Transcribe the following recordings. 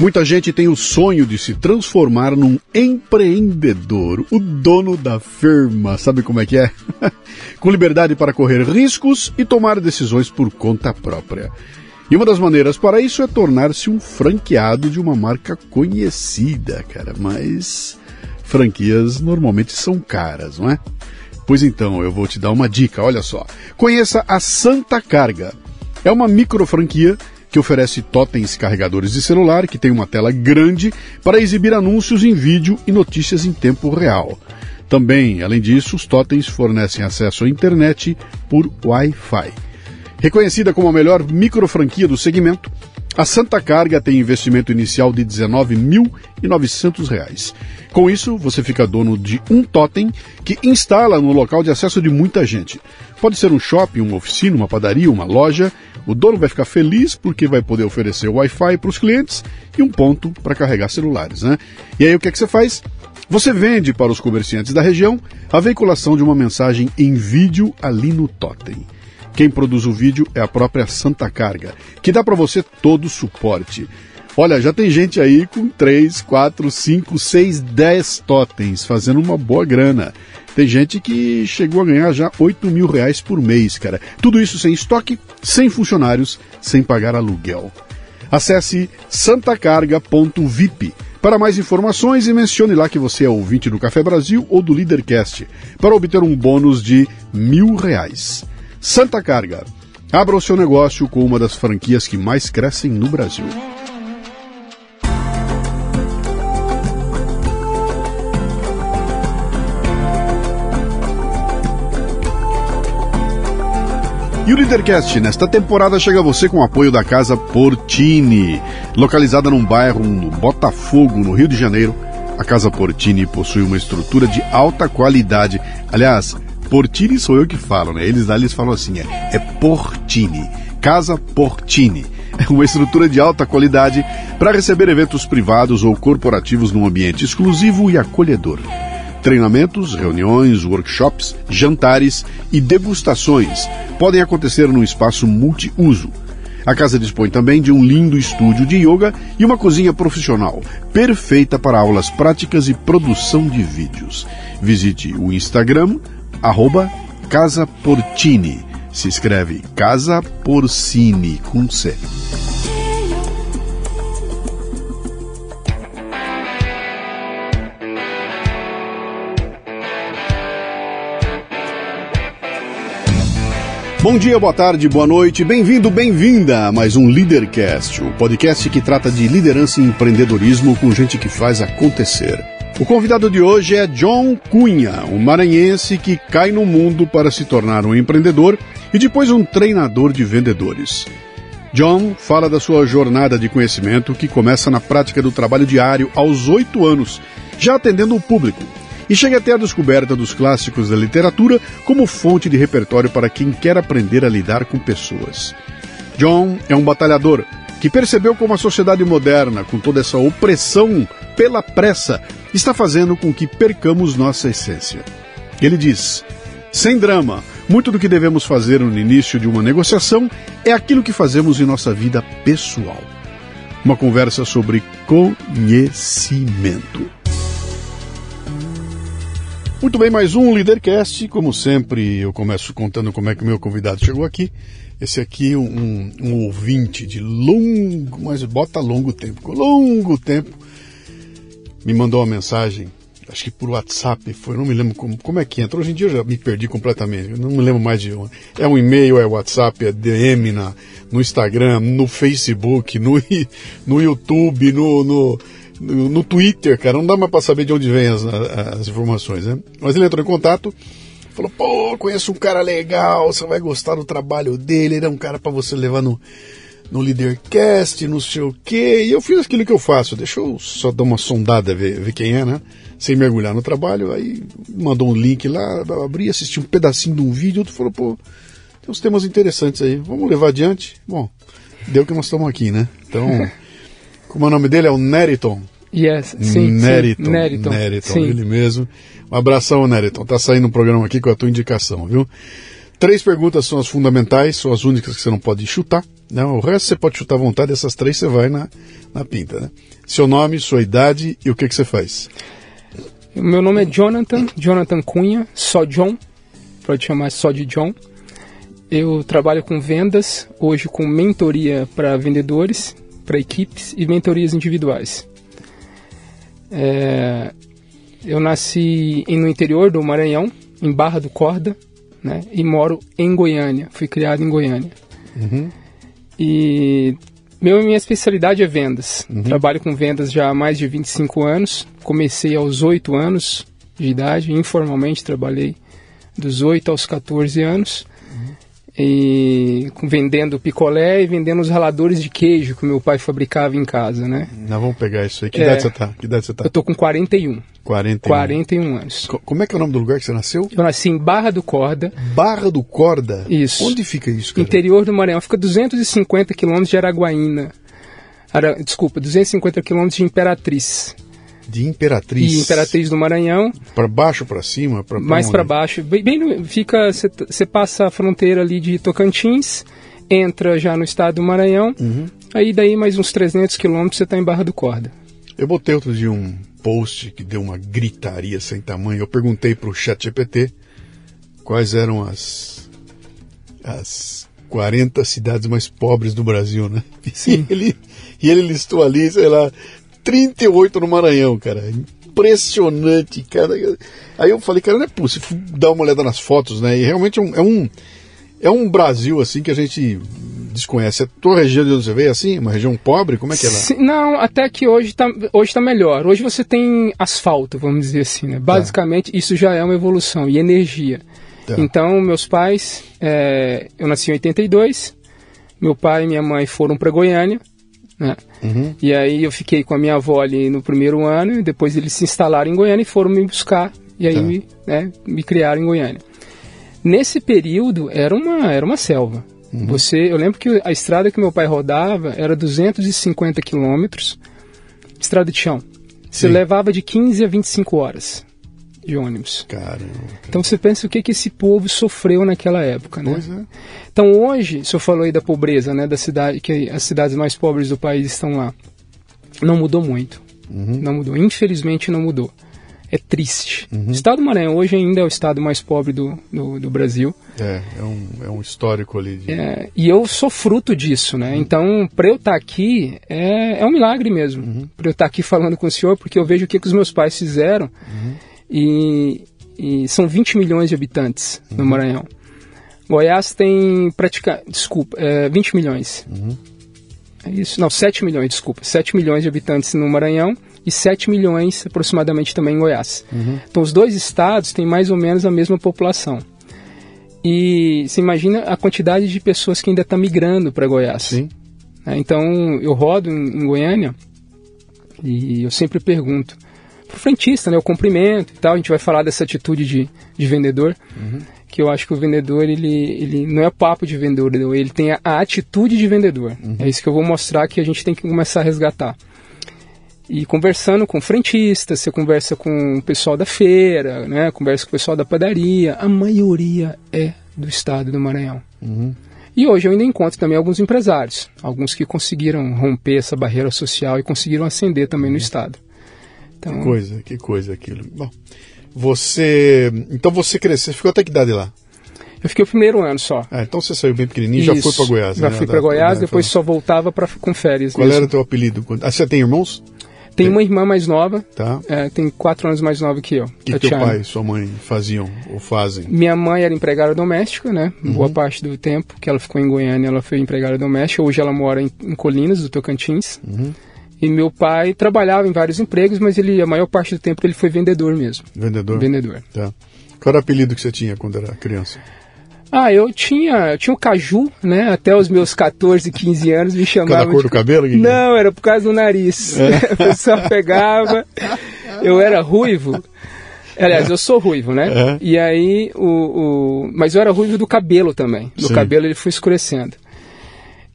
Muita gente tem o sonho de se transformar num empreendedor, o dono da firma, sabe como é que é? Com liberdade para correr riscos e tomar decisões por conta própria. E uma das maneiras para isso é tornar-se um franqueado de uma marca conhecida, cara, mas franquias normalmente são caras, não é? Pois então, eu vou te dar uma dica, olha só. Conheça a Santa Carga. É uma micro franquia que oferece totens carregadores de celular que tem uma tela grande para exibir anúncios em vídeo e notícias em tempo real. Também, além disso, os totens fornecem acesso à internet por Wi-Fi. Reconhecida como a melhor micro franquia do segmento, a Santa Carga tem investimento inicial de R$ 19.900. Com isso, você fica dono de um totem que instala no local de acesso de muita gente. Pode ser um shopping, uma oficina, uma padaria, uma loja. O dono vai ficar feliz porque vai poder oferecer Wi-Fi para os clientes e um ponto para carregar celulares. Né? E aí o que, é que você faz? Você vende para os comerciantes da região a veiculação de uma mensagem em vídeo ali no totem. Quem produz o vídeo é a própria Santa Carga, que dá para você todo o suporte. Olha, já tem gente aí com 3, 4, 5, 6, 10 totens, fazendo uma boa grana. Tem gente que chegou a ganhar já 8 mil reais por mês, cara. Tudo isso sem estoque, sem funcionários, sem pagar aluguel. Acesse santacarga.vip para mais informações e mencione lá que você é ouvinte do Café Brasil ou do Leadercast para obter um bônus de mil reais. Santa Carga. Abra o seu negócio com uma das franquias que mais crescem no Brasil. E o Leadercast nesta temporada chega a você com o apoio da Casa Portini. Localizada num bairro no Botafogo, no Rio de Janeiro, a Casa Portini possui uma estrutura de alta qualidade. Aliás, Portini sou eu que falo, né? Eles eles falam assim, é, é Portini, Casa Portini. É uma estrutura de alta qualidade para receber eventos privados ou corporativos num ambiente exclusivo e acolhedor. Treinamentos, reuniões, workshops, jantares e degustações podem acontecer num espaço multiuso. A casa dispõe também de um lindo estúdio de yoga e uma cozinha profissional, perfeita para aulas práticas e produção de vídeos. Visite o Instagram arroba Casa Portini. Se escreve Casa Porcini com C. Bom dia, boa tarde, boa noite, bem-vindo, bem-vinda a mais um Leadercast, o podcast que trata de liderança e empreendedorismo com gente que faz acontecer. O convidado de hoje é John Cunha, um maranhense que cai no mundo para se tornar um empreendedor e depois um treinador de vendedores. John fala da sua jornada de conhecimento que começa na prática do trabalho diário aos oito anos, já atendendo o público, e chega até a descoberta dos clássicos da literatura como fonte de repertório para quem quer aprender a lidar com pessoas. John é um batalhador que percebeu como a sociedade moderna, com toda essa opressão pela pressa, está fazendo com que percamos nossa essência. Ele diz: sem drama, muito do que devemos fazer no início de uma negociação é aquilo que fazemos em nossa vida pessoal. Uma conversa sobre conhecimento. Muito bem, mais um Leadercast. Como sempre, eu começo contando como é que o meu convidado chegou aqui. Esse aqui, um, um ouvinte de longo, mas bota longo tempo, longo tempo, me mandou uma mensagem, acho que por WhatsApp, foi, não me lembro como, como é que entra. Hoje em dia eu já me perdi completamente, não me lembro mais de. É um e-mail, é WhatsApp, é DM na, no Instagram, no Facebook, no, no YouTube, no, no, no, no Twitter, cara. Não dá mais para saber de onde vem as, as informações, né? Mas ele entrou em contato falou, pô, conheço um cara legal, você vai gostar do trabalho dele, ele é um cara para você levar no, no Leadercast, não sei o quê. E eu fiz aquilo que eu faço. Deixa eu só dar uma sondada, ver, ver quem é, né? Sem mergulhar no trabalho. Aí mandou um link lá, abri, assisti um pedacinho de um vídeo. Outro falou, pô, tem uns temas interessantes aí. Vamos levar adiante? Bom, deu que nós estamos aqui, né? Então, como é o nome dele? É o Neriton. Yes, sim, Neriton. sim. Neriton. Neriton, sim. ele mesmo. Um abração, Neriton. Tá saindo um programa aqui com a tua indicação, viu? Três perguntas são as fundamentais, são as únicas que você não pode chutar. Né? O resto você pode chutar à vontade, essas três você vai na, na pinta. Né? Seu nome, sua idade e o que, que você faz. Meu nome é Jonathan, Jonathan Cunha, só John, pode chamar só de John. Eu trabalho com vendas, hoje com mentoria para vendedores, para equipes e mentorias individuais. É, eu nasci no interior do Maranhão, em Barra do Corda, né, e moro em Goiânia. Fui criado em Goiânia. Uhum. E meu, minha especialidade é vendas. Uhum. Trabalho com vendas já há mais de 25 anos. Comecei aos 8 anos de idade, informalmente trabalhei dos 8 aos 14 anos e vendendo picolé e vendendo os raladores de queijo que meu pai fabricava em casa, né? Nós vamos pegar isso aí. Que é, idade você tá? Que idade você tá? Eu tô com 41. 41. 41 anos. Como é que é o nome do lugar que você nasceu? Eu nasci em Barra do Corda. Barra do Corda? Isso. Onde fica isso, cara? Interior do Maranhão. Fica 250 quilômetros de Araguaína. Ara... Desculpa, 250 quilômetros de Imperatriz de Imperatriz. E Imperatriz do Maranhão. Para baixo, para cima? Pra, mais para baixo. Bem, bem fica, você passa a fronteira ali de Tocantins, entra já no estado do Maranhão, uhum. aí daí mais uns 300 quilômetros você está em Barra do Corda. Eu botei outro dia um post que deu uma gritaria sem tamanho. Eu perguntei para o ChatGPT quais eram as, as 40 cidades mais pobres do Brasil, né? Sim. E ele, e ele listou ali, sei lá, 38 no Maranhão, cara. Impressionante, cara. Aí eu falei, cara, não é possível dar uma olhada nas fotos, né? E realmente é um, é um, é um Brasil, assim, que a gente desconhece. A tua região de onde você veio, assim? Uma região pobre? Como é que é lá? Não, até que hoje está hoje tá melhor. Hoje você tem asfalto, vamos dizer assim, né? Basicamente, tá. isso já é uma evolução. E energia. Tá. Então, meus pais... É, eu nasci em 82. Meu pai e minha mãe foram para Goiânia. Né? Uhum. E aí eu fiquei com a minha avó ali no primeiro ano, e depois eles se instalaram em Goiânia e foram me buscar, e aí tá. me, né, me criaram em Goiânia. Nesse período era uma, era uma selva. Uhum. Você, eu lembro que a estrada que meu pai rodava era 250 quilômetros, estrada de chão. Você Sim. levava de 15 a 25 horas de ônibus. Caramba. Então você pensa o que, que esse povo sofreu naquela época, né? Pois é. Então hoje, se eu falou aí da pobreza, né, da cidade, que as cidades mais pobres do país estão lá, não mudou muito. Uhum. Não mudou. Infelizmente não mudou. É triste. Uhum. O estado do Maranhão hoje ainda é o estado mais pobre do, do, do Brasil. É, é um, é um histórico ali. De... É, e eu sou fruto disso, né? Uhum. Então, para eu estar tá aqui, é, é um milagre mesmo. Uhum. Para eu estar tá aqui falando com o senhor, porque eu vejo o que, que os meus pais fizeram. Uhum. E, e são 20 milhões de habitantes no Uhum. Maranhão. Goiás tem praticamente, desculpa, é, 20 milhões. Uhum. É isso, não, 7 milhões, desculpa. 7 milhões de habitantes no Maranhão e 7 milhões aproximadamente também em Goiás. Uhum. Então os dois estados têm mais ou menos a mesma população. E você imagina a quantidade de pessoas que ainda estão migrando para Goiás. Sim. É, Então eu rodo em, em Goiânia e eu sempre pergunto pro frentista, né, o cumprimento e tal, a gente vai falar dessa atitude de, de vendedor, Uhum. que eu acho que o vendedor, ele, ele não é papo de vendedor, ele tem a, a atitude de vendedor. É isso que eu vou mostrar que a gente tem que começar a resgatar. E conversando com frentista, você conversa com o pessoal da feira, né, conversa com o pessoal da padaria, a maioria é do estado do Maranhão. Uhum. E hoje eu ainda encontro também alguns empresários, alguns que conseguiram romper essa barreira social e conseguiram ascender também no estado. Então, Que coisa, que coisa aquilo. Bom, você. Então você cresceu, ficou até que idade lá? eu fiquei o primeiro ano só. Ah, então você saiu bem pequenininho e já foi para Goiás, Já né? fui para Goiás, da- depois só voltava pra, com férias Qual mesmo. era o teu apelido? Ah, você tem irmãos? Tem uma irmã mais nova, Tá. é, tem quatro anos mais nova que eu, O que teu pai e sua mãe faziam ou fazem? Minha mãe era empregada doméstica, né? Uhum. Boa parte do tempo que ela ficou em Goiânia, ela foi empregada doméstica. Hoje ela mora em, em Colinas, do Tocantins. Uhum. E meu pai trabalhava em vários empregos, mas ele a maior parte do tempo ele foi vendedor mesmo. Vendedor? Vendedor. Tá. Qual era o apelido que você tinha quando era criança? Ah, eu tinha, eu tinha o caju, né? Até os meus 14, 15 anos me Por causa chamavam. da cor de- do cabelo? É? Não, era por causa do nariz. A pessoa pegava. Eu era ruivo. Aliás, eu sou ruivo, né? É. E aí, o, o... mas eu era ruivo do cabelo também. Do Sim. cabelo ele foi escurecendo.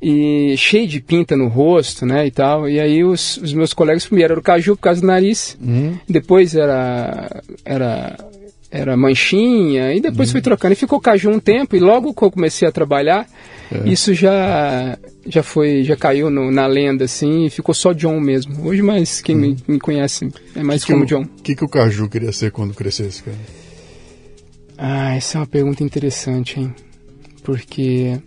E cheio de pinta no rosto, né? E tal. E aí, os, os meus colegas, primeiro era o caju por causa do nariz. Uhum. Depois era. Era. era manchinha, e depois foi trocando. E ficou caju um tempo, e logo que eu comecei a trabalhar, isso já já foi já caiu no- na lenda assim e ficou só John mesmo hoje mas quem me, me conhece é mais que como o, John O que, que o Caju queria ser quando crescesse, cara? ah essa é uma pergunta interessante hein porque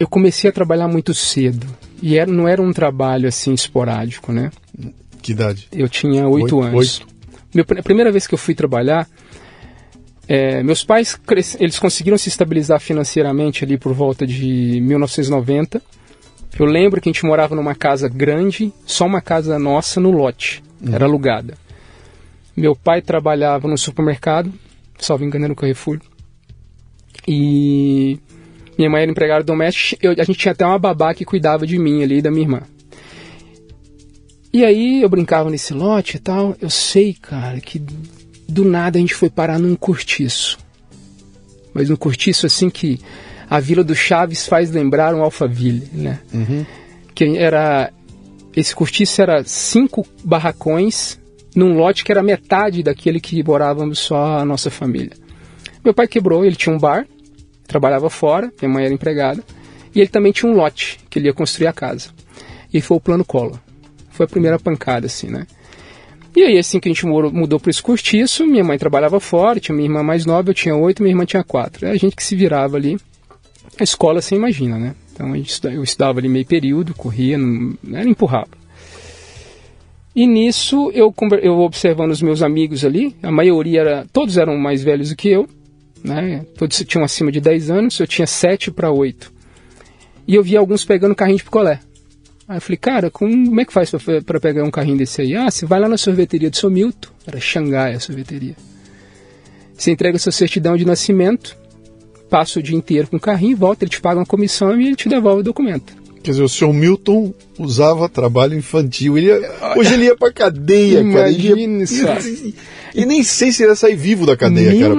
eu comecei a trabalhar muito cedo. E era, não era um trabalho assim esporádico né? Que idade? eu tinha oito Oito- anos. Meu, a primeira vez que eu fui trabalhar é, meus pais cres- eles conseguiram se estabilizar financeiramente ali por volta de 1990. Eu lembro que a gente morava numa casa grande, só uma casa nossa no lote, era alugada. Meu pai trabalhava no supermercado, salvo engano no Carrefour, e minha mãe era empregada doméstica. Eu- a gente tinha até uma babá que cuidava de mim ali e da minha irmã. E aí eu brincava nesse lote e tal. Eu sei, cara, que do nada a gente foi parar num cortiço. Mas um cortiço assim que a Vila do Chaves faz lembrar um Alphaville, né? Que era esse cortiço era cinco barracões num lote que era metade daquele que morávamos só a nossa família. Meu pai quebrou, ele tinha um bar, trabalhava fora, minha mãe era empregada, e ele também tinha um lote que ele ia construir a casa. E foi o plano Collor. Foi a primeira pancada, assim, né? E aí, assim que a gente morou- mudou para esse cortiço, minha mãe trabalhava fora, tinha minha irmã mais nova, eu tinha oito, minha irmã tinha quatro. É a gente que se virava ali. A escola, você imagina, né? Então a gente eu estudava ali meio período, corria, não, era empurrava. E nisso, eu, eu observando os meus amigos ali, a maioria era, todos eram mais velhos do que eu, né? Todos tinham acima de 10 anos, eu tinha 7 para 8. E eu via alguns pegando carrinho de picolé. Aí eu falei, cara, como é que faz para pegar um carrinho desse aí? Ah, você vai lá na sorveteria do seu Milton, era Xangai a sorveteria. Você entrega sua certidão de nascimento, passa o dia inteiro com o carrinho, volta, ele te paga uma comissão e ele te devolve o documento. Quer dizer, o senhor Milton usava trabalho infantil. Ele ia- hoje ele ia pra cadeia, cara. Ele ia- Imagine só. E nem sei se ele ia sair vivo da cadeia, cara.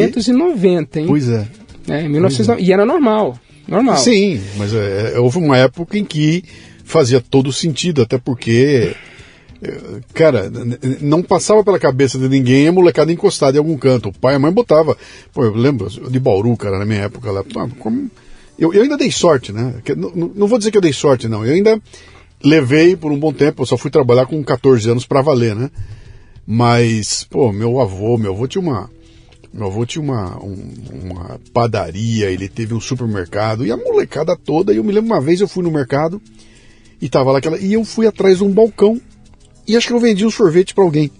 1990, hein? porque- Pois é. É, 1990. E era normal, normal. Sim, mas é, é, houve uma época em que fazia todo sentido, até porque, é, cara, não passava pela cabeça de ninguém a molecada encostada em algum canto. O pai e a mãe botava. Pô, eu lembro de Bauru, cara, na minha época lá. como- eu, eu ainda dei sorte, né? Não, não- vou dizer que eu dei sorte, não. Eu ainda levei por um bom tempo, eu só fui trabalhar com 14 anos pra valer, né? Mas, pô, meu avô, meu avô tinha uma. Meu avô tinha uma, um- uma padaria, ele teve um supermercado e a molecada toda. E eu me lembro uma vez eu fui no mercado e tava lá aquela. E eu fui atrás de um balcão e acho que eu vendi um sorvete pra alguém.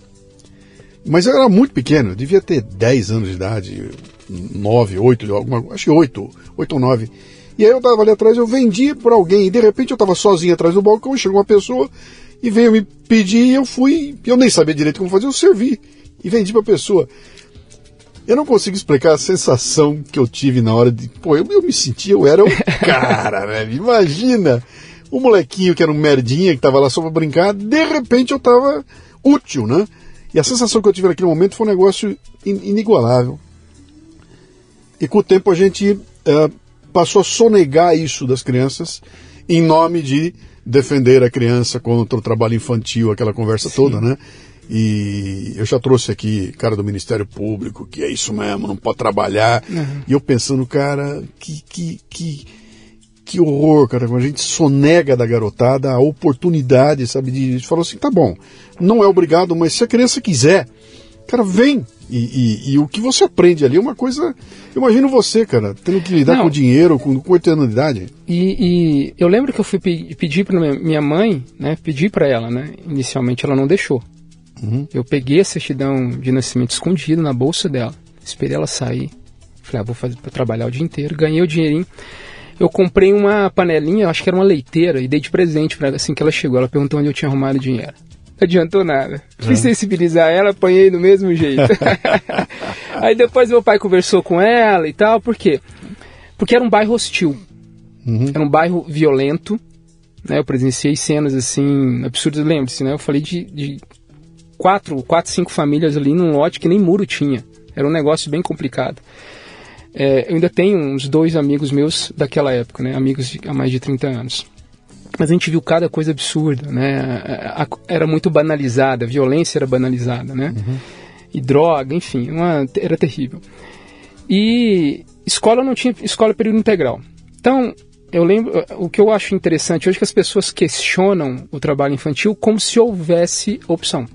Mas eu era muito pequeno, eu devia ter 10 anos de idade, 9, 8, alguma, acho que 8, 8 ou 9. E aí eu tava ali atrás, eu vendi pra alguém, e de repente eu tava sozinho atrás do balcão, chegou uma pessoa e veio me pedir, e eu fui, eu nem sabia direito como fazer, eu servi e vendi pra pessoa. Eu não consigo explicar a sensação que eu tive na hora de. Pô, eu, eu me senti, eu era o cara, velho. Imagina! O molequinho que era um merdinha, que tava lá só pra brincar, de repente eu tava útil, né? E a sensação que eu tive naquele momento foi um negócio in- inigualável. E com o tempo a gente eh, passou a sonegar isso das crianças em nome de defender a criança contra o trabalho infantil, aquela conversa toda, né? E eu já trouxe aqui cara do Ministério Público, que é isso mesmo, não pode trabalhar. E eu pensando, cara, que, que, que, que horror, cara, quando a gente sonega da garotada a oportunidade, sabe, de, de falar assim, tá bom, não é obrigado, mas se a criança quiser, cara, vem. E, e- e o que você aprende ali é uma coisa. Eu imagino você, cara, tendo que lidar Não. com dinheiro, com, com oito anos de idade. E, e eu lembro que eu fui pe- pedir para minha mãe, né? Pedir para ela, né? Inicialmente ela não deixou. Eu peguei a certidão de nascimento escondido na bolsa dela. Esperei ela sair. Falei, ah, vou fazer para trabalhar o dia inteiro. Ganhei o dinheirinho. Eu comprei uma panelinha, acho que era uma leiteira, e dei de presente para ela assim que ela chegou. Ela perguntou onde eu tinha arrumado dinheiro. Não adiantou nada. Fui sensibilizar ela, apanhei do mesmo jeito. Aí depois meu pai conversou com ela e tal, por quê? Porque era um bairro hostil. Era um bairro violento. Né? Eu presenciei cenas assim, absurdas. Lembre-se, né? Eu falei de, de quatro, quatro, cinco famílias ali num lote que nem muro tinha. Era um negócio bem complicado. É, eu ainda tenho uns dois amigos meus daquela época, né? Amigos de, há mais de 30 anos. Mas a gente viu cada coisa absurda, né? Era muito banalizada, a violência era banalizada, né? e droga, enfim, uma, era terrível. E escola não tinha escola período integral. Então, eu lembro, o que eu acho interessante hoje é que as pessoas questionam o trabalho infantil como se houvesse opção.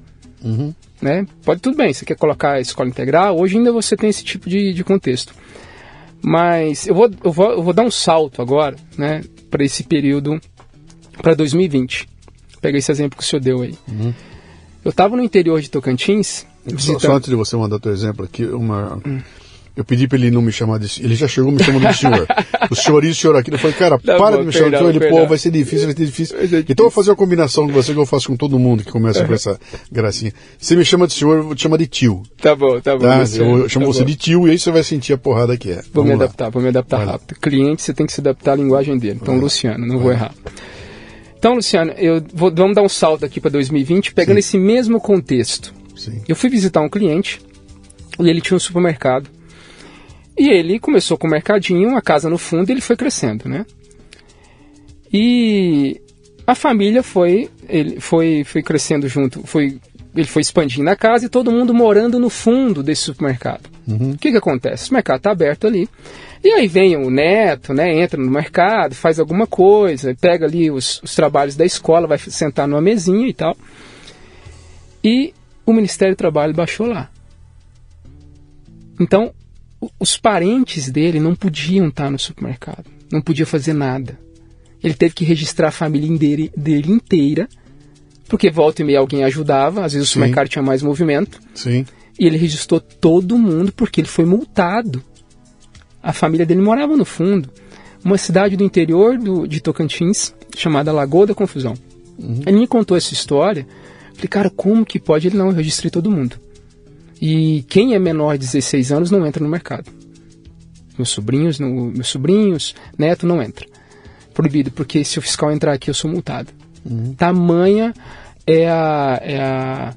Uhum. Né? Pode tudo bem, você quer colocar a escola integral, hoje ainda você tem esse tipo de, de contexto. Mas eu vou, eu, vou, eu vou dar um salto agora, né, para esse período, para 2020. Pega esse exemplo que o senhor deu aí. Uhum. Eu estava no interior de Tocantins. Só, só, antes de você mandar teu exemplo aqui, uma. Hum. Eu pedi para ele não me chamar de Ele já chegou me chamando de senhor. o senhor e o senhor aqui. Eu falei, cara, tá para bom, de me chamar de senhor. Ele, pô, vai ser difícil, vai ser difícil. Então eu vou fazer uma combinação com você que eu faço com todo mundo que começa com essa gracinha. Você me chama de senhor, eu vou te chamar de tio. Tá bom, tá bom. Tá? Eu chamo tá você bom. de tio e aí você vai sentir a porrada que é. Vou Vamos me lá. adaptar, vou me adaptar vai rápido. Lá. Cliente, você tem que se adaptar à linguagem dele. Então, vai Luciano, não vai vou errar. Então, Luciano, eu vou, vamos dar um salto aqui para 2020, pegando Sim. esse mesmo contexto. Sim. Eu fui visitar um cliente e ele tinha um supermercado. E ele começou com o mercadinho, uma casa no fundo, e ele foi crescendo, né? E a família foi, ele foi, foi crescendo junto, foi, ele foi expandindo a casa e todo mundo morando no fundo desse supermercado. Uhum. O que que acontece? O mercado está aberto ali. E aí vem o neto, né, entra no mercado, faz alguma coisa, pega ali os, os trabalhos da escola, vai sentar numa mesinha e tal. E o Ministério do Trabalho baixou lá. Então, os parentes dele não podiam estar no supermercado, não podia fazer nada. Ele teve que registrar a família dele, dele inteira, porque volta e meia alguém ajudava, às vezes Sim. o supermercado tinha mais movimento. Sim. E ele registrou todo mundo porque ele foi multado a família dele morava no fundo, uma cidade do interior do, de Tocantins, chamada Lagoa da Confusão. Uhum. Ele me contou essa história. Falei, cara, como que pode? Ele não, eu registrei todo mundo. E quem é menor de 16 anos não entra no mercado. Meus sobrinhos, no, meus sobrinhos, neto não entra. Proibido, porque se o fiscal entrar aqui eu sou multado. Uhum. Tamanha é a, é a,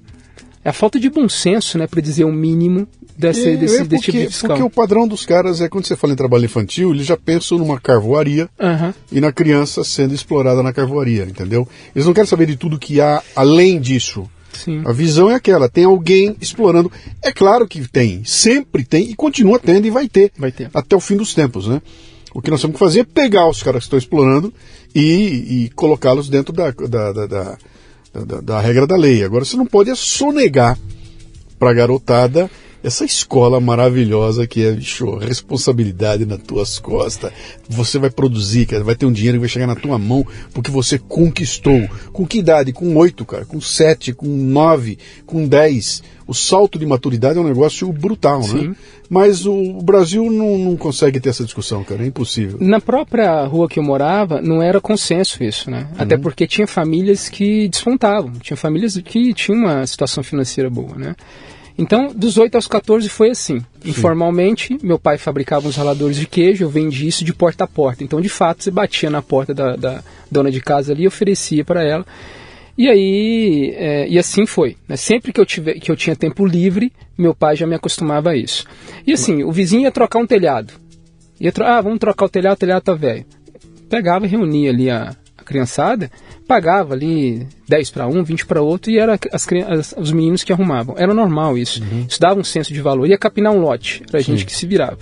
é a falta de bom senso, né, para dizer o mínimo desse, é, desse, é porque, desse tipo de fiscal. Porque o padrão dos caras é quando você fala em trabalho infantil, eles já pensam numa carvoaria uhum. e na criança sendo explorada na carvoaria, entendeu? Eles não querem saber de tudo que há além disso. Sim. A visão é aquela, tem alguém explorando. É claro que tem, sempre tem e continua tendo e vai ter. Vai ter. Até o fim dos tempos, né? O que nós temos que fazer é pegar os caras que estão explorando e, e colocá-los dentro da da, da, da, da, da regra da lei. Agora, você não pode é sonegar para a garotada essa escola maravilhosa que é, bicho, responsabilidade nas tuas costas. Você vai produzir, cara, vai ter um dinheiro que vai chegar na tua mão porque você conquistou. Com que idade? Com oito, cara, com sete, com nove, com dez. O salto de maturidade é um negócio brutal, né? Sim. né? Mas o Brasil não, não consegue ter essa discussão, cara, é impossível. Na própria rua que eu morava, não era consenso isso, né? Uhum. Até porque tinha famílias que despontavam, tinha famílias que tinham uma situação financeira boa, né? Então, dos 8 aos 14 foi assim. Sim. Informalmente, meu pai fabricava uns raladores de queijo, eu vendia isso de porta a porta. Então, de fato, você batia na porta da, da dona de casa ali e oferecia para ela. E aí, é, e assim foi. Né? Sempre que eu, tive, que eu tinha tempo livre, meu pai já me acostumava a isso. E assim, o vizinho ia trocar um telhado. Ia tro ah, vamos trocar o telhado, o telhado tá velho. Pegava e reunia ali a, a criançada pagava ali 10 para um, 20 para outro e era as, as, os meninos que arrumavam. Era normal isso. Uhum. Isso dava um senso de valor. Ia capinar um lote, era a gente que se virava.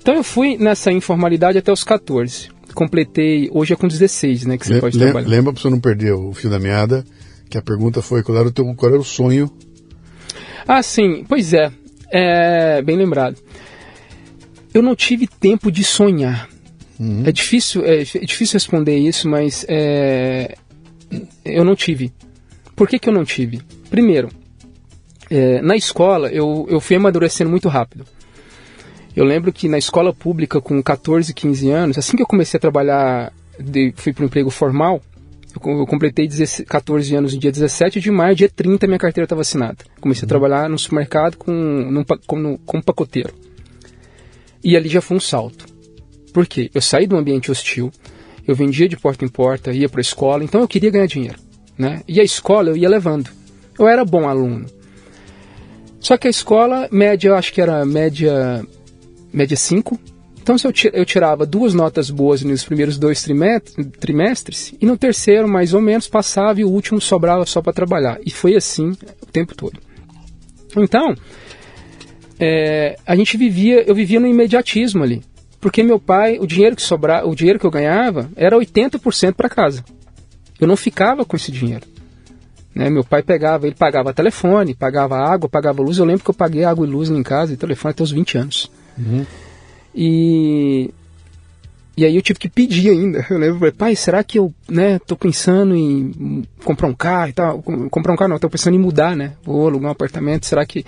Então eu fui nessa informalidade até os 14. Completei, hoje é com 16, né, que você Le pode trabalhar. Lembra para você não perder o fio da meada, que a pergunta foi qual era o, teu, qual era o sonho? Ah, sim, pois é. É bem lembrado. Eu não tive tempo de sonhar. Uhum. É difícil, é, é, difícil responder isso, mas é, eu não tive. Por que, que eu não tive? Primeiro, é, na escola eu, eu fui amadurecendo muito rápido. Eu lembro que na escola pública, com 14, 15 anos, assim que eu comecei a trabalhar, de, fui para o emprego formal, eu, eu completei 16, 14 anos no dia 17 de maio, dia 30 minha carteira estava assinada. Comecei uhum. a trabalhar no supermercado com, num, como, como pacoteiro. E ali já foi um salto. Por quê? Eu saí de um ambiente hostil, eu vendia de porta em porta, ia para a escola, então eu queria ganhar dinheiro. Né? E a escola eu ia levando. Eu era bom aluno. Só que a escola, média, eu acho que era média média 5. Então se eu, eu tirava duas notas boas nos primeiros dois trimestres, e no terceiro, mais ou menos, passava e o último sobrava só para trabalhar. E foi assim o tempo todo. Então, é, a gente vivia, eu vivia no imediatismo ali. Porque meu pai, o dinheiro que sobrava, o dinheiro que eu ganhava era 80% para casa. Eu não ficava com esse dinheiro. Né? Meu pai pegava, ele pagava telefone, pagava água, pagava luz. Eu lembro que eu paguei água e luz em casa e telefone até os 20 anos. Uhum. E, e aí eu tive que pedir ainda. Eu lembro, pai, será que eu, né, tô pensando em comprar um carro e tal? Comprar um carro não, tô pensando em mudar, né? Vou alugar um apartamento, será que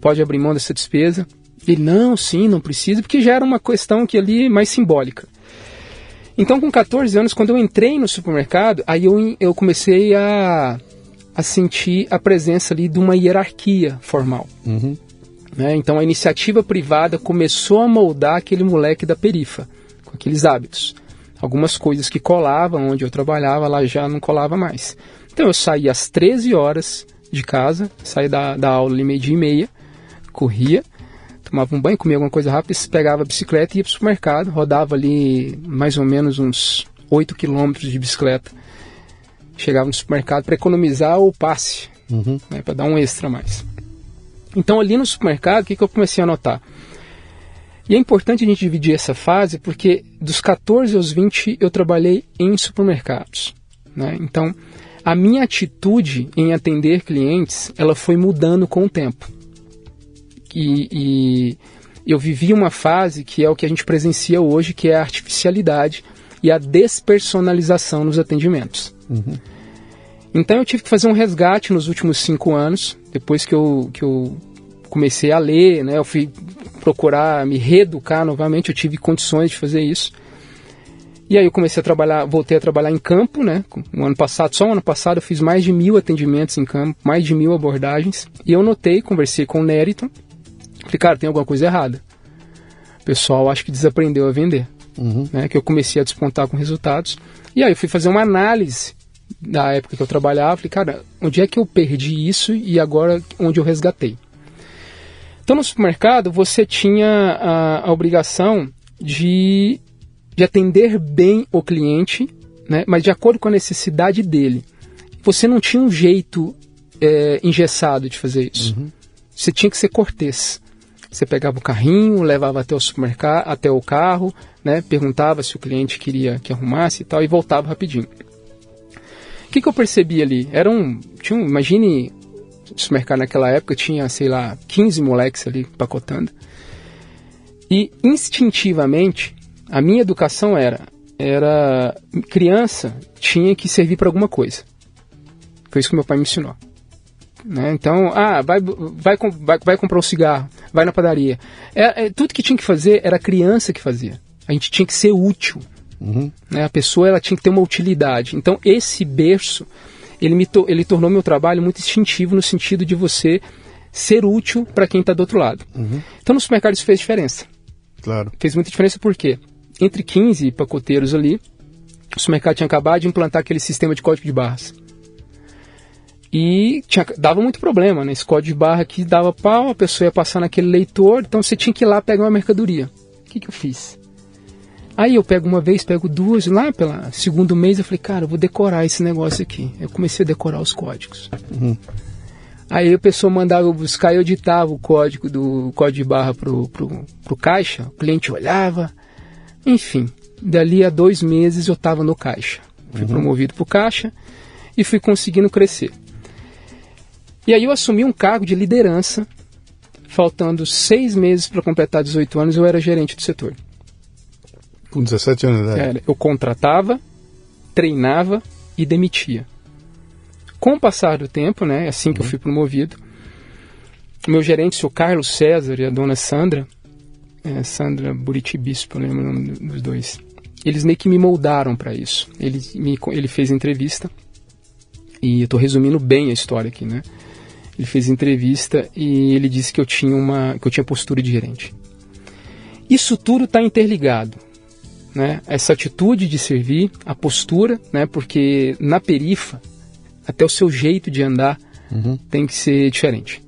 pode abrir mão dessa despesa? Ele, não, sim, não precisa, porque já era uma questão que ali mais simbólica. Então, com 14 anos, quando eu entrei no supermercado, aí eu, eu comecei a, a sentir a presença ali de uma hierarquia formal. Uhum. Né? Então, a iniciativa privada começou a moldar aquele moleque da perifa, com aqueles hábitos. Algumas coisas que colavam onde eu trabalhava, lá já não colava mais. Então, eu saía às 13 horas de casa, saía da, da aula ali meio dia e meia, corria, tomava um banho, comia alguma coisa rápida, pegava a bicicleta e ia para o supermercado, rodava ali mais ou menos uns 8 quilômetros de bicicleta. Chegava no supermercado para economizar o passe, uhum. né, para dar um extra mais. Então ali no supermercado, o que, que eu comecei a notar? E é importante a gente dividir essa fase porque dos 14 aos 20 eu trabalhei em supermercados. Né? Então a minha atitude em atender clientes ela foi mudando com o tempo e, e eu vivi uma fase que é o que a gente presencia hoje, que é a artificialidade e a despersonalização nos atendimentos. Uhum. Então eu tive que fazer um resgate nos últimos cinco anos, depois que eu, que eu comecei a ler, né, eu fui procurar me reeducar novamente, eu tive condições de fazer isso. E aí eu comecei a trabalhar, voltei a trabalhar em campo, né? No ano passado, só no ano passado eu fiz mais de mil atendimentos em campo, mais de mil abordagens. E eu notei, conversei com o Nériton, Falei, cara, tem alguma coisa errada. O pessoal acho que desaprendeu a vender. Uhum. Né, que eu comecei a despontar com resultados. E aí eu fui fazer uma análise da época que eu trabalhava. Falei, cara, onde é que eu perdi isso e agora onde eu resgatei? Então no supermercado você tinha a, a obrigação de, de atender bem o cliente, né, mas de acordo com a necessidade dele. Você não tinha um jeito é, engessado de fazer isso. Uhum. Você tinha que ser cortês. Você pegava o carrinho, levava até o supermercado, até o carro, né? Perguntava se o cliente queria que arrumasse e tal, e voltava rapidinho. O que, que eu percebi ali? Era um, tinha um, imagine, o supermercado naquela época tinha, sei lá, 15 moleques ali pacotando. E instintivamente, a minha educação era, era criança tinha que servir para alguma coisa. Foi isso que meu pai me ensinou. Né? Então, ah, vai, vai, vai, vai comprar um cigarro, vai na padaria. É, é, tudo que tinha que fazer era a criança que fazia. A gente tinha que ser útil. Uhum. Né? A pessoa ela tinha que ter uma utilidade. Então, esse berço, ele, me to, ele tornou meu trabalho muito instintivo no sentido de você ser útil para quem está do outro lado. Uhum. Então, no supermercado isso fez diferença. Claro. Fez muita diferença porque entre 15 pacoteiros ali, o supermercado tinha acabado de implantar aquele sistema de código de barras. E tinha, dava muito problema, né? Esse código de barra aqui dava pau, a pessoa ia passar naquele leitor, então você tinha que ir lá pegar uma mercadoria. O que, que eu fiz? Aí eu pego uma vez, pego duas, lá pelo segundo mês eu falei, cara, eu vou decorar esse negócio aqui. Eu comecei a decorar os códigos. Uhum. Aí a pessoa mandava eu buscar, eu editava o código do código de barra pro, pro, pro caixa, o cliente olhava, enfim. Dali a dois meses eu estava no caixa. Fui uhum. promovido para o caixa e fui conseguindo crescer. E aí eu assumi um cargo de liderança, faltando seis meses para completar 18 anos, eu era gerente do setor. Com 17 anos de idade? Era, eu contratava, treinava e demitia. Com o passar do tempo, né, assim que uhum. eu fui promovido, meu gerente, o Carlos César e a dona Sandra, é, Sandra Buriti Bispo, eu lembro o nome dos dois, eles meio que me moldaram para isso. Ele, me, ele fez entrevista, e eu estou resumindo bem a história aqui, né? Ele fez entrevista e ele disse que eu tinha uma que eu tinha postura de gerente. Isso tudo está interligado, né? Essa atitude de servir, a postura, né? Porque na perifa até o seu jeito de andar uhum. tem que ser diferente.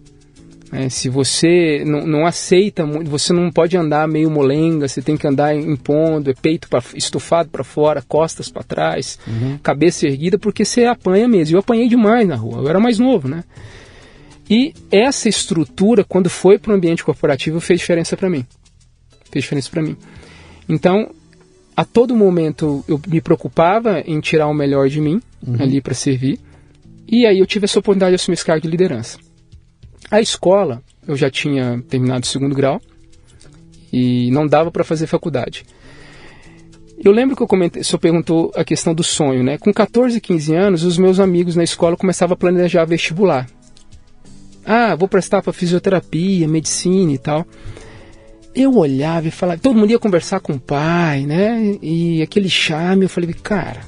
É, se você não, não aceita, você não pode andar meio molenga, você tem que andar impondo, é peito pra, estufado para fora, costas para trás, uhum. cabeça erguida, porque você apanha mesmo. Eu apanhei demais na rua, eu era mais novo, né? E essa estrutura, quando foi para o ambiente corporativo, fez diferença para mim. Fez diferença para mim. Então, a todo momento eu me preocupava em tirar o melhor de mim uhum. ali para servir. E aí eu tive essa oportunidade de assumir esse cargo de liderança. A escola, eu já tinha terminado o segundo grau e não dava para fazer faculdade. Eu lembro que eu comentei, o senhor perguntou a questão do sonho, né? Com 14, 15 anos, os meus amigos na escola começavam a planejar vestibular. Ah, vou prestar para fisioterapia, medicina e tal. Eu olhava e falava, todo mundo ia conversar com o pai, né? E aquele charme, eu falei, cara,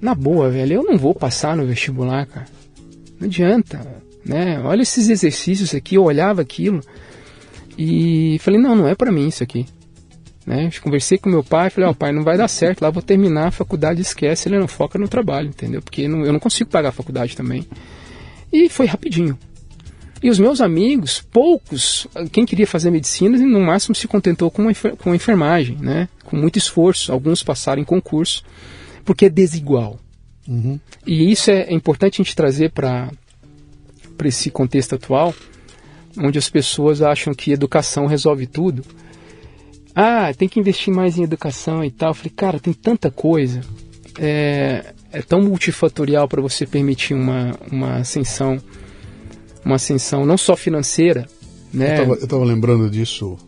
na boa, velho, eu não vou passar no vestibular, cara. Não adianta, né? Olha esses exercícios aqui, eu olhava aquilo e falei, não, não é para mim isso aqui. Né? Conversei com meu pai, falei, ó, oh, pai, não vai dar certo, lá vou terminar a faculdade, esquece, ele não foca no trabalho, entendeu? Porque não, eu não consigo pagar a faculdade também. E foi rapidinho. E os meus amigos, poucos, quem queria fazer medicina, no máximo se contentou com, a, enfermagem, né? Com muito esforço. Alguns passaram em concurso, porque é desigual. Uhum. E isso é, é importante a gente trazer para esse contexto atual, onde as pessoas acham que educação resolve tudo ah, tem que investir mais em educação e tal. Eu falei, cara, tem tanta coisa. É, é tão multifatorial para você permitir uma, uma ascensão, uma ascensão não só financeira, né? Eu estava lembrando disso.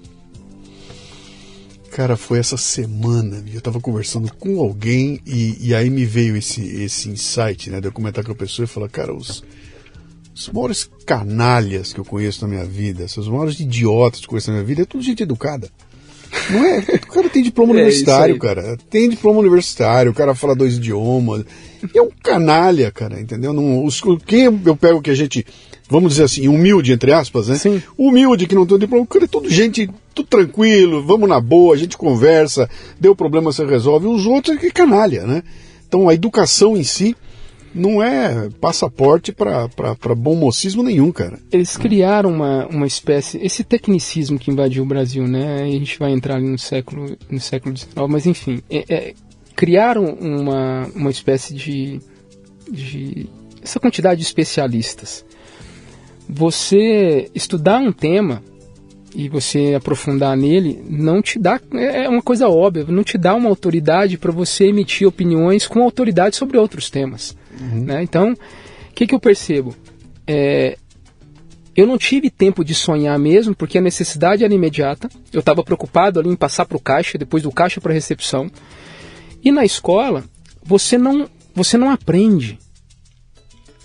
Cara, foi essa semana, eu estava conversando com alguém e, e, aí me veio esse, esse insight, né? De eu comentar com a pessoa e falar, cara, os, os maiores canalhas que eu conheço na minha vida, os maiores idiotas que eu conheço na minha vida, é tudo gente educada. Não é? O cara tem diploma é universitário, cara. Tem diploma universitário, o cara fala dois idiomas. É um canalha, cara, entendeu? Não, os, quem eu pego que a gente, vamos dizer assim, humilde, entre aspas, né? Sim. Humilde, que não tem diploma, o cara é tudo gente, tudo tranquilo, vamos na boa, a gente conversa, deu problema, você resolve. Os outros é que canalha, né? Então a educação em si não é passaporte para bom mocismo nenhum, cara. Eles criaram uma, uma espécie, esse tecnicismo que invadiu o Brasil, né? A gente vai entrar ali no século no século XIX, mas enfim, é, é, criaram uma, uma espécie de, de essa quantidade de especialistas. Você estudar um tema e você aprofundar nele, não te dá, é, é uma coisa óbvia, não te dá uma autoridade para você emitir opiniões com autoridade sobre outros temas. Uhum. Né? Então, o que, que eu percebo? É, eu não tive tempo de sonhar mesmo, porque a necessidade era imediata. Eu estava preocupado ali em passar para o caixa, depois do caixa para a recepção. E na escola, você não, você não aprende.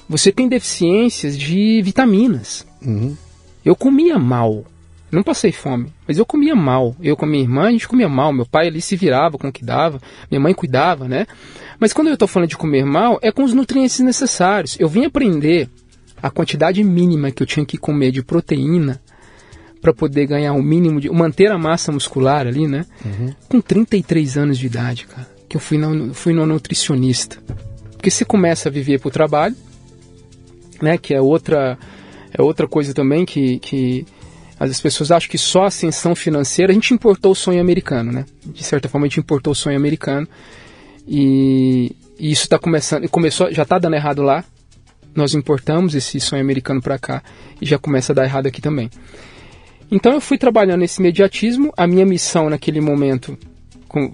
Você tem deficiências de vitaminas. Uhum. Eu comia mal. Não passei fome, mas eu comia mal. Eu com a minha irmã, a gente comia mal. Meu pai ali se virava com o que dava, minha mãe cuidava, né? Mas quando eu estou falando de comer mal, é com os nutrientes necessários. Eu vim aprender a quantidade mínima que eu tinha que comer de proteína para poder ganhar o mínimo de manter a massa muscular ali, né? Uhum. Com 33 anos de idade, cara, que eu fui no, fui no nutricionista. Porque você começa a viver para o trabalho, né? Que é outra é outra coisa também que, que as pessoas acham que só ascensão financeira, a gente importou o sonho americano, né? De certa forma a gente importou o sonho americano e, e isso está começando, começou, já está dando errado lá. Nós importamos esse sonho americano para cá e já começa a dar errado aqui também. Então eu fui trabalhando nesse imediatismo. A minha missão naquele momento, com,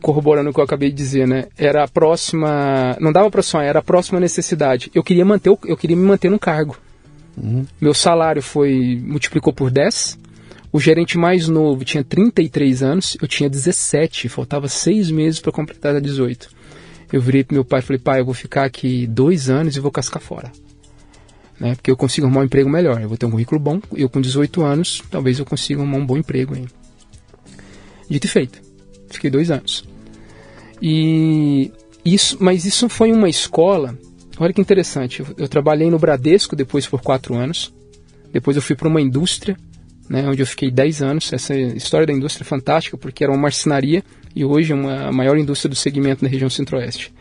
corroborando o que eu acabei de dizer, né, era a próxima, não dava para sonhar, era a próxima necessidade. Eu queria manter, eu queria me manter no cargo. Uhum. Meu salário foi multiplicou por 10. O gerente mais novo tinha 33 anos, eu tinha 17, faltava seis meses para completar 18. Eu virei para meu pai e falei, pai, eu vou ficar aqui dois anos e vou cascar fora. Né? Porque eu consigo arrumar um emprego melhor. Eu vou ter um currículo bom, eu com 18 anos, talvez eu consiga arrumar um bom emprego aí. Dito e feito. Fiquei dois anos. E isso, mas isso foi uma escola Olha que interessante. Eu, eu trabalhei no Bradesco depois por quatro anos. Depois eu fui para uma indústria, né, onde eu fiquei 10 anos. Essa história da indústria é fantástica porque era uma marcenaria e hoje é uma, a maior indústria do segmento na região centro-oeste.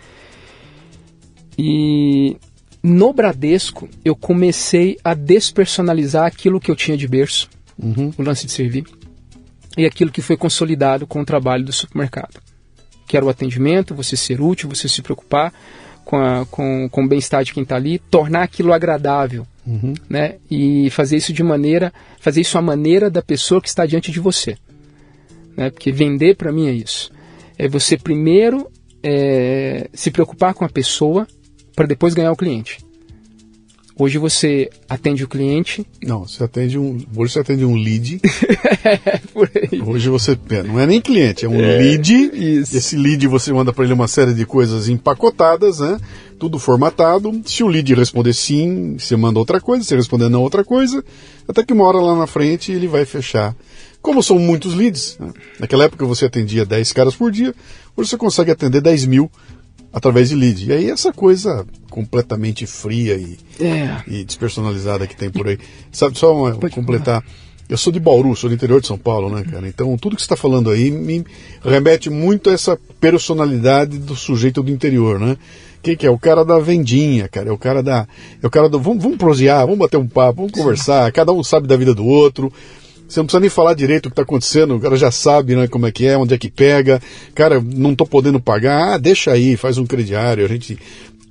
E no Bradesco eu comecei a despersonalizar aquilo que eu tinha de berço, uhum. o lance de servir, e aquilo que foi consolidado com o trabalho do supermercado, que era o atendimento, você ser útil, você se preocupar com, a, com, com o bem-estar de quem está ali, tornar aquilo agradável, uhum. né? E fazer isso de maneira, fazer isso à maneira da pessoa que está diante de você, né? Porque vender para mim é isso, é você primeiro é, se preocupar com a pessoa para depois ganhar o cliente. Hoje você atende o cliente. Não, você atende um. Hoje você atende um lead. é, hoje você. É, não é nem cliente, é um é, lead. Isso. Esse lead você manda para ele uma série de coisas empacotadas, né? Tudo formatado. Se o lead responder sim, você manda outra coisa. Se responder não, outra coisa. Até que uma hora lá na frente ele vai fechar. Como são muitos leads, né? naquela época você atendia 10 caras por dia, hoje você consegue atender 10 mil através de lead. E aí essa coisa completamente fria e, é. e despersonalizada que tem por aí. Sabe, só uma, completar. Eu sou de Bauru, sou do interior de São Paulo, né, cara? Então tudo que você está falando aí me remete muito a essa personalidade do sujeito do interior, né? Que, que é o cara da vendinha, cara, é o cara da, é o cara do, vamos, vamos prosear, vamos bater um papo, vamos conversar, cada um sabe da vida do outro, você não precisa nem falar direito o que está acontecendo, o cara já sabe né, como é que é, onde é que pega. Cara, não estou podendo pagar, ah, deixa aí, faz um crediário. A gente.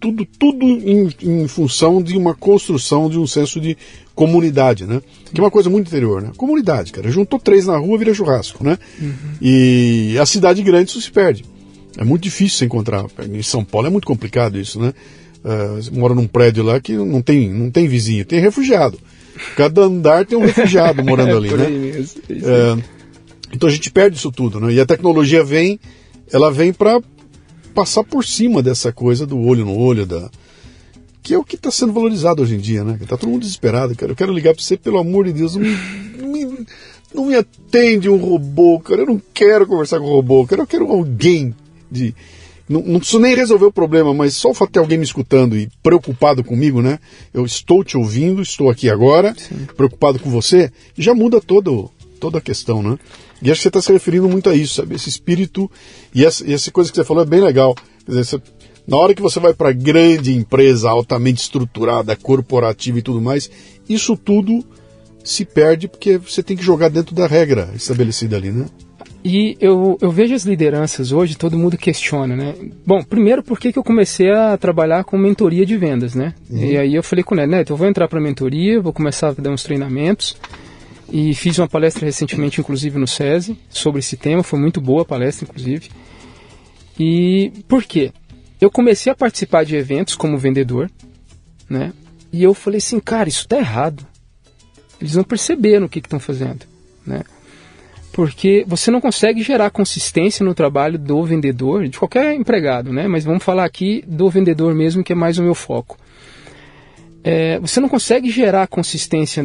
Tudo, tudo em, em, função de uma construção de um senso de comunidade, né? Que é uma coisa muito interior, né? Comunidade, cara. Juntou três na rua, vira churrasco, né? Uhum. E a cidade grande isso se perde. É muito difícil se encontrar. Em São Paulo é muito complicado isso, né? Uh, mora num prédio lá que não tem, não tem vizinho, tem refugiado. Cada andar tem um refugiado morando ali, né? É, então a gente perde isso tudo, né? E a tecnologia vem, ela vem para passar por cima dessa coisa do olho no olho, da que é o que está sendo valorizado hoje em dia, né? Tá todo mundo desesperado, cara. Eu quero ligar para você, pelo amor de Deus, não me, não me atende um robô, cara. Eu não quero conversar com um robô, cara. Eu quero alguém de não, não preciso nem resolver o problema, mas só o fato de ter alguém me escutando e preocupado comigo, né? Eu estou te ouvindo, estou aqui agora, Sim. preocupado com você, já muda todo, toda a questão, né? E acho que você está se referindo muito a isso, sabe? Esse espírito e essa, e essa coisa que você falou é bem legal. Quer dizer, você, na hora que você vai para grande empresa altamente estruturada, corporativa e tudo mais, isso tudo se perde porque você tem que jogar dentro da regra estabelecida ali, né? E eu, eu vejo as lideranças hoje, todo mundo questiona, né? Bom, primeiro porque que eu comecei a trabalhar com mentoria de vendas, né? Uhum. E aí eu falei com o Neto, Neto, eu vou entrar para mentoria, vou começar a dar uns treinamentos. E fiz uma palestra recentemente, inclusive no SESI, sobre esse tema, foi muito boa a palestra, inclusive. E por quê? Eu comecei a participar de eventos como vendedor, né? E eu falei assim, cara, isso tá errado. Eles não perceberam o que estão fazendo, né? Porque você não consegue gerar consistência no trabalho do vendedor, de qualquer empregado, né? Mas vamos falar aqui do vendedor mesmo, que é mais o meu foco. É, você não consegue gerar consistência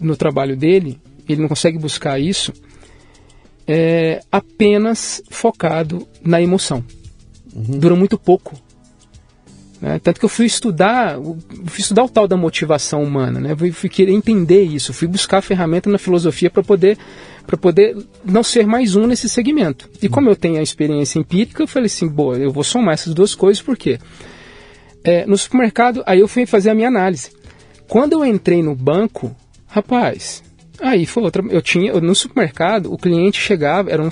no trabalho dele, ele não consegue buscar isso é, apenas focado na emoção. Uhum. Dura muito pouco. Né? Tanto que eu fui estudar, fui estudar o tal da motivação humana, né? fui, fui querer entender isso, fui buscar ferramenta na filosofia para poder para poder não ser mais um nesse segmento. E como eu tenho a experiência empírica, eu falei assim, boa, eu vou somar essas duas coisas, por quê? É, no supermercado, aí eu fui fazer a minha análise. Quando eu entrei no banco, rapaz, aí foi outra. Eu tinha no supermercado, o cliente chegava, era um,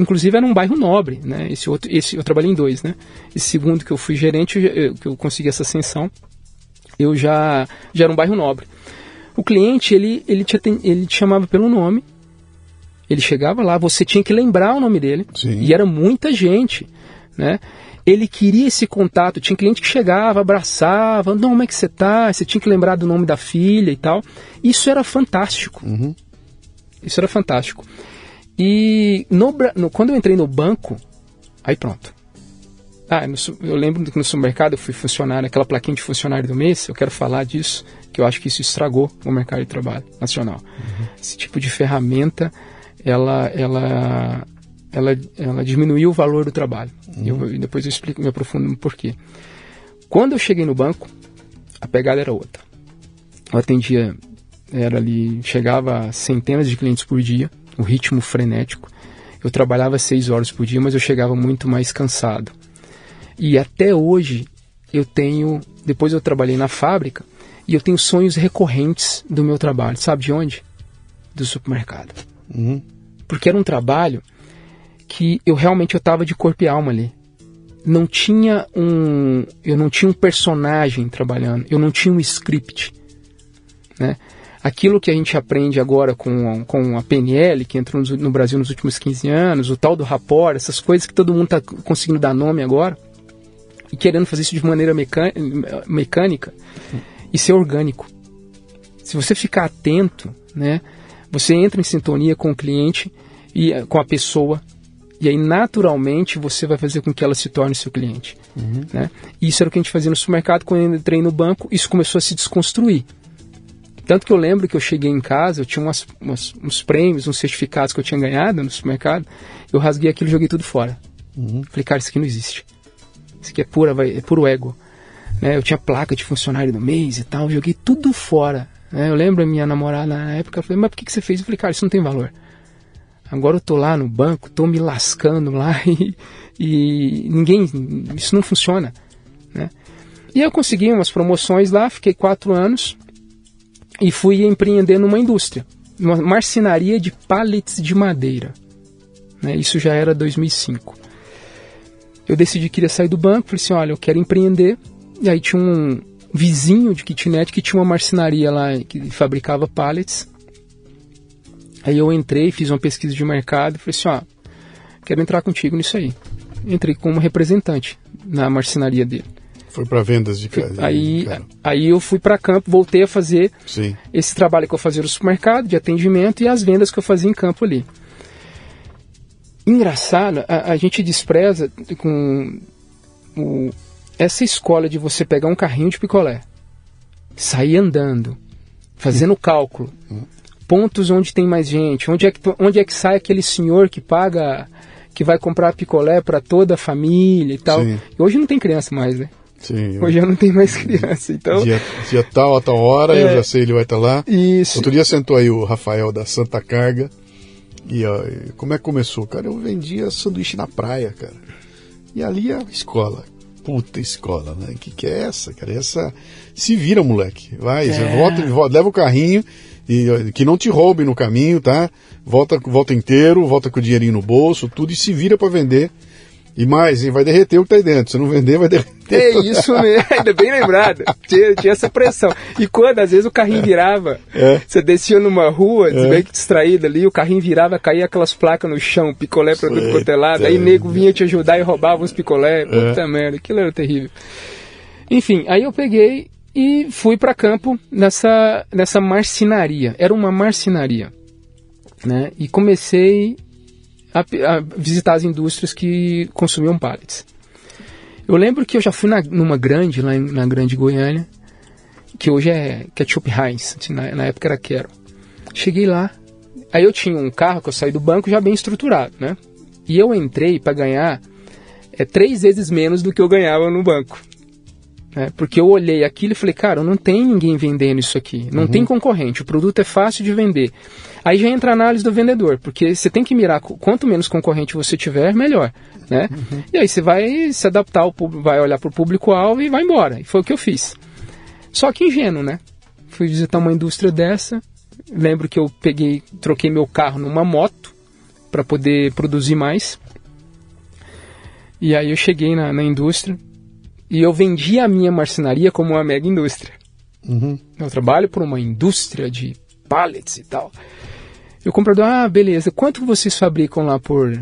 inclusive era um bairro nobre, né? Esse outro, esse eu trabalhei em dois, né? Esse segundo que eu fui gerente, eu, que eu consegui essa ascensão, eu já já era um bairro nobre. O cliente ele ele te, ele te chamava pelo nome ele chegava lá, você tinha que lembrar o nome dele. Sim. E era muita gente, né? Ele queria esse contato. Tinha cliente que chegava, abraçava, não, como é que você tá? Você tinha que lembrar do nome da filha e tal. Isso era fantástico. Uhum. Isso era fantástico. E no, no, quando eu entrei no banco, aí pronto. Ah, no, eu lembro que no supermercado eu fui funcionário, aquela plaquinha de funcionário do mês, eu quero falar disso, que eu acho que isso estragou o mercado de trabalho nacional. Uhum. Esse tipo de ferramenta ela, ela, ela, ela diminuiu o valor do trabalho. Uhum. Eu, depois eu explico, me aprofundo no porquê. Quando eu cheguei no banco, a pegada era outra. Eu atendia, era ali, chegava a centenas de clientes por dia, o um ritmo frenético. Eu trabalhava seis horas por dia, mas eu chegava muito mais cansado. E até hoje eu tenho, depois eu trabalhei na fábrica e eu tenho sonhos recorrentes do meu trabalho. Sabe de onde? Do supermercado. Uhum porque era um trabalho que eu realmente eu estava de corpo e alma ali. não tinha um eu não tinha um personagem trabalhando, eu não tinha um script, né? Aquilo que a gente aprende agora com, com a PNL, que entrou no, Brasil nos últimos 15 anos, o tal do rapport, essas coisas que todo mundo está conseguindo dar nome agora, e querendo fazer isso de maneira mecânica, e ser orgânico. Se você ficar atento, né, você entra em sintonia com o cliente e com a pessoa, e aí, naturalmente, você vai fazer com que ela se torne seu cliente. Uhum. Né? Isso era o que a gente fazia no supermercado. Quando eu entrei no banco, isso começou a se desconstruir. Tanto que eu lembro que eu cheguei em casa, eu tinha umas, umas, uns prêmios, uns certificados que eu tinha ganhado no supermercado. Eu rasguei aquilo e joguei tudo fora. Uhum. Falei, cara, isso aqui não existe. Isso aqui é, pura, é puro ego. Né? Eu tinha placa de funcionário do mês e tal, joguei tudo fora. Né? Eu lembro a minha namorada na época, eu falei, mas por que, que você fez? Eu falei, cara, isso não tem valor. Agora eu tô lá no banco, tô me lascando lá e, e ninguém, isso não funciona, né? E eu consegui umas promoções lá, fiquei quatro anos e fui empreender numa indústria, uma marcenaria de pallets de madeira. Né? Isso já era 2005. Eu decidi que queria sair do banco, falei assim, olha, eu quero empreender. E aí tinha um vizinho de kitnet que tinha uma marcenaria lá que fabricava pallets. Aí eu entrei, fiz uma pesquisa de mercado e falei assim, ó, quero entrar contigo nisso aí. Entrei como representante na marcenaria dele. Foi para vendas de casa. Aí, aí eu fui para campo, voltei a fazer Sim. esse trabalho que eu fazia no supermercado, de atendimento, e as vendas que eu fazia em campo ali. Engraçado, a, a gente despreza com o, essa escola de você pegar um carrinho de picolé, sair andando, fazendo hum. cálculo, hum pontos onde tem mais gente, onde é que, onde é que sai aquele senhor que paga, que vai comprar picolé para toda a família e tal. Sim. E hoje não tem criança mais, né? Sim, hoje já não tem mais criança, então... Dia, dia tal, a tal hora, é, eu já sei, ele vai estar tá lá. Isso. Outro dia sentou aí o Rafael da Santa Carga, e ó, como é que começou? Cara, eu vendia sanduíche na praia, cara. E ali a escola, puta escola, né? Que que é essa, cara? Essa se vira, moleque. Vai, é. você volta, volta, leva o carrinho e que não te roubem no caminho, tá? Volta, volta inteiro, volta com o dinheirinho no bolso, tudo e se vira para vender. E mais, hein, vai derreter o que tá aí dentro. Se não vender, vai derreter. É isso mesmo, ainda bem lembrado. Tinha, tinha, essa pressão. E quando às vezes o carrinho virava, é. você descia numa rua, é. meio que distraído ali, o carrinho virava, caía aquelas placas no chão, picolé pra tudo quanto é lado. Aí nego vinha te ajudar e roubava uns picolé. É. Puta merda, aquilo era terrível. Enfim, aí eu peguei e fui para campo nessa, nessa marcenaria. Era uma marcenaria. Né? E comecei a, a visitar as indústrias que consumiam pallets. Eu lembro que eu já fui na, numa grande, lá em, na Grande Goiânia, que hoje é Ketchup Heinz, na, na época era Quero. Cheguei lá, aí eu tinha um carro que eu saí do banco já bem estruturado, né? E eu entrei para ganhar é, três vezes menos do que eu ganhava no banco. Né? Porque eu olhei aquilo e falei, cara, não tem ninguém vendendo isso aqui, não uhum. tem concorrente, o produto é fácil de vender. Aí já entra a análise do vendedor, porque você tem que mirar, quanto menos concorrente você tiver, melhor. Né? Uhum. E aí você vai se adaptar, ao, vai olhar para o público-alvo e vai embora. E foi o que eu fiz. Só que ingênuo, né? Fui visitar uma indústria dessa. Lembro que eu peguei, troquei meu carro numa moto para poder produzir mais. E aí eu cheguei na, na indústria, e eu vendi a minha marcenaria como uma mega indústria. Uhum. Eu trabalho por uma indústria de pallets e tal. E o comprador, ah, beleza, quanto vocês fabricam lá por,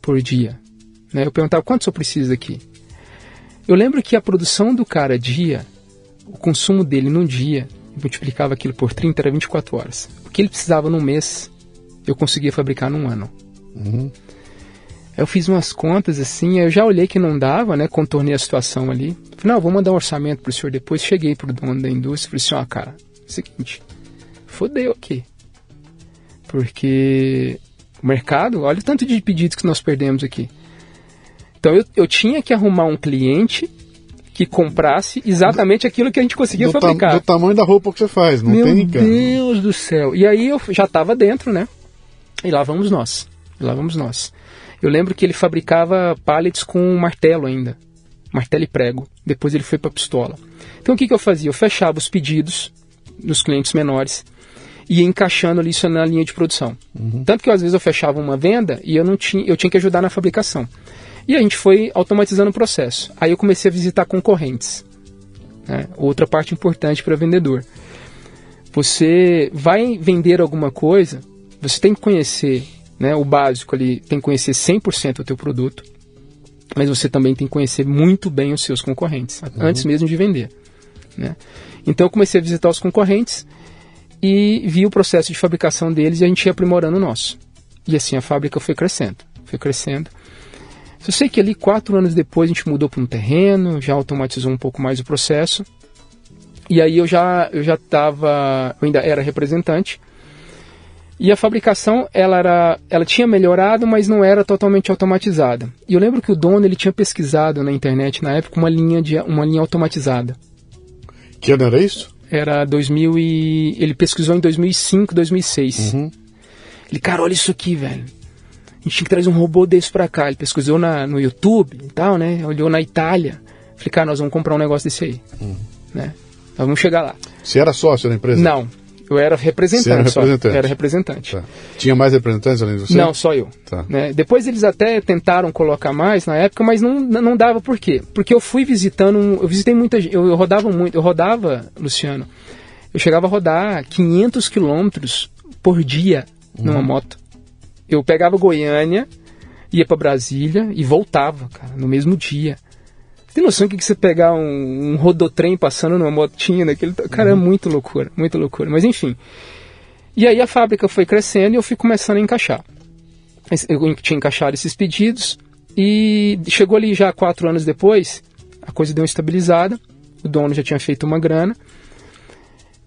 por dia? Né? Eu perguntava, quanto eu preciso aqui? Eu lembro que a produção do cara dia, o consumo dele num dia, multiplicava aquilo por 30, era 24 horas. O que ele precisava num mês, eu conseguia fabricar num ano. Uhum. Eu fiz umas contas assim, eu já olhei que não dava, né? Contornei a situação ali. Falei, não, vou mandar um orçamento pro senhor depois. Cheguei pro dono da indústria e falei assim, ó, cara, o seguinte, fodeu aqui. Porque o mercado, olha o tanto de pedidos que nós perdemos aqui. Então eu, eu tinha que arrumar um cliente que comprasse exatamente aquilo que a gente conseguia do fabricar. do tamanho da roupa que você faz, não Meu tem. Meu Deus do céu. E aí eu já estava dentro, né? E lá vamos nós. E lá vamos nós. Eu lembro que ele fabricava pallets com martelo ainda, martelo e prego. Depois ele foi para pistola. Então o que, que eu fazia? Eu fechava os pedidos dos clientes menores e ia encaixando isso na linha de produção. Uhum. Tanto que às vezes eu fechava uma venda e eu não tinha, eu tinha que ajudar na fabricação. E a gente foi automatizando o processo. Aí eu comecei a visitar concorrentes. Né? Outra parte importante para vendedor. Você vai vender alguma coisa, você tem que conhecer né, o básico ali, tem que conhecer 100% o teu produto, mas você também tem que conhecer muito bem os seus concorrentes, uhum. antes mesmo de vender. Né? Então eu comecei a visitar os concorrentes e vi o processo de fabricação deles e a gente ia aprimorando o nosso. E assim a fábrica foi crescendo, foi crescendo. Eu sei que ali quatro anos depois a gente mudou para um terreno, já automatizou um pouco mais o processo. E aí eu já eu já estava, eu ainda era representante. E a fabricação ela era, ela tinha melhorado, mas não era totalmente automatizada. E eu lembro que o dono ele tinha pesquisado na internet na época uma linha de uma linha automatizada. Que ano era isso? Era 2000 e ele pesquisou em 2005, 2006. Uhum. Ele, cara, olha isso aqui, velho. A gente tinha que trazer um robô desse pra cá. Ele pesquisou na, no YouTube e tal, né? Olhou na Itália. Falei, cara, nós vamos comprar um negócio desse aí. Uhum. Né? Nós vamos chegar lá. Você era sócio da empresa? Não. Eu era representante. Era representante. Era representante. Tá. Tinha mais representantes além de você? Não, só eu. Tá. Né? Depois eles até tentaram colocar mais na época, mas não, não dava por quê? Porque eu fui visitando, eu visitei muita gente, eu rodava muito, eu rodava, Luciano, eu chegava a rodar 500 quilômetros por dia numa uhum. moto. Eu pegava Goiânia, ia para Brasília e voltava, cara, no mesmo dia. Tem noção que você pegar um, um rodotrem passando numa motinha naquele. Cara, é uhum. é muito loucura, muito loucura. Mas enfim. E aí a fábrica foi crescendo e eu fui começando a encaixar. Eu tinha encaixado esses pedidos e chegou ali já quatro anos depois, a coisa deu uma estabilizada, o dono já tinha feito uma grana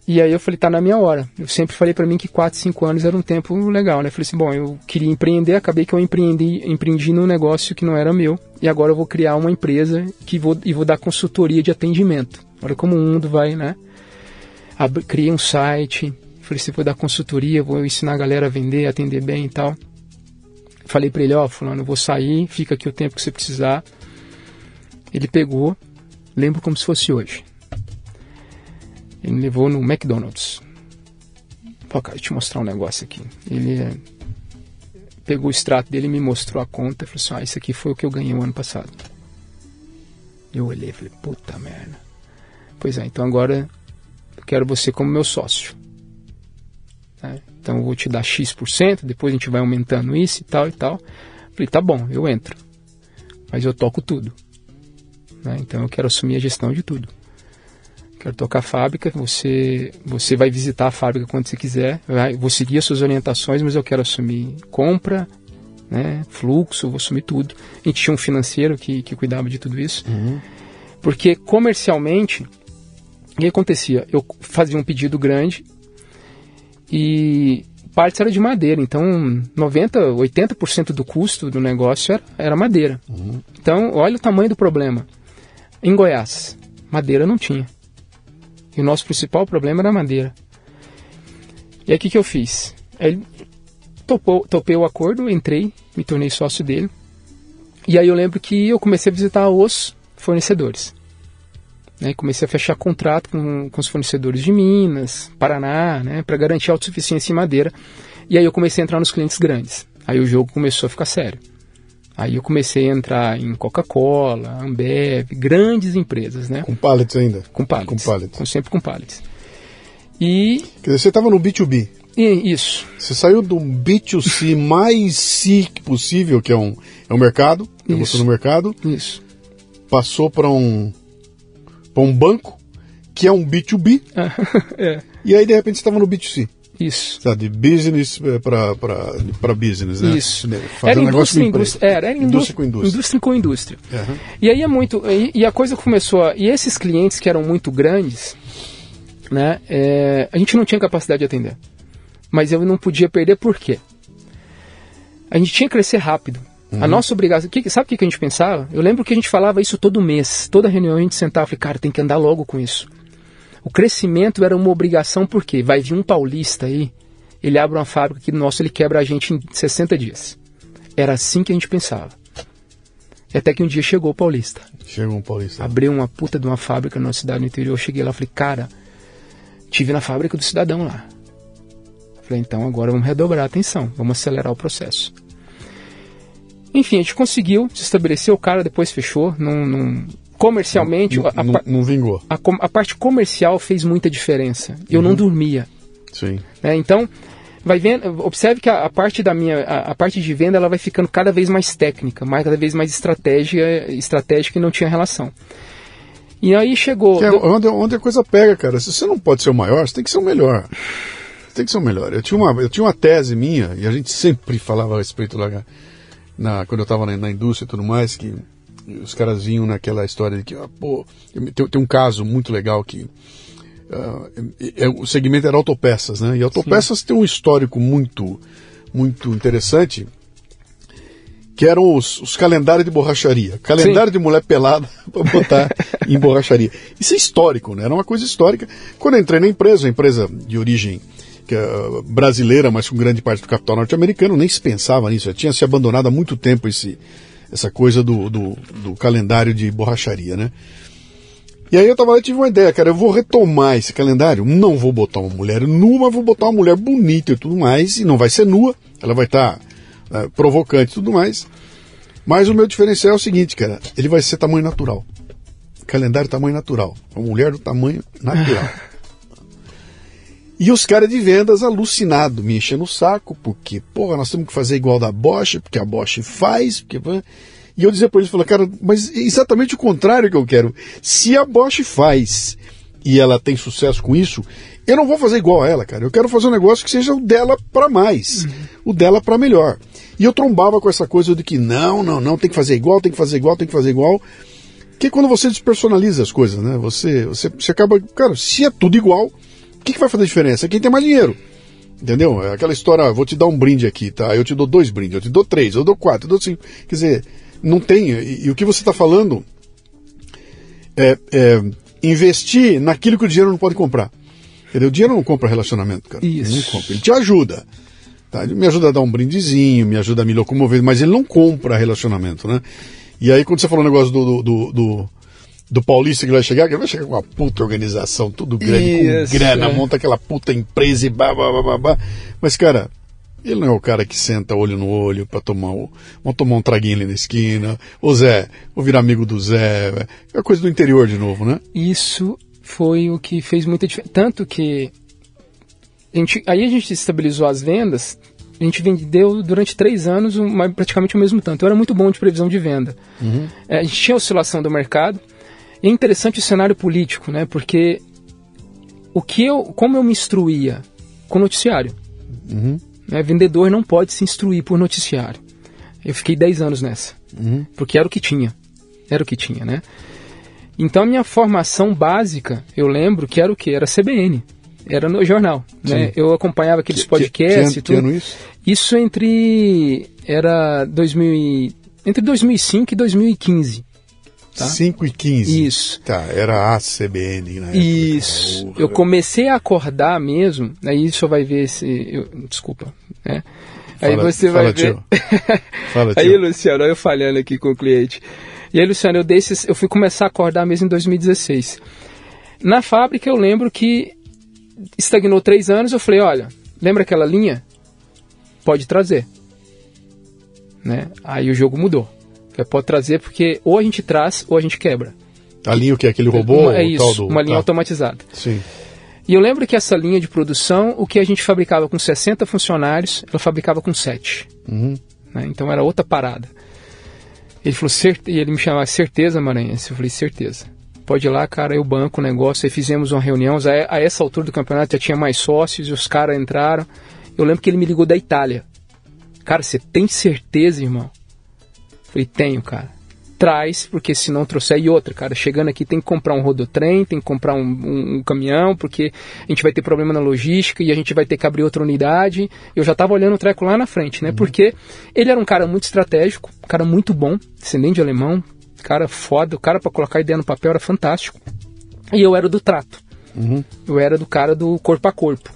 e aí eu falei, tá na minha hora. Eu sempre falei para mim que 4, 5 anos era um tempo legal, né? Eu falei assim, bom, eu queria empreender, acabei que eu empreendi, empreendi num negócio que não era meu. E agora eu vou criar uma empresa que vou, e vou dar consultoria de atendimento. Olha como o mundo vai, né? Abri, criei um site, falei assim, vou dar consultoria, vou ensinar a galera a vender, atender bem e tal. Falei para ele, ó, oh, fulano, vou sair, fica aqui o tempo que você precisar. Ele pegou, lembro como se fosse hoje ele me levou no McDonald's. Pô, cara, deixa eu te mostrar um negócio aqui. Ele é, pegou o extrato dele, me mostrou a conta e falou assim: Ah, isso aqui foi o que eu ganhei o ano passado. Eu olhei e falei: Puta merda. Pois é, então agora eu quero você como meu sócio. Né? Então eu vou te dar X%, depois a gente vai aumentando isso e tal e tal. Falei: Tá bom, eu entro. Mas eu toco tudo. Né? Então eu quero assumir a gestão de tudo quero tocar a fábrica, você, você vai visitar a fábrica quando você quiser, vai, vou seguir as suas orientações, mas eu quero assumir compra, né, fluxo, vou assumir tudo. A gente tinha um financeiro que, que cuidava de tudo isso. Uhum. Porque comercialmente, o que acontecia? Eu fazia um pedido grande e partes era de madeira, então 90, 80% do custo do negócio era, era madeira. Uhum. Então, olha o tamanho do problema. Em Goiás, madeira não tinha. E o nosso principal problema era a madeira. E aí o que, que eu fiz? Aí topou, topei o acordo, entrei, me tornei sócio dele. E aí eu lembro que eu comecei a visitar os fornecedores. Né? Comecei a fechar contrato com, com os fornecedores de Minas, Paraná, né? para garantir a autossuficiência em madeira. E aí eu comecei a entrar nos clientes grandes. Aí o jogo começou a ficar sério. Aí eu comecei a entrar em Coca-Cola, Ambev, grandes empresas, né? Com pallets ainda? Com pallets. Com pallets. Com, sempre com pallets. E... Quer dizer, você estava no B2B. E, isso. Você saiu do B2C mais C possível, que é um, é um mercado, isso. no mercado. Isso. Passou para um, para um banco, que é um B2B. é. E aí, de repente, você estava no B2C. Isso. Sabe, de business eh, para business, né? Isso. Era indústria, indústria, era, era indústria, com indústria. Indústria com indústria. Uhum. E aí é muito. E, e, a coisa começou a. E esses clientes que eram muito grandes, né? É, a gente não tinha capacidade de atender. Mas eu não podia perder por quê? A gente tinha que crescer rápido. Uhum. A nossa obrigação. Que, sabe o que, que a gente pensava? Eu lembro que a gente falava isso todo mês. Toda reunião a gente sentava e falava, cara, tem que andar logo com isso. O crescimento era uma obrigação porque vai vir um paulista aí, ele abre uma fábrica aqui nosso, ele quebra a gente em 60 dias. Era assim que a gente pensava. Até que um dia chegou o paulista. Chegou um paulista. Abriu uma puta de uma fábrica na cidade do interior. Eu cheguei lá e falei, cara, tive na fábrica do cidadão lá. Falei, então agora vamos redobrar a atenção, vamos acelerar o processo. Enfim, a gente conseguiu se estabelecer, o cara depois fechou, não, não comercialmente... Não, a, não, não vingou. a, a parte comercial fez muita diferença. Eu não dormia. Sim. né? Então, vai vendo, observe que a, a parte da minha, a, a parte de venda, ela vai ficando cada vez mais técnica, mais cada vez mais estratégia, estratégica e não tinha relação. E aí chegou. É onde, onde a coisa pega, cara. Se você não pode ser o maior, você tem que ser o melhor. Você tem que ser o melhor. Eu tinha uma, eu tinha uma tese minha, e a gente sempre falava a respeito lá, na, quando eu estava na, na indústria e tudo mais, que os caras vinham naquela história de que, ah, pô, tem, tem um caso muito legal que ah, é- é- o segmento era autopeças, né? E autopeças tem um histórico muito, muito interessante, que eram os, os calendários de borracharia. Calendário de mulher pelada para botar em borracharia. Isso é histórico, né? Era uma coisa histórica. Quando eu entrei na empresa, uma empresa de origem é, brasileira, mas com grande parte do capital norte-americano, nem se pensava nisso. Já tinha se abandonado há muito tempo esse, essa coisa do, do, do calendário de borracharia, né? E aí eu tava lá tive uma ideia, cara, eu vou retomar esse calendário, não vou botar uma mulher nua, vou botar uma mulher bonita e tudo mais, e não vai ser nua, ela vai estar provocante e tudo mais. Mas o meu diferencial é o seguinte, cara, ele vai ser tamanho natural. Calendário tamanho natural. Uma mulher do tamanho natural. E os caras de vendas alucinados, me enchendo o saco, porque, porra, nós temos que fazer igual da Bosch, porque a Bosch faz, porque. E eu dizia para eles, falei, cara, mas é exatamente o contrário que eu quero. Se a Bosch faz e ela tem sucesso com isso, eu não vou fazer igual a ela, cara. Eu quero fazer um negócio que seja o dela para mais, o dela para melhor. E eu trombava com essa coisa de que não, não, não, tem que fazer igual, tem que fazer igual, tem que fazer igual. Que é quando você despersonaliza as coisas, né? Você, você, você acaba, cara, se é tudo igual, que, que vai fazer diferença? É quem tem mais dinheiro. Entendeu? É aquela história, ah, vou te dar um brinde aqui, tá? Eu te dou dois brindes, eu te dou três, eu dou quatro, eu dou cinco. Quer dizer, não tem. E, e o que você está falando é, é investir naquilo que o dinheiro não pode comprar. Entendeu? O dinheiro não compra relacionamento, cara. Isso. Não compra. Ele te ajuda. Tá? Ele me ajuda a dar um brindezinho, me ajuda a me locomover, mas ele não compra relacionamento, né? E aí, quando você falou o negócio do, do, do, do, do Paulista que vai chegar, que vai chegar com uma puta organização, tudo grande, Isso, com grana, é. monta aquela puta empresa e blá, blá, blá, blá, blá. Mas, cara, ele não é o cara que senta olho no olho para tomar, o, vamos tomar um traguinho ali na esquina. Ô Zé, vou virar amigo do Zé. É coisa do interior de novo, né? Isso foi o que fez muita diferença. Tanto que a gente, aí a gente estabilizou as vendas. A gente vendeu durante três anos praticamente o mesmo tanto. Eu era muito bom de previsão de venda. É, a gente tinha oscilação do mercado. É interessante o cenário político, né? Porque o que eu, como eu me instruía com noticiário, né? Vendedor não pode se instruir por noticiário. Eu fiquei 10 anos nessa, porque era o que tinha, era o que tinha, né? Então a minha formação básica, eu lembro que era o que? Era CBN, era no jornal, né? Eu acompanhava aqueles Que- podcasts que- e que ano tudo. isso? Isso entre era 2000 e- entre 2005 e 2015. Tá. 5 e 15. Isso. Tá, era a CBN época. Isso. Porra. Eu comecei a acordar mesmo, aí só vai ver se. eu- desculpa. Né? Aí Fala- você fala, vai ver. Fala, aí. Luciano, eu falhando aqui com o cliente. E aí, Luciano, eu, dei esses- eu fui começar a acordar mesmo em 2016. Na fábrica, eu lembro que estagnou três anos. Eu falei: olha, lembra aquela linha? Pode trazer. Né? Aí o jogo mudou. Falei, Pode trazer porque ou a gente traz ou a gente quebra. A linha o que? Aquele robô? Uma- é isso, do, uma linha tá. automatizada. Sim. E eu lembro que essa linha de produção, o que a gente fabricava com 60 funcionários, ela fabricava com 7. Uhum. né? Então era outra parada. Ele falou, e ele me chamava certeza, Maranhense. Eu falei, certeza. Pode ir lá, cara, eu banco o negócio. Aí fizemos uma reunião. A essa altura do campeonato já tinha mais sócios e os caras entraram. Eu lembro que ele me ligou da Itália. Cara, você tem certeza, irmão? Falei, tenho, cara. Traz, porque se não trouxer. E outra, cara, chegando aqui tem que comprar um rodotrem, tem que comprar um, um- um caminhão, porque a gente vai ter problema na logística e a gente vai ter que abrir outra unidade. Eu já tava olhando o treco lá na frente, né? Porque ele era um cara muito estratégico, um cara muito bom, descendente de alemão, cara foda, o cara para colocar ideia no papel era fantástico. E eu era do trato. Eu era do cara do corpo a corpo.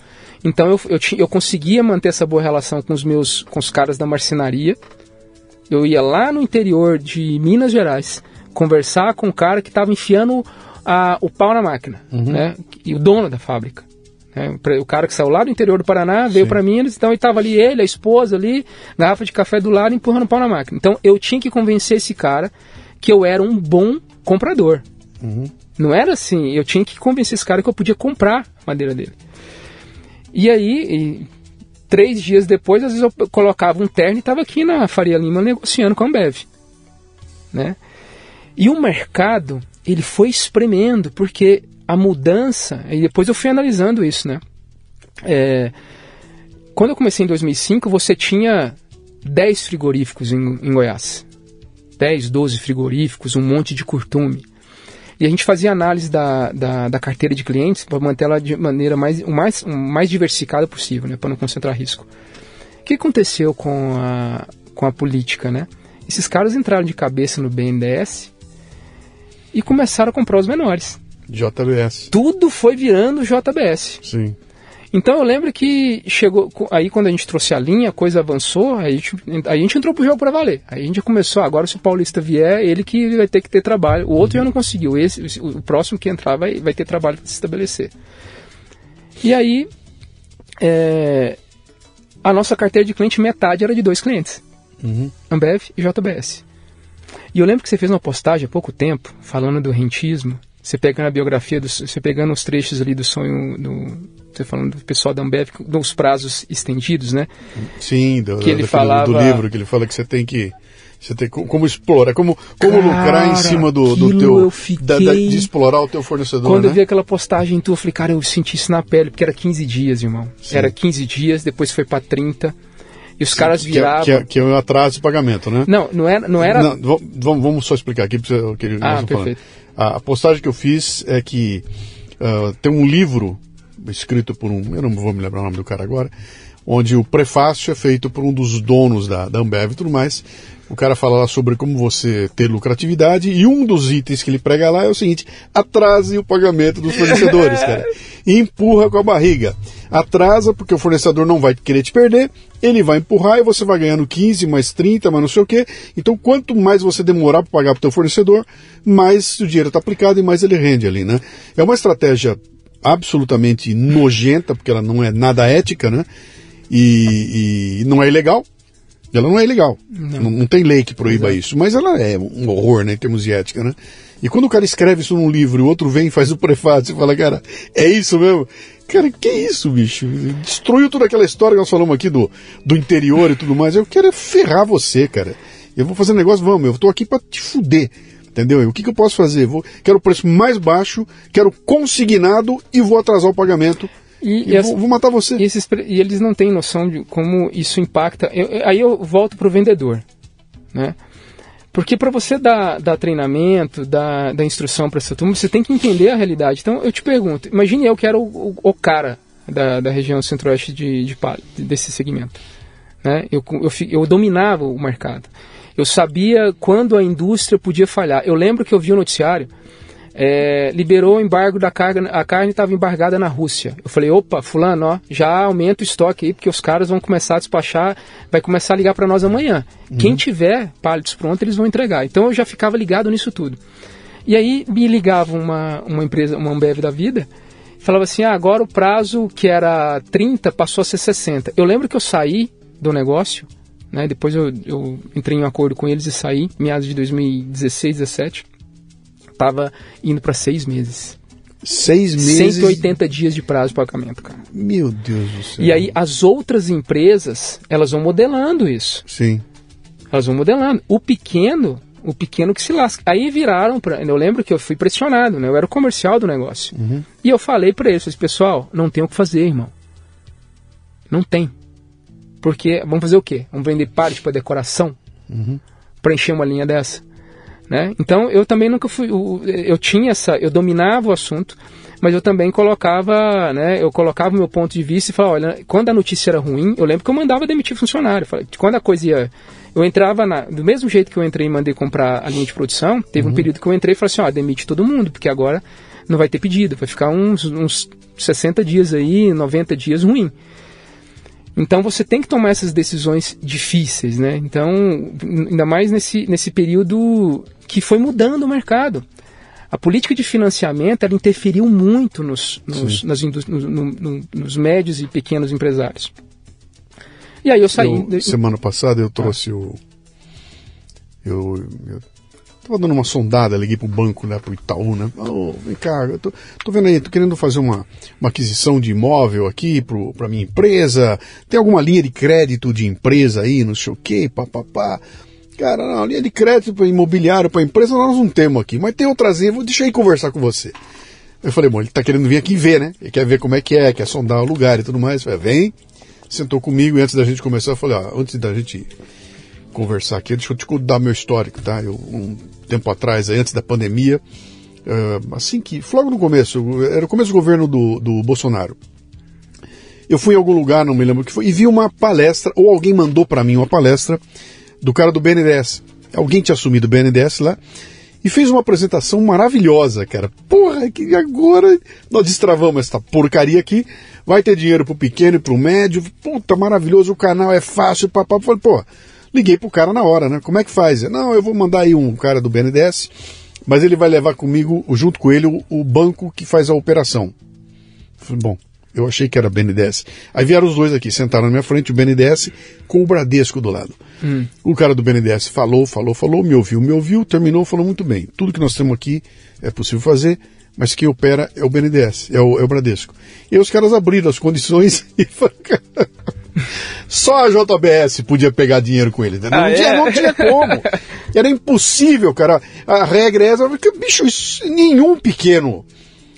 Então eu, eu, eu conseguia manter essa boa relação com os meus com os caras da marcenaria. Eu ia lá no interior de Minas Gerais conversar com o cara que estava enfiando a- o pau na máquina, né? E o dono da fábrica. Né? O cara que saiu lá do interior do Paraná veio para Minas, então estava ali ele, a esposa ali, garrafa de café do lado, empurrando pau na máquina. Então eu tinha que convencer esse cara que eu era um bom comprador. Uhum. Não era assim, eu tinha que convencer esse cara que eu podia comprar a madeira dele. E aí, e três dias depois, às vezes eu colocava um terno e estava aqui na Faria Lima negociando com a Ambev. Né? E o mercado, ele foi espremendo, porque a mudança, e depois eu fui analisando isso, né? É, quando eu comecei em 2005, você tinha 10 frigoríficos em, em Goiás. 10, 12 frigoríficos, um monte de curtume. E a gente fazia análise da, da, da carteira de clientes para manter ela de maneira mais, o mais, o mais diversificada possível, né, para não concentrar risco. O que aconteceu com a, com a política? Né? Esses caras entraram de cabeça no BNDES e começaram a comprar os menores. JBS. Tudo foi virando JBS. Sim. Então eu lembro que chegou aí quando a gente trouxe a linha, a coisa avançou, aí a gente, a gente entrou pro jogo para valer. Aí a gente começou, agora se o Paulista vier, ele que vai ter que ter trabalho. O outro já não conseguiu, esse o próximo que entrar vai, vai ter trabalho para se estabelecer. E aí é, a nossa carteira de cliente metade era de dois clientes. Uhum. Ambev e JBS. E eu lembro que você fez uma postagem há pouco tempo falando do rentismo. Você pegando a biografia, do, você pegando os trechos ali do sonho do, você falando do pessoal da Ambev, dos prazos estendidos, né? Sim, do, que ele falava... do livro, que ele fala que você tem que você tem como explorar, como, como Cara, lucrar em cima do, do teu. Fiquei... Da, da, de explorar o teu fornecedor. Quando né? eu vi aquela postagem tu, eu falei, cara, eu senti isso na pele, porque era 15 dias, irmão. Sim. Era 15 dias, depois foi para 30. E os Sim, caras viravam. Que é, que, é, o atraso de pagamento, né? Não, não era. Não era... Não, vamos, vamos só explicar aqui para o que ele ah, perfeito. A, a postagem que eu fiz é que uh, tem um livro escrito por um, eu não vou me lembrar o nome do cara agora, onde o prefácio é feito por um dos donos da, da Ambev e tudo mais. O cara fala lá sobre como você ter lucratividade e um dos itens que ele prega lá é o seguinte: atrase o pagamento dos fornecedores, cara. E empurra com a barriga. Atrasa porque o fornecedor não vai querer te perder, ele vai empurrar e você vai ganhando 15 mais 30, mais não sei o quê. Então, quanto mais você demorar para pagar para o teu fornecedor, mais o dinheiro está aplicado e mais ele rende ali, né? É uma estratégia absolutamente nojenta, porque ela não é nada ética, né? E, e não é ilegal. Ela não é ilegal. Não, não, não tem lei que proíba Exato. isso. Mas ela é um horror, né, em termos de ética, né? E quando o cara escreve isso num livro e o outro vem e faz o prefácio e fala, cara, é isso mesmo? Cara, que isso, bicho? Destruiu toda aquela história que nós falamos aqui do, do interior e tudo mais. Eu quero ferrar você, cara. Eu vou fazer um negócio, vamos, eu tô aqui para te fuder. Entendeu? O que, que eu posso fazer? Vou, quero o preço mais baixo, quero consignado e vou atrasar o pagamento. E, e vou, vou, matar você. E, esses, e, eles não têm noção de como isso impacta. Eu, aí eu volto para o vendedor. Né? Porque para você dar, dar treinamento, dar, dar instrução para essa turma, você tem que entender a realidade. Então eu te pergunto: imagine eu que era o, o, o cara da, da região centro-oeste de, de, desse segmento. Né? Eu, eu, eu dominava o mercado. Eu sabia quando a indústria podia falhar. Eu lembro que eu vi o um noticiário, é, liberou o embargo da carne, a carne estava embargada na Rússia. Eu falei, opa, fulano, ó, já aumenta o estoque aí, porque os caras vão começar a despachar, vai começar a ligar para nós amanhã. Uhum. Quem tiver pálidos pronto, eles vão entregar. Então eu já ficava ligado nisso tudo. E aí me ligava uma, uma empresa, uma Ambev da vida, falava assim, ah, agora o prazo que era 30 passou a ser 60. Eu lembro que eu saí do negócio né? Depois eu, eu entrei em um acordo com eles e saí, meados de 2016, 17. Tava indo para seis meses. Seis meses? 180 dias de prazo de pagamento, cara. Meu Deus do céu. E aí as outras empresas, elas vão modelando isso. Sim. Elas vão modelando. O pequeno, o pequeno que se lasca. Aí viraram para, eu lembro que eu fui pressionado, né? Eu era o comercial do negócio. Uhum. E eu falei para eles, pessoal, não tem o que fazer, irmão. Não tem. Porque vamos fazer o quê? Vamos vender parte para decoração? Uhum. Para encher uma linha dessa? Né? Então eu também nunca fui. Eu, eu tinha essa. Eu dominava o assunto, mas eu também colocava, né? Eu colocava o meu ponto de vista e falava, olha, quando a notícia era ruim, eu lembro que eu mandava demitir funcionário. Quando a coisa ia. Eu entrava na, do mesmo jeito que eu entrei e mandei comprar a linha de produção, teve uhum. um período que eu entrei e falei assim, ó, demite todo mundo, porque agora não vai ter pedido, vai ficar uns, uns 60 dias aí, 90 dias ruim. Então você tem que tomar essas decisões difíceis, né? Então, ainda mais nesse, nesse período que foi mudando o mercado. A política de financiamento ela interferiu muito nos, nos, nas no, no, nos médios e pequenos empresários. E aí eu saí. Eu, semana passada eu trouxe ah. o. Eu, eu tava dando uma sondada, liguei pro banco, né, pro Itaú, né? Oh, vem cá, eu tô, tô vendo aí, tô querendo fazer uma, uma aquisição de imóvel aqui pro, pra minha empresa. Tem alguma linha de crédito de empresa aí, não sei o quê, papapá. Cara, não, linha de crédito para imobiliário, para empresa, nós não temos aqui, mas tem outras linhas, deixa eu ir conversar com você. Eu falei, bom, ele está querendo vir aqui ver, né? Ele quer ver como é que é, quer sondar o lugar e tudo mais. Eu falei, vem, sentou comigo e antes da gente começar, eu falei, ó, antes da gente conversar aqui, deixa eu te dar meu histórico, tá? Eu, um tempo atrás, antes da pandemia, uh, assim que, logo no começo, era o começo do governo do, do Bolsonaro. Eu fui em algum lugar, não me lembro o que foi, e vi uma palestra, ou alguém mandou para mim uma palestra do cara do BNDES. Alguém tinha assumido o BNDES lá e fez uma apresentação maravilhosa, cara. Porra, que agora nós destravamos essa porcaria aqui. Vai ter dinheiro pro pequeno e pro médio. Puta, maravilhoso, o canal é fácil, papá. Falei, pô, liguei pro cara na hora, né? Como é que faz? Não, eu vou mandar aí um cara do BNDES, mas ele vai levar comigo, junto com ele, o banco que faz a operação. Falei, bom, eu achei que era BNDES. Aí vieram os dois aqui, sentaram na minha frente, o BNDES com o Bradesco do lado. Hum. O cara do BNDES falou, falou, falou, me ouviu, me ouviu, terminou, falou muito bem. Tudo que nós temos aqui é possível fazer, mas quem opera é o BNDES, é o, é o Bradesco. E aí os caras abriram as condições e falaram, só a JBS podia pegar dinheiro com ele. Ah, não, é? tinha, não tinha como. Era impossível, cara. A regra é essa, bicho, isso, nenhum pequeno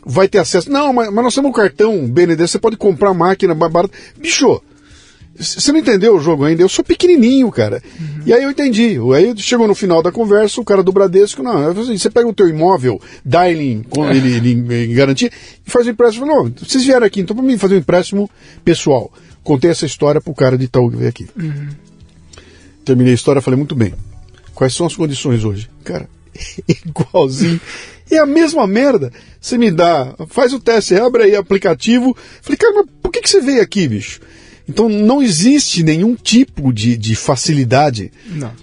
vai ter acesso. Não, mas, mas nós temos um cartão BNDES, você pode comprar máquina barata. Bicho, você não entendeu o jogo ainda? Eu sou pequenininho, cara. Uhum. E aí eu entendi. Aí chegou no final da conversa, o cara do Bradesco, não, assim, você pega o teu imóvel, dá ele, com ele, em garantia, e faz o empréstimo. Não, vocês vieram aqui, então para mim fazer um empréstimo pessoal. Contei essa história pro cara de Itaú que veio aqui. Uhum. Terminei a história, falei, muito bem. Quais são as condições hoje? Cara, igualzinho. É a mesma merda. Você me dá, faz o teste, abre aí aplicativo. Falei, cara, mas por que, que você veio aqui, bicho? Então não existe nenhum tipo de, de facilidade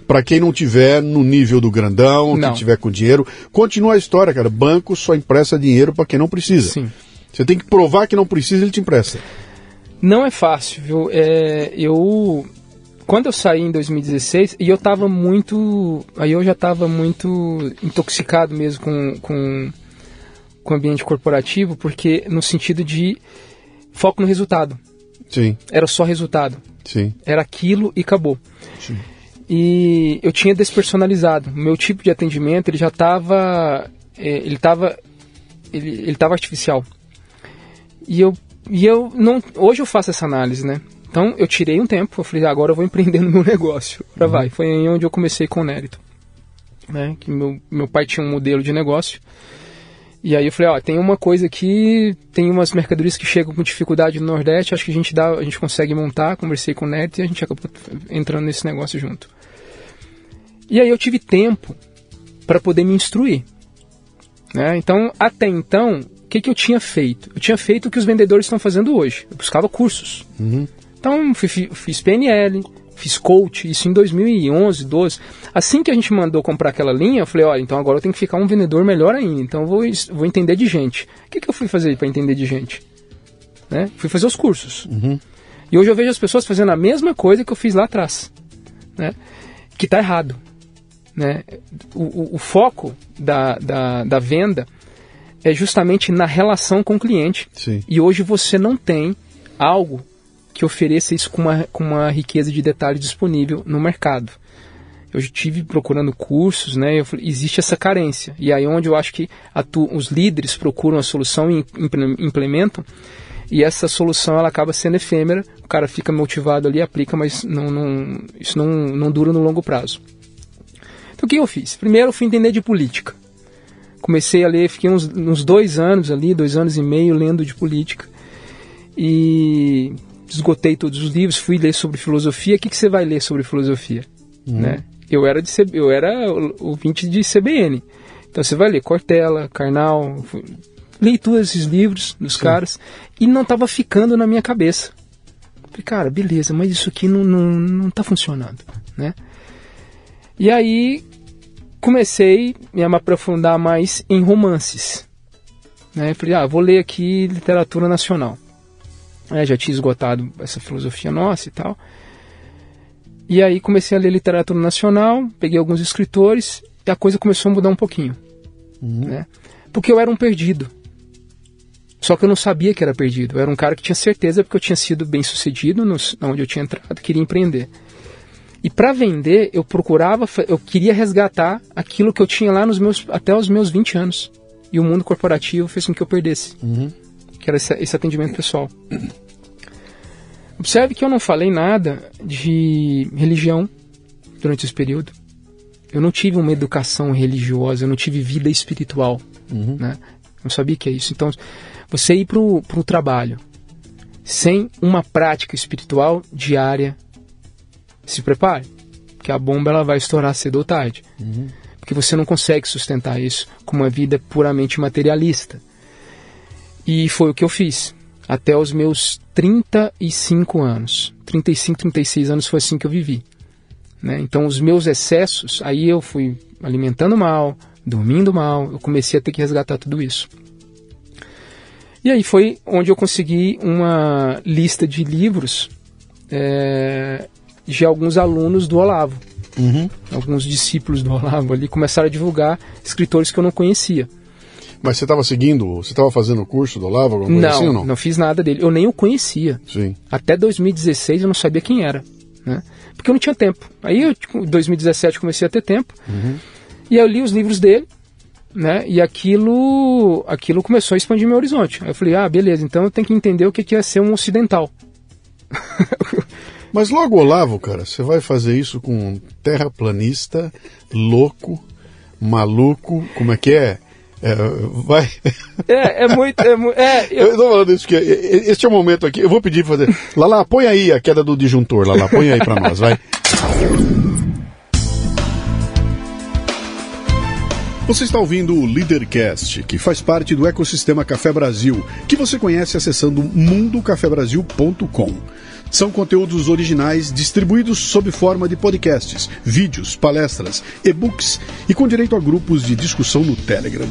para quem não tiver no nível do grandão, não. que tiver com dinheiro. Continua a história, cara. Banco só empresta dinheiro para quem não precisa. Sim. Você tem que provar que não precisa, ele te empresta. Não é fácil, viu? É, eu quando eu saí em 2016 e eu estava muito, aí eu já estava muito intoxicado mesmo com, com com o ambiente corporativo, porque no sentido de foco no resultado. Sim. Era só resultado. Sim. Era aquilo e acabou. Sim. E eu tinha despersonalizado. O meu tipo de atendimento ele já estava, é, ele estava, ele estava artificial. E eu, e eu não, hoje eu faço essa análise, né? Então eu tirei um tempo, eu falei, ah, agora eu vou empreender no meu negócio. Agora uhum. vai. Foi aí onde eu comecei com o Nérito. Né? Que meu, meu pai tinha um modelo de negócio e aí eu falei, ó, tem uma coisa aqui, tem umas mercadorias que chegam com dificuldade no Nordeste, acho que a gente dá, a gente consegue montar, conversei com o Neto e a gente acabou entrando nesse negócio junto. E aí eu tive tempo para poder me instruir. Né? Então, até então, o que, que eu tinha feito? Eu tinha feito o que os vendedores estão fazendo hoje. Eu buscava cursos. Uhum. Então, fiz PNL, fiz coach, isso em 2011, 12. Assim que a gente mandou comprar aquela linha, eu falei, olha, então agora eu tenho que ficar um vendedor melhor ainda, então eu vou, vou entender de gente. O que, que eu fui fazer para entender de gente? Né? Fui fazer os cursos. Uhum. E hoje eu vejo as pessoas fazendo a mesma coisa que eu fiz lá atrás, né? que está errado. Né? O, o, o foco da, da, da venda é justamente na relação com o cliente. Sim. E hoje você não tem algo que ofereça isso com uma, com uma riqueza de detalhe disponível no mercado. Eu estive procurando cursos, né? Eu, existe essa carência. E aí onde eu acho que atu, os líderes procuram a solução e implementam, e essa solução ela acaba sendo efêmera, o cara fica motivado ali, aplica, mas não, não, isso não, não dura no longo prazo. Então o que eu fiz? Primeiro eu fui entender de política. Comecei a ler, fiquei uns, uns dois anos ali, dois anos e meio lendo de política. E esgotei todos os livros, fui ler sobre filosofia. O que, que você vai ler sobre filosofia? Uhum. Né? Eu era de eu era ouvinte de CBN. Então você vai ler Cortella, Karnal, li todos esses livros dos Sim. caras e não estava ficando na minha cabeça. Falei, cara, beleza, mas isso aqui não, não, não tá funcionando, né? E aí comecei a me aprofundar mais em romances. Né? Falei, ah, vou ler aqui literatura nacional. É, já tinha esgotado essa filosofia nossa e tal. E aí comecei a ler literatura nacional, peguei alguns escritores e a coisa começou a mudar um pouquinho. Uhum. Né? Porque eu era um perdido. Só que eu não sabia que era perdido. Eu era um cara que tinha certeza porque eu tinha sido bem sucedido nos, onde eu tinha entrado, queria empreender. E para vender, eu procurava, eu queria resgatar aquilo que eu tinha lá nos meus, até os meus 20 anos. E o mundo corporativo fez com que eu perdesse. Uhum. Que era esse, atendimento pessoal. Observe que eu não falei nada de religião durante esse período. Eu não tive uma educação religiosa, eu não tive vida espiritual. Uhum. Né? Eu sabia que é isso. Então, você ir para o trabalho sem uma prática espiritual diária, se prepare, que a bomba ela vai estourar cedo ou tarde. Uhum. Porque você não consegue sustentar isso com uma vida puramente materialista. E foi o que eu fiz até os meus 35 anos. 35, 36 anos foi assim que eu vivi. Né? Então, os meus excessos, aí eu fui alimentando mal, dormindo mal, eu comecei a ter que resgatar tudo isso. E aí foi onde eu consegui uma lista de livros é, de alguns alunos do Olavo. Uhum. Alguns discípulos do Olavo ali começaram a divulgar escritores que eu não conhecia. Mas você estava seguindo, você estava fazendo o curso do Olavo, alguma coisa não, assim ou não? Não fiz nada dele. Eu nem o conhecia. Sim. Até 2016 eu não sabia quem era. Né? Porque eu não tinha tempo. Aí em tipo, 2017 comecei a ter tempo. Uhum. E eu li os livros dele, né? E aquilo, aquilo começou a expandir meu horizonte. Aí eu falei, ah, beleza, então eu tenho que entender o que é ser um ocidental. Mas logo Olavo, cara, você vai fazer isso com um terraplanista, louco, maluco, como é que é? É, vai. É, é muito. É, é, eu... eu tô falando isso, porque este é o momento aqui. Eu vou pedir pra fazer. Lala, põe aí a queda do disjuntor, Lala, põe aí pra nós, vai. Você está ouvindo o Leadercast, que faz parte do ecossistema Café Brasil, que você conhece acessando mundocafebrasil.com. São conteúdos originais distribuídos sob forma de podcasts, vídeos, palestras, e-books e com direito a grupos de discussão no Telegram.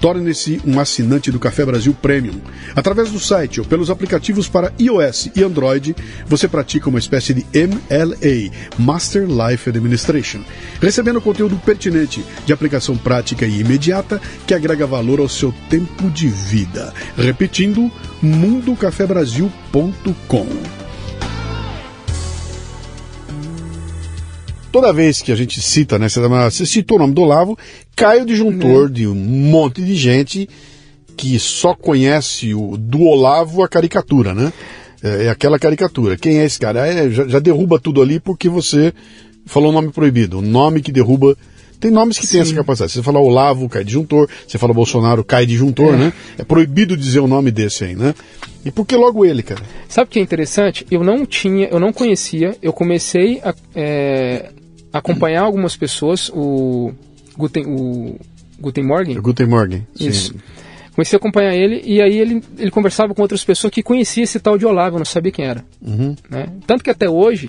Torne-se um assinante do Café Brasil Premium. Através do site ou pelos aplicativos para iOS e Android, você pratica uma espécie de MLA, Master Life Administration, recebendo conteúdo pertinente, de aplicação prática e imediata que agrega valor ao seu tempo de vida. Repetindo, mundocafebrasil.com. toda vez que a gente cita, né, você citou o nome do Olavo, cai o disjuntor uhum. de um monte de gente que só conhece o do Olavo a caricatura, né? É, é aquela caricatura. Quem é esse cara? É, já, já, derruba tudo ali porque você falou um nome proibido. O nome que derruba. Tem nomes que Sim. têm essa capacidade. Você fala Olavo, cai disjuntor. Você fala Bolsonaro, cai disjuntor, é. né? É proibido dizer o nome desse aí, né? E por que logo ele, cara? Sabe o que é interessante? Eu não tinha, eu não conhecia. Eu comecei a, é, acompanhar algumas pessoas, o Guten, o Guten Morgen. Guten Morgen, Isso. Comecei a acompanhar ele e aí ele, ele conversava com outras pessoas que conhecia esse tal de Olavo, eu não sabia quem era. Uhum. Né? Tanto que até hoje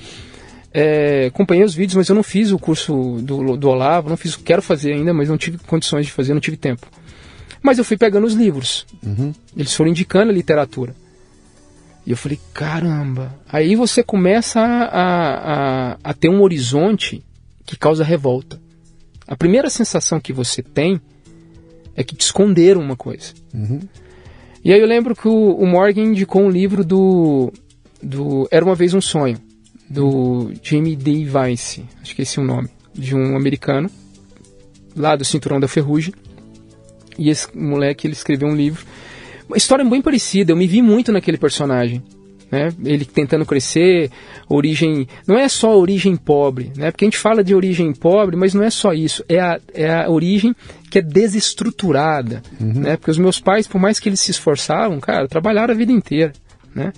é, acompanhei os vídeos, mas eu não fiz o curso do, do Olavo, não fiz, quero fazer ainda, mas não tive condições de fazer, não tive tempo. Mas eu fui pegando os livros. Uhum. Eles foram indicando a literatura. E eu falei, caramba. Aí você começa a, a, a ter um horizonte que causa revolta. A primeira sensação que você tem é que te esconderam uma coisa. Uhum. E aí eu lembro que o, o Morgan indicou um livro do, do Era Uma Vez Um Sonho, do Jamie D. Vice, acho que esse é o nome, de um americano, lá do Cinturão da Ferrugem. E esse moleque, ele escreveu um livro. Uma história bem parecida, eu me vi muito naquele personagem né? Ele tentando crescer, origem. Não é só origem pobre, né? Porque a gente fala de origem pobre, mas não é só isso. É a, é a origem que é desestruturada, uhum. né? Porque os meus pais, por mais que eles se esforçavam, cara, trabalharam a vida inteira, né?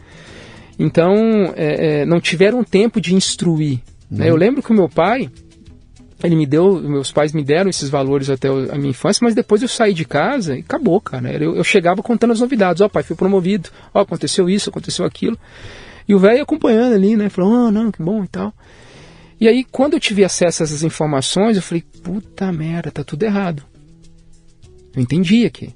Então, é, é, não tiveram tempo de instruir. Uhum. Né? Eu lembro que o meu pai, ele me deu, meus pais me deram esses valores até a minha infância, mas depois eu saí de casa e acabou, cara. Eu, eu chegava contando as novidades. Ó, oh, pai, fui promovido. Ó, oh, aconteceu isso, aconteceu aquilo. E o velho acompanhando ali, né? Falou, oh, não, que bom e tal. E aí, quando eu tive acesso a essas informações, eu falei, puta merda, tá tudo errado. Eu entendi aqui.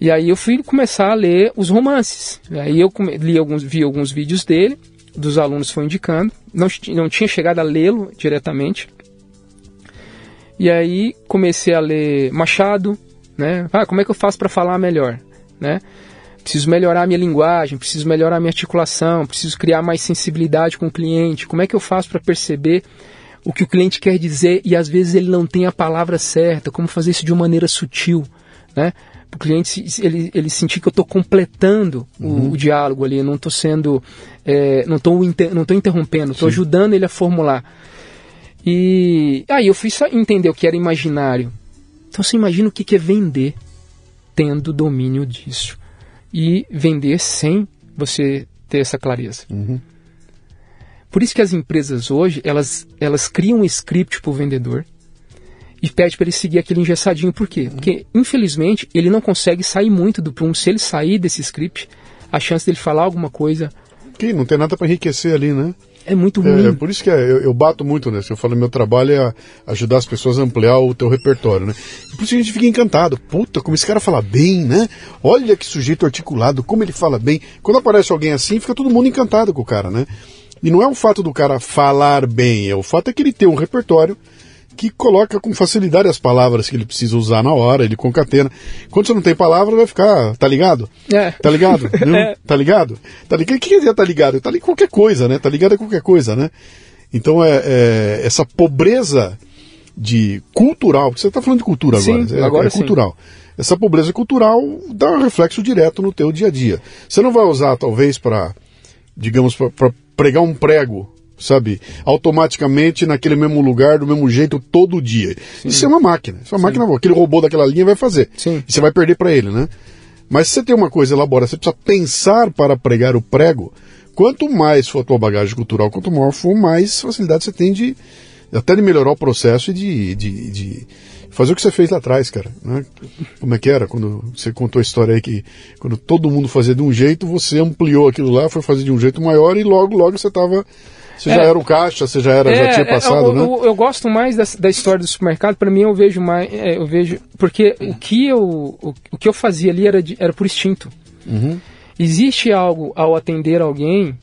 E aí eu fui começar a ler os romances. Aí eu li alguns, vi alguns vídeos dele, dos alunos foi indicando. Não, não tinha chegado a lê-lo diretamente. E aí comecei a ler Machado, né? Ah, como é que eu faço para falar melhor, né? Preciso melhorar a minha linguagem, preciso melhorar a minha articulação, preciso criar mais sensibilidade com o cliente. Como é que eu faço para perceber o que o cliente quer dizer e às vezes ele não tem a palavra certa? Como fazer isso de uma maneira sutil, né? o cliente ele, ele sentir que eu estou completando uhum. o, o, diálogo ali, não estou sendo, é, não estou inter, não tô interrompendo, estou ajudando ele a formular. E aí eu fui só entender o que era imaginário. Então você imagina o que, é vender tendo domínio disso e vender sem você ter essa clareza. Uhum. Por isso que as empresas hoje, elas, elas criam um script para o vendedor e pede para ele seguir aquele engessadinho. Por quê? Porque, infelizmente, ele não consegue sair muito do prumo. Se ele sair desse script, a chance dele falar alguma coisa... Que não tem nada para enriquecer ali, né? É muito ruim. É, por isso que é, eu, eu, bato muito nesse. Eu falo, meu trabalho é ajudar as pessoas a ampliar o teu repertório, né? E por isso a gente fica encantado. Puta, como esse cara fala bem, né? Olha que sujeito articulado, como ele fala bem. Quando aparece alguém assim, fica todo mundo encantado com o cara, né? E não é o fato do cara falar bem, é o fato é que ele tem um repertório que coloca com facilidade as palavras que ele precisa usar na hora, ele concatena. Quando você não tem palavra, vai ficar, tá ligado? É. Tá ligado? é. Tá ligado? Tá ligado? O que quer dizer tá ligado? Tá ligado qualquer coisa, né? Tá ligado é qualquer coisa, né? Então é, é essa pobreza de cultural, porque você está falando de cultura sim, agora, é, agora é cultural. Essa pobreza cultural dá um reflexo direto no teu dia a dia. Você não vai usar talvez para, digamos, para pregar um prego sabe? Automaticamente naquele mesmo lugar, do mesmo jeito, todo dia. Sim. Isso é uma máquina. Isso é uma Sim. máquina, aquele robô daquela linha vai fazer. Sim. E você vai perder para ele, né? Mas se você tem uma coisa elaborada, você precisa pensar para pregar o prego. Quanto mais for a tua bagagem cultural, quanto maior for, mais facilidade você tem de até de melhorar o processo e de, de, de fazer o que você fez lá atrás, cara. Né? Como é que era? Quando você contou a história aí que quando todo mundo fazia de um jeito, você ampliou aquilo lá, foi fazer de um jeito maior e logo, logo você estava você é, já era o caixa, você já era, é, já tinha é, passado, eu, né? Eu, eu, gosto mais da, da, história do supermercado. Para mim, eu vejo mais, é, eu vejo porque o que eu, o, o, que eu fazia ali era, de, era por instinto. Uhum. Existe algo ao atender alguém,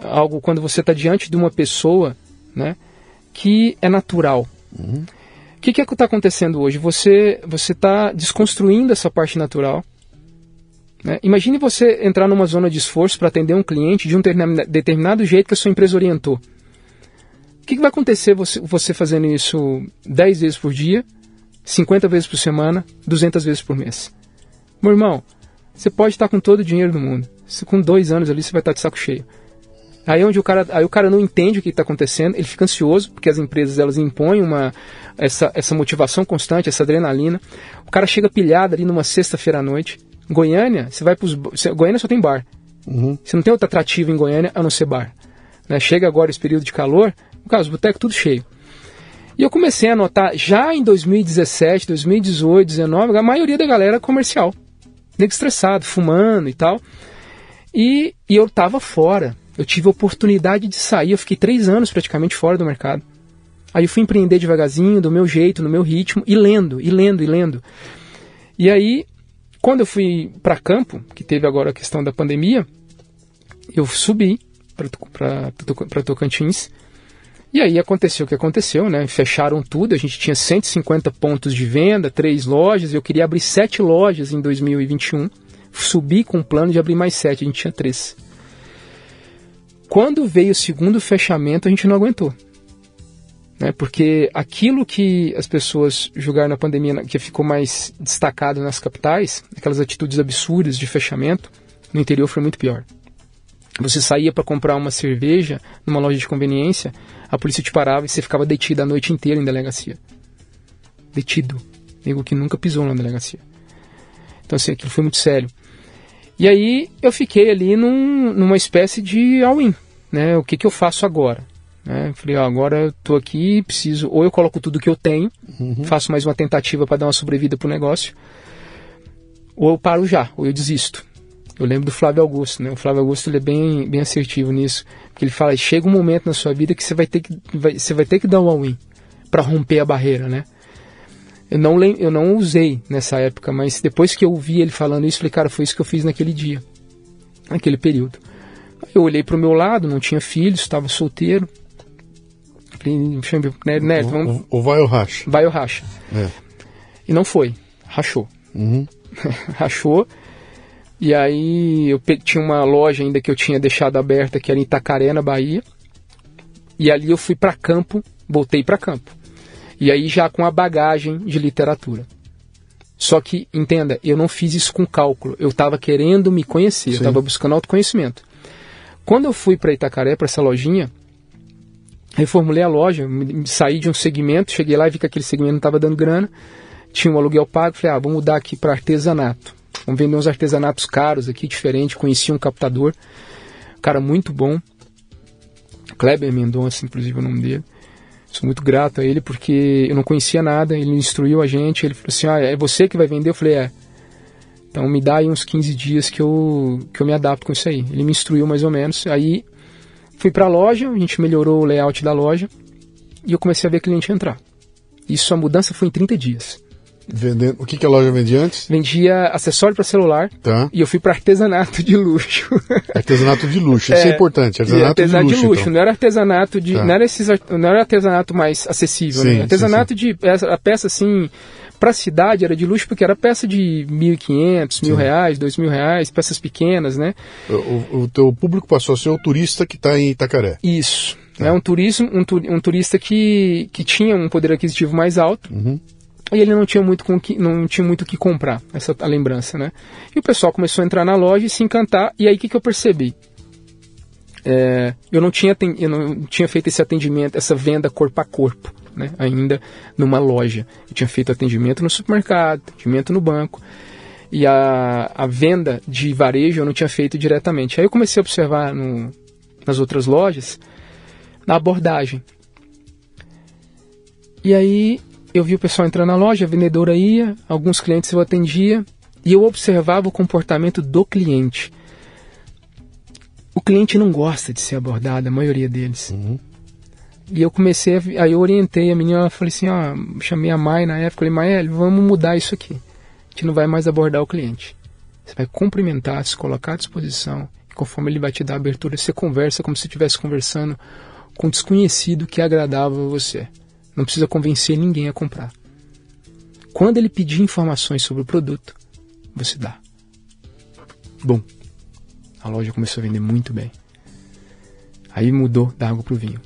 algo quando você está diante de uma pessoa, né, que é natural. Uhum. O que, que é que está acontecendo hoje? Você você está desconstruindo essa parte natural né? Imagine você entrar numa zona de esforço para atender um cliente de um determinado jeito que a sua empresa orientou. O que, que vai acontecer você, você fazendo isso 10 vezes por dia, 50 vezes por semana, 200 vezes por mês? Meu irmão, você pode estar com todo o dinheiro do mundo. Com dois anos ali você vai estar de saco cheio. Aí onde o cara, aí o cara não entende o que está acontecendo, ele fica ansioso, porque as empresas elas impõem uma, essa, essa motivação constante, essa adrenalina. O cara chega pilhado ali numa sexta-feira à noite, Goiânia, você vai pros. Goiânia só tem bar. Uhum. Você não tem outra atrativa em Goiânia a não ser bar. Né? Chega agora esse período de calor, no caso, o boteco tudo cheio. E eu comecei a notar, já em 2017, 2018, 2019, a maioria da galera comercial. Nego estressado, fumando e tal. E, e eu tava fora. Eu tive a oportunidade de sair. Eu fiquei três anos praticamente fora do mercado. Aí eu fui empreender devagarzinho, do meu jeito, no meu ritmo, e lendo, e lendo, e lendo. E aí quando eu fui para campo, que teve agora a questão da pandemia, eu subi para Tocantins. E aí aconteceu o que aconteceu, né? Fecharam tudo, a gente tinha 150 pontos de venda, três lojas, eu queria abrir sete lojas em 2021. Subi com um plano de abrir mais sete, a gente tinha três. Quando veio o segundo fechamento, a gente não aguentou. Né? Porque aquilo que as pessoas julgaram na pandemia, que ficou mais destacado nas capitais, aquelas atitudes absurdas de fechamento, no interior foi muito pior. Você saía para comprar uma cerveja numa loja de conveniência, a polícia te parava e você ficava detido a noite inteira em delegacia. Detido. Nego que nunca pisou na delegacia. Então, assim, aquilo foi muito sério. E aí eu fiquei ali num, numa espécie de all-in. Né? O que, que eu faço agora? Né? Falei, ó, agora eu tô aqui, preciso, ou eu coloco tudo que eu tenho, uhum. faço mais uma tentativa para dar uma sobrevida pro negócio, ou eu paro já, ou eu desisto. Eu lembro do Flávio Augusto, né? O Flávio Augusto ele é bem, bem assertivo nisso, porque ele fala: chega um momento na sua vida que você vai ter que, vai, você vai ter que dar um all-in para romper a barreira, né? Eu não, eu não usei nessa época, mas depois que eu ouvi ele falando isso, falei, cara, foi isso que eu fiz naquele dia, naquele período. Eu olhei para o meu lado, não tinha filhos, estava solteiro. Falei, né, né, vamos... O, o vai ou racha? Vai ou racha. É. E não foi, rachou. Uhum. rachou. E aí eu tinha uma loja ainda que eu tinha deixado aberta, que era em Itacaré, na Bahia. E ali eu fui para campo, voltei para campo. E aí já com a bagagem de literatura. Só que, entenda, eu não fiz isso com cálculo. Eu estava querendo me conhecer, Sim. eu estava buscando autoconhecimento. Quando eu fui para Itacaré, para essa lojinha, reformulei a loja, saí de um segmento, cheguei lá e vi que aquele segmento não estava dando grana, tinha um aluguel pago, falei, ah, vou mudar aqui para artesanato. Vamos vender uns artesanatos caros aqui, diferente. Conheci um captador, um cara muito bom, Kleber Mendonça, inclusive o nome dele. Sou muito grato a ele porque eu não conhecia nada, ele instruiu a gente, ele falou assim, ah, é você que vai vender? Eu falei, é. Então me dá aí uns 15 dias que eu, que eu me adapto com isso aí. Ele me instruiu mais ou menos. Aí fui para a loja, a gente melhorou o layout da loja e eu comecei a ver cliente entrar. Isso, a mudança foi em 30 dias. Vendendo, o que, que a loja vendia antes? Vendia acessório para celular. Tá. E eu fui para artesanato de luxo. Artesanato de luxo, isso é, é importante. Artesanato, artesanato de luxo. De luxo. Então. Não era artesanato de. Tá. Não, era esses, não era artesanato mais acessível, sim, né? Artesanato sim, sim. de. A peça assim. Para a cidade era de luxo porque era peça de 1.500, mil reais, dois mil reais, peças pequenas, né? O, o teu público passou a ser o turista que está em Itacaré. Isso. Tá. É um turismo, um, um turista que, que tinha um poder aquisitivo mais alto. Uhum e ele não tinha muito com que não tinha muito o que comprar essa a lembrança né e o pessoal começou a entrar na loja e se encantar e aí o que, que eu percebi é, eu não tinha eu não tinha feito esse atendimento essa venda corpo a corpo né ainda numa loja eu tinha feito atendimento no supermercado atendimento no banco e a, a venda de varejo eu não tinha feito diretamente aí eu comecei a observar no, nas outras lojas na abordagem e aí eu vi o pessoal entrando na loja, a vendedora ia, alguns clientes eu atendia e eu observava o comportamento do cliente. O cliente não gosta de ser abordado, a maioria deles. Uhum. E eu comecei, a, aí eu orientei a menina, falei assim, ó, chamei a Mai na época, falei, Mael, vamos mudar isso aqui. A gente não vai mais abordar o cliente. Você vai cumprimentar, se colocar à disposição. E conforme ele vai te dar abertura, você conversa como se estivesse conversando com um desconhecido que agradava você. Não precisa convencer ninguém a comprar. Quando ele pedir informações sobre o produto, você dá. Bom, a loja começou a vender muito bem. Aí mudou da água para o vinho.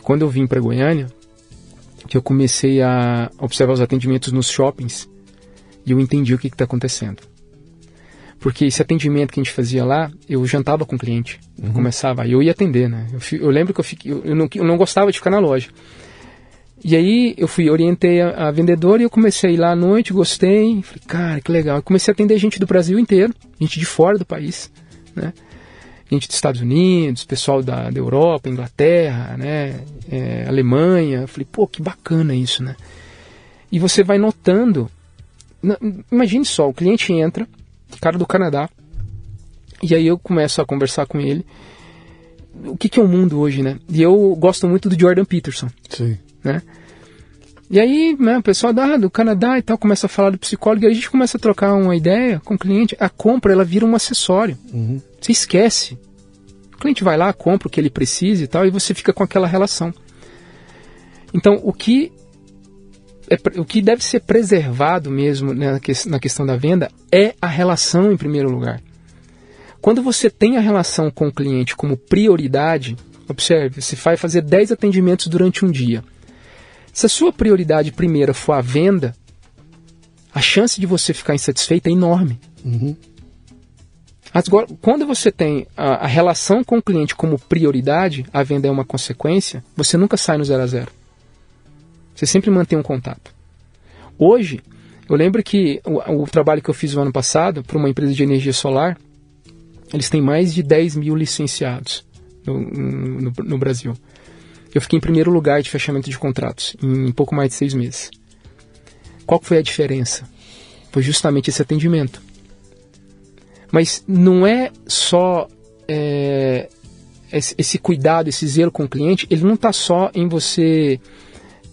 E quando eu vim para Goiânia, que eu comecei a observar os atendimentos nos shoppings, e eu entendi o que está acontecendo. Porque esse atendimento que a gente fazia lá, eu jantava com o cliente. Uhum. começava, aí eu ia atender, né? Eu, eu lembro que eu, fiquei, eu, eu, não, eu não gostava de ficar na loja. E aí eu fui, orientei a, a, vendedora e eu comecei lá à noite, gostei. Falei, cara, que legal. Eu comecei a atender gente do Brasil inteiro, gente de fora do país, né? Gente dos Estados Unidos, pessoal da, da Europa, Inglaterra, né? É, Alemanha. Eu falei, pô, que bacana isso, né? E você vai notando. Imagine só, o cliente entra, cara do Canadá, e aí eu começo a conversar com ele. O que, que é o mundo hoje, né? E eu gosto muito do Jordan Peterson. Sim né? E aí, né, o pessoal da, do Canadá e tal começa a falar do psicólogo e a gente começa a trocar uma ideia com o cliente. A compra, ela vira um acessório. Uhum. Você esquece. O cliente vai lá, compra o que ele precisa e tal, e você fica com aquela relação. Então, o que, é, o que deve ser preservado mesmo né, na questão da venda é a relação em primeiro lugar. Quando você tem a relação com o cliente como prioridade, observe, você vai fazer 10 atendimentos durante um dia. Se a sua prioridade primeira for a venda, a chance de você ficar insatisfeito é enorme. Uhum. Agora, quando você tem a, a, relação com o cliente como prioridade, a venda é uma consequência, você nunca sai no zero a zero. Você sempre mantém um contato. Hoje, eu lembro que o, o trabalho que eu fiz no ano passado para uma empresa de energia solar, eles têm mais de 10 mil licenciados no, no, no Brasil. Eu fiquei em primeiro lugar de fechamento de contratos, em pouco mais de seis meses. Qual foi a diferença? Foi justamente esse atendimento. Mas não é só é, esse, cuidado, esse zelo com o cliente, ele não está só em você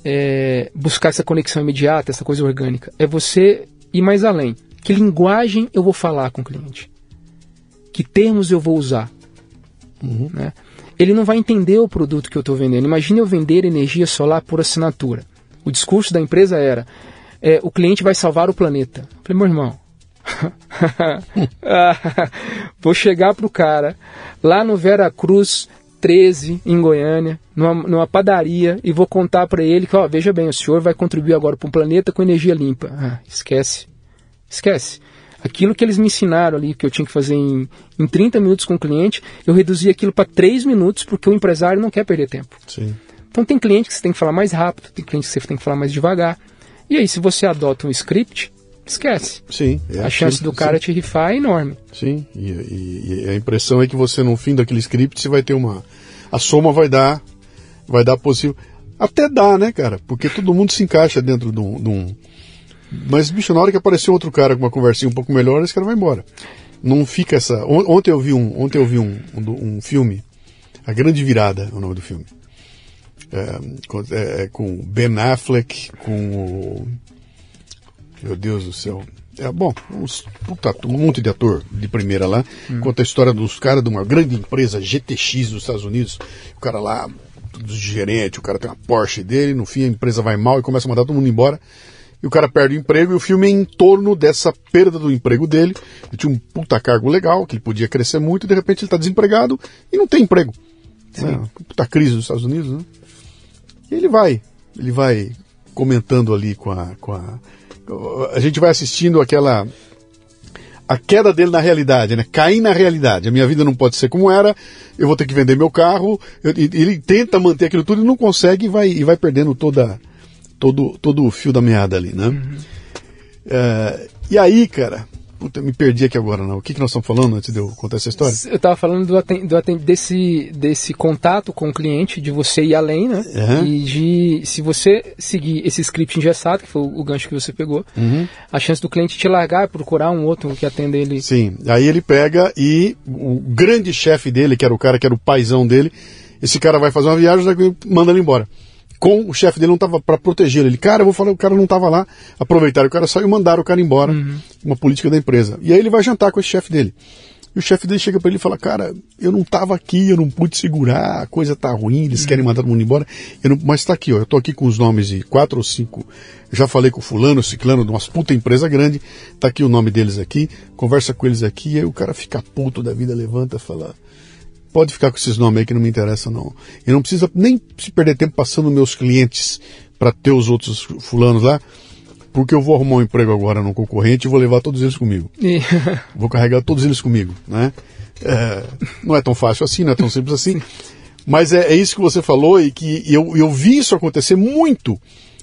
é, buscar essa conexão imediata, essa coisa orgânica. É você ir mais além. Que linguagem eu vou falar com o cliente? Que termos eu vou usar? Uhum. Né? Ele não vai entender o produto que eu estou vendendo. Imagine eu vender energia solar por assinatura. O discurso da empresa era: é, o cliente vai salvar o planeta. Eu falei, meu irmão, vou chegar pro cara lá no Vera Cruz 13 em Goiânia, numa, numa padaria e vou contar para ele que, ó, veja bem, o senhor vai contribuir agora para um planeta com energia limpa. Ah, esquece. Esquece. Aquilo que eles me ensinaram ali, que eu tinha que fazer em, em 30 minutos com o cliente, eu reduzi aquilo para 3 minutos porque o empresário não quer perder tempo. Sim. Então tem cliente que você tem que falar mais rápido, tem cliente que você tem que falar mais devagar. E aí, se você adota um script, esquece. Sim. É a chance do cara sim. te rifar é enorme. Sim, e, e, e, a impressão é que você no fim daquele script você vai ter uma. A soma vai dar. Vai dar possível. Até dá, né, cara? Porque todo mundo se encaixa dentro de um. De um... Mas, bicho, na hora que apareceu outro cara com uma conversinha um pouco melhor, esse cara vai embora. Não fica essa. Ontem eu vi um, ontem eu vi um, um, um filme, A Grande Virada é o nome do filme. É, é, com Ben Affleck, com o meu Deus do céu. É, bom, uns, puta, um monte de ator de primeira lá. Hum. Conta a história dos caras de uma grande empresa GTX dos Estados Unidos. O cara lá, do gerente, o cara tem uma Porsche dele, no fim a empresa vai mal e começa a mandar todo mundo embora. E o cara perde o emprego e o filme é em torno dessa perda do emprego dele. Ele tinha um puta cargo legal, que ele podia crescer muito, e de repente ele está desempregado e não tem emprego. Né? Puta crise dos Estados Unidos, né? E ele vai, ele vai comentando ali com a, com a a gente vai assistindo aquela a queda dele na realidade, né? Cair na realidade. A minha vida não pode ser como era, eu vou ter que vender meu carro. Eu, ele tenta manter aquilo tudo e não consegue e vai, e vai perdendo toda, todo, todo o fio da meada ali, né? Uhum. É, e aí, cara, Puta, me perdi aqui agora, não. O que, que nós estamos falando antes de eu contar essa história? Eu estava falando do, do, desse, desse contato com o cliente, de você ir além, né? Uhum. E de, se você seguir esse script engessado, que foi o, gancho que você pegou, uhum. a chance do cliente te largar e procurar um outro que atenda ele. Sim, aí ele pega e o grande chefe dele, que era o cara que era o paizão dele, esse cara vai fazer uma viagem e manda ele embora com o chefe dele não estava para proteger ele. Cara, eu vou falar, o cara não estava lá. Aproveitaram o cara saiu e mandaram o cara embora. Uhum. Uma política da empresa. E aí ele vai jantar com esse chefe dele. E o chefe dele chega para ele e fala: Cara, eu não estava aqui, eu não pude segurar, a coisa tá ruim, eles uhum. querem mandar todo mundo embora. Não, mas está aqui, ó, eu tô aqui com os nomes de quatro ou cinco. Já falei com o fulano, ciclano, de umas puta empresa grande. Tá aqui o nome deles aqui, conversa com eles aqui. E aí o cara fica puto da vida, levanta e fala: pode ficar com esses nomes aí que não me interessa não. E não precisa nem se perder tempo passando meus clientes para ter os outros fulanos lá, porque eu vou arrumar um emprego agora no concorrente e vou levar todos eles comigo. vou carregar todos eles comigo, né? É, não é tão fácil assim, não é tão simples assim. Mas é, é isso que você falou e que eu, eu vi isso acontecer muito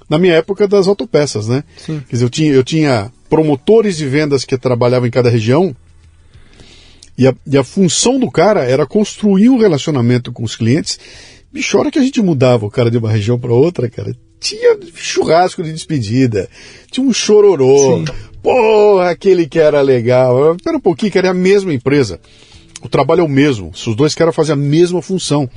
na minha época das autopeças, né? Sim. Quer dizer, eu tinha, eu tinha promotores de vendas que trabalhavam em cada região e a, e a função do cara era construir um relacionamento com os clientes. Bicho, hora que a gente mudava o cara de uma região para outra, cara, tinha churrasco de despedida, tinha um chororô. Sim. Porra, aquele que era legal. Espera um pouquinho, que era a mesma empresa. O trabalho é o mesmo. Se os dois querem fazer a mesma função.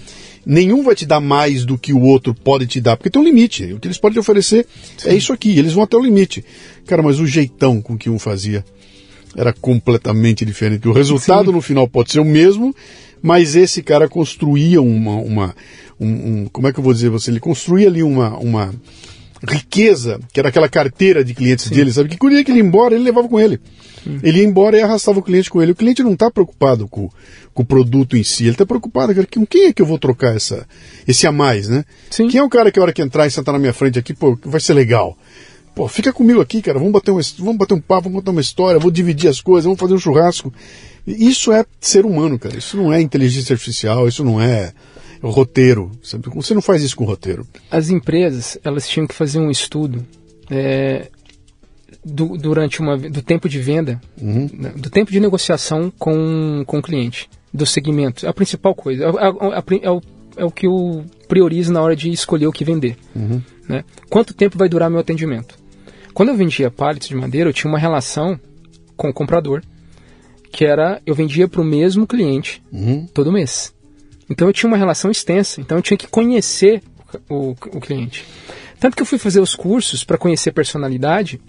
Nenhum vai te dar mais do que o outro pode te dar, porque tem um limite. O que eles podem te oferecer é Sim. é isso aqui. Eles vão até o limite. Cara, mas o jeitão com que um fazia era completamente diferente. O resultado Sim. no final pode ser o mesmo, mas esse cara construía uma, uma um, um, como é que eu vou dizer você, ele construía ali uma, uma riqueza, que era aquela carteira de clientes Sim. dele, sabe? Que quando ele ia embora, ele levava com ele. Sim. Ele ia embora e arrastava o cliente com ele. O cliente não está preocupado com, com, o produto em si, ele está preocupado com quem é que eu vou trocar essa, esse a mais, né? Sim. Quem é o cara que a hora que entrar e sentar na minha frente aqui, pô, vai ser legal. Pô, fica comigo aqui, cara. Vamos bater, um, vamos bater um papo, vamos contar uma história, vou dividir as coisas, vamos fazer um churrasco. Isso é ser humano, cara. Isso não é inteligência artificial, isso não é roteiro. Você não faz isso com roteiro. As empresas, elas tinham que fazer um estudo é, do, durante uma, do tempo de venda, uhum. Né, do tempo de negociação com, com o cliente, do segmento. É a principal coisa. É, é, é, o, é o que eu priorizo na hora de escolher o que vender. Uhum. Né? Quanto tempo vai durar meu atendimento? Quando eu vendia pallets de madeira, eu tinha uma relação com o comprador que era eu vendia para o mesmo cliente Uhum. todo mês. Então eu tinha uma relação extensa, então eu tinha que conhecer o, o cliente. Tanto que eu fui fazer os cursos para conhecer personalidade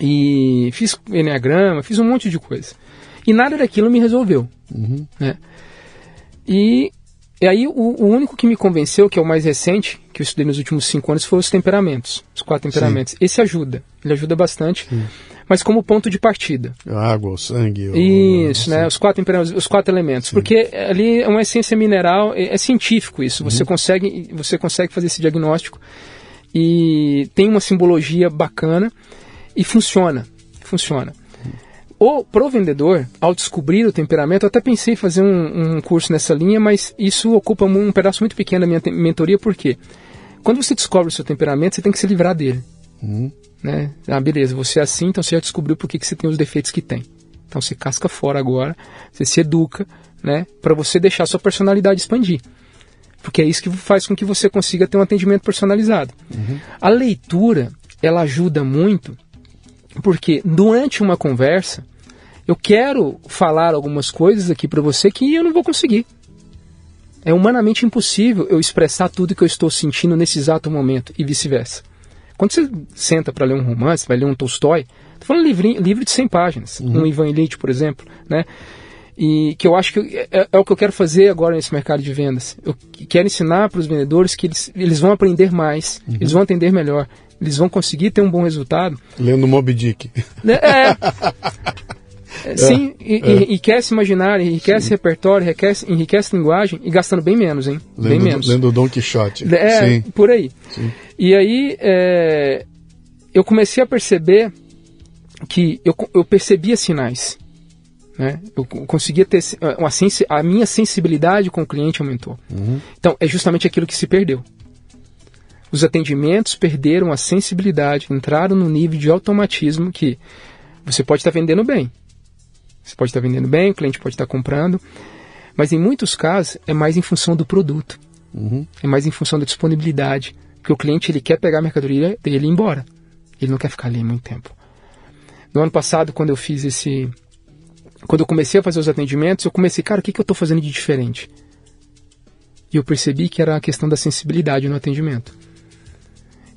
e fiz enneagrama, fiz um monte de coisa. E nada daquilo me resolveu. Uhum. Né? E, e aí o, o único que me convenceu, que é o mais recente, que eu estudei nos últimos cinco anos, foi os temperamentos, os quatro temperamentos. Esse ajuda, ele ajuda bastante, mas como ponto de partida. A água, o sangue. o- Isso, né? Os quatro, temperamentos, os quatro elementos. Porque ali é uma essência mineral, é, é científico isso. Você, consegue, você consegue fazer esse diagnóstico e tem uma simbologia bacana e funciona. Funciona. O pro vendedor, ao descobrir o temperamento, eu até pensei em fazer um, um curso nessa linha, mas isso ocupa um, um pedaço muito pequeno da minha mentoria, porque quando você descobre o seu temperamento, você tem que se livrar dele Uhum. né? Ah, beleza, você é assim, então você já descobriu por que, que você tem os defeitos que tem. Então você casca fora agora, você se educa, né? Para você deixar sua personalidade expandir. Porque é isso que faz com que você consiga ter um atendimento personalizado. A leitura, ela ajuda muito, porque durante uma conversa, eu quero falar algumas coisas aqui para você que eu não vou conseguir. É humanamente impossível eu expressar tudo que eu estou sentindo nesse exato momento e vice-versa. Quando você senta para ler um romance, vai ler um Tolstói, tô falando livrinho, livro de 100 páginas, um Ivan Illich, por exemplo, né? E que eu acho que é, é o que eu quero fazer agora nesse mercado de vendas. Eu quero ensinar para os vendedores que eles, eles vão aprender mais, eles vão atender melhor, eles vão conseguir ter um bom resultado. Lendo Moby Dick. Né? É. É, Sim, e, e- enriquece imaginário, enriquece repertório, enriquece, enriquece linguagem e gastando bem menos, hein? bem Lendo, menos. lendo Don Quixote. É, Sim. por aí. Sim. E aí é, eu comecei a perceber que eu, eu percebia sinais. Né? Eu co- conseguia ter se- uma sensi- a minha sensibilidade com o cliente aumentou. Então é justamente aquilo que se perdeu. Os atendimentos perderam a sensibilidade, entraram no nível de automatismo que você pode estar vendendo bem. Você pode estar vendendo bem, o cliente pode estar comprando, mas em muitos casos é mais em função do produto Uhum. é mais em função da disponibilidade. Porque o cliente ele quer pegar a mercadoria dele e ir embora. Ele não quer ficar ali muito tempo. No ano passado, quando eu fiz esse. Quando eu comecei a fazer os atendimentos, eu comecei, cara, o que, que eu estou fazendo de diferente? E eu percebi que era a questão da sensibilidade no atendimento.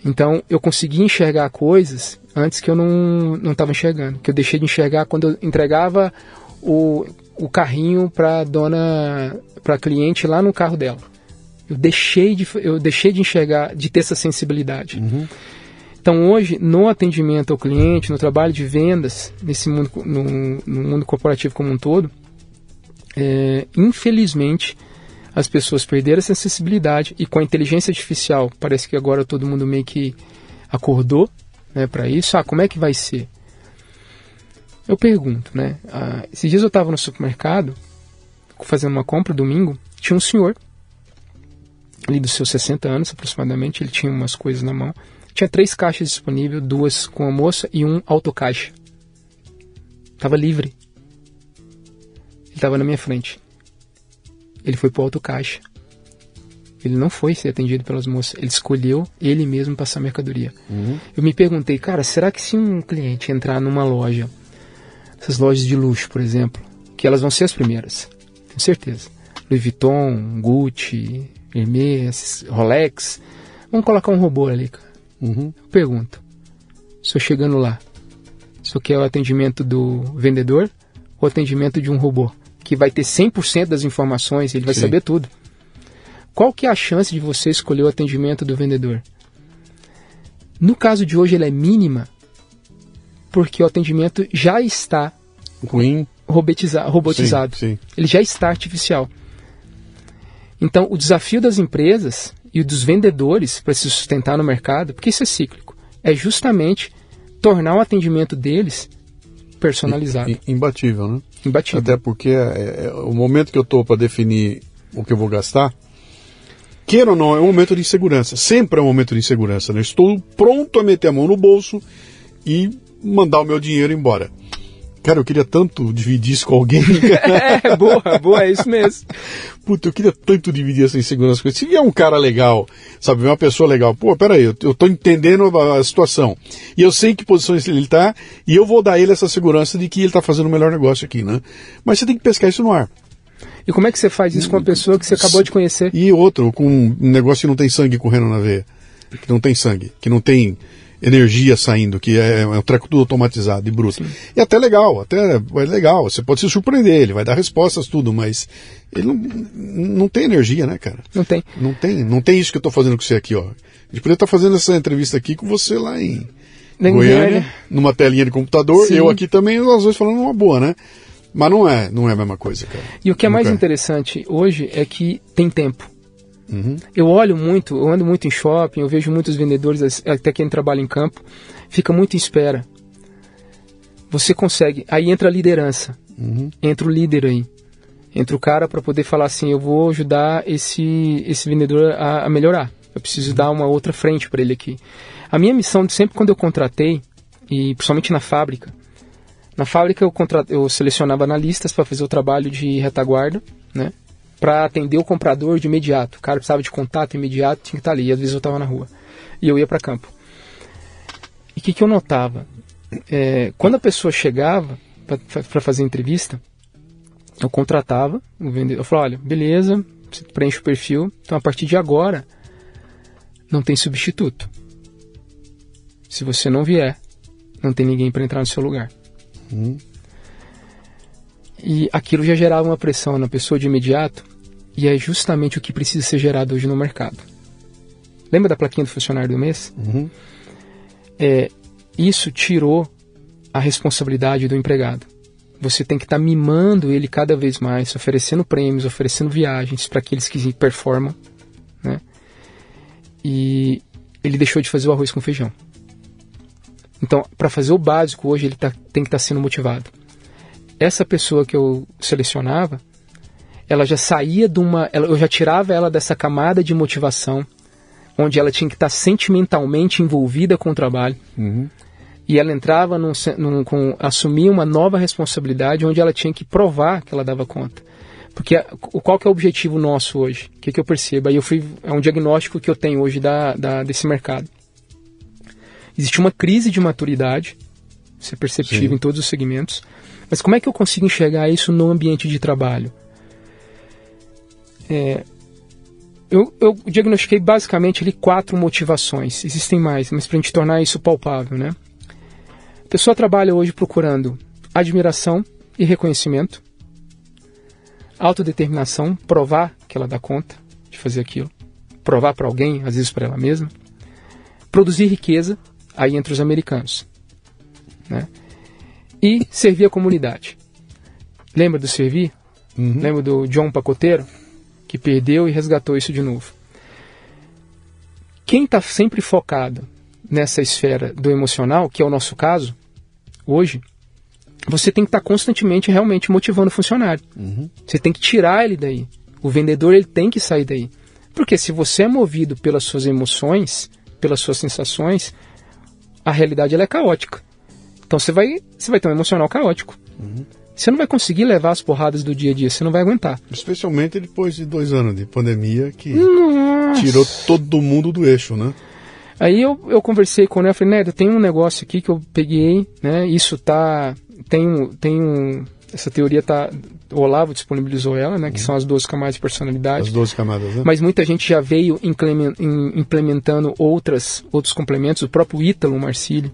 Então, eu consegui enxergar coisas antes que eu não estava enxergando. Que eu deixei de enxergar quando eu entregava o, o carrinho para dona, para cliente lá no carro dela. Eu deixei de, eu deixei de enxergar, de ter essa sensibilidade. Então hoje, no atendimento ao cliente, no trabalho de vendas, nesse mundo, no, no mundo corporativo como um todo, é, infelizmente as pessoas perderam essa sensibilidade e com a inteligência artificial, parece que agora todo mundo meio que acordou né, para isso. Ah, como é que vai ser? Eu pergunto, né? Ah, esses dias eu estava no supermercado fazendo uma compra domingo, tinha um senhor ali dos seus 60 anos aproximadamente, ele tinha umas coisas na mão. Tinha três caixas disponíveis, duas com a moça e um autocaixa. Tava livre. Ele tava na minha frente. Ele foi pro autocaixa. Ele não foi ser atendido pelas moças, ele escolheu ele mesmo passar mercadoria. Eu me perguntei, cara, será que se um cliente entrar numa loja, essas lojas de luxo, por exemplo, que elas vão ser as primeiras, tenho certeza. Louis Vuitton, Gucci, Hermès, Rolex, vamos colocar um robô ali, cara. Uhum. Pergunto, eu chegando lá, isso aqui é o atendimento do vendedor ou atendimento de um robô? Que vai ter 100% das informações, ele vai Sim. saber tudo. Qual que é a chance de você escolher o atendimento do vendedor? No caso de hoje, ela é mínima, porque o atendimento já está Ruim. robotiza- robotizado. Sim, sim. Ele já está artificial. Então, o desafio das empresas e dos vendedores para se sustentar no mercado, porque isso é cíclico, é justamente tornar o atendimento deles personalizado, I- Imbatível, né? Imbatível. Até porque é, é, o momento que eu estou para definir o que eu vou gastar, queira ou não, é um momento de insegurança. Sempre é um momento de insegurança. Né? Estou pronto a meter a mão no bolso e mandar o meu dinheiro embora. Cara, eu queria tanto dividir isso com alguém. é, boa, boa, é isso mesmo. Puta, eu queria tanto dividir essa insegurança com ele. Se vier um cara legal, sabe, uma pessoa legal, pô, peraí, eu, eu tô entendendo a, a, situação. E eu sei em que posição ele tá, e eu vou dar ele essa segurança de que ele tá fazendo o melhor negócio aqui, né? Mas você tem que pescar isso no ar. E como é que você faz isso com uma pessoa que você acabou de conhecer? E outro, com um negócio que não tem sangue correndo na veia. Que não tem sangue, que não tem energia saindo, que é, é um treco tudo automatizado e bruto. Sim. E até legal, até é legal, você pode se surpreender, ele vai dar respostas, tudo, mas ele não, não tem energia, né, cara? Não tem. Não tem, não tem isso que eu estou fazendo com você aqui, ó. A gente poderia estar fazendo essa entrevista aqui com você lá em Goiânia, numa telinha de computador, Sim. eu aqui também, nós dois falando uma boa, né? Mas não é, não é a mesma coisa, cara. E o que é mais é. interessante hoje é que tem tempo. Eu olho muito, eu ando muito em shopping, eu vejo muitos vendedores, até quem trabalha em campo, fica muito em espera. Você consegue, aí entra a liderança, uhum. entra o líder aí, entra o cara para poder falar assim, eu vou ajudar esse, esse vendedor a, a melhorar. Eu preciso uhum. dar uma outra frente para ele aqui. A minha missão, sempre quando eu contratei, e principalmente na fábrica, na fábrica eu, contra... eu selecionava analistas para fazer o trabalho de retaguarda, né? Para atender o comprador de imediato. O cara precisava de contato imediato, tinha que estar ali. E às vezes eu estava na rua. E eu ia para campo. E o que, que eu notava? É, quando a pessoa chegava para fazer entrevista, eu contratava o vendedor. Eu falava: olha, beleza, você preenche o perfil. Então a partir de agora, não tem substituto. Se você não vier, não tem ninguém para entrar no seu lugar. Uhum. E aquilo já gerava uma pressão na pessoa de imediato, e é justamente o que precisa ser gerado hoje no mercado. Lembra da plaquinha do funcionário do mês? Uhum. É, isso tirou a responsabilidade do empregado. Você tem que estar tá mimando ele cada vez mais, oferecendo prêmios, oferecendo viagens para aqueles que performam. Né? E ele deixou de fazer o arroz com feijão. Então, para fazer o básico hoje, ele tá, tem que estar tá sendo motivado essa pessoa que eu selecionava, ela já saía de uma. Ela, eu já tirava ela dessa camada de motivação, onde ela tinha que estar sentimentalmente envolvida com o trabalho. Uhum. E ela entrava num, num, com. assumia uma nova responsabilidade, onde ela tinha que provar que ela dava conta. Porque qual que é o objetivo nosso hoje? O que, que eu percebo? Aí eu fui, é um diagnóstico que eu tenho hoje da, da desse mercado. Existe uma crise de maturidade, isso é perceptível Sim. em todos os segmentos mas como é que eu consigo enxergar isso no ambiente de trabalho? É, eu, eu, diagnostiquei basicamente ali quatro motivações. Existem mais, mas para a gente tornar isso palpável, né? A pessoa trabalha hoje procurando admiração e reconhecimento, autodeterminação, provar que ela dá conta de fazer aquilo, provar para alguém, às vezes para ela mesma, produzir riqueza, aí entre os americanos, né? E servir a comunidade. Lembra do servir? Uhum. Lembra do John Pacoteiro? Que perdeu e resgatou isso de novo. Quem está sempre focado nessa esfera do emocional, que é o nosso caso, hoje, você tem que estar tá constantemente realmente motivando o funcionário. Uhum. Você tem que tirar ele daí. O vendedor ele tem que sair daí. Porque se você é movido pelas suas emoções, pelas suas sensações, a realidade ela é caótica. Então você vai, você vai ter um emocional caótico. Uhum. Você não vai conseguir levar as porradas do dia a dia, você não vai aguentar. Especialmente depois de dois anos de pandemia que Nossa. tirou todo mundo do eixo, né? Aí eu, eu conversei com ele, eu falei, Neto, tem um negócio aqui que eu peguei, né? Isso tá. Tem um. Tem um essa teoria tá. O Olavo disponibilizou ela, né? Que uhum. são as 12 camadas de personalidade. As 12 camadas, né? Mas muita gente já veio implementando outras, outros complementos. O próprio Ítalo Marcílio,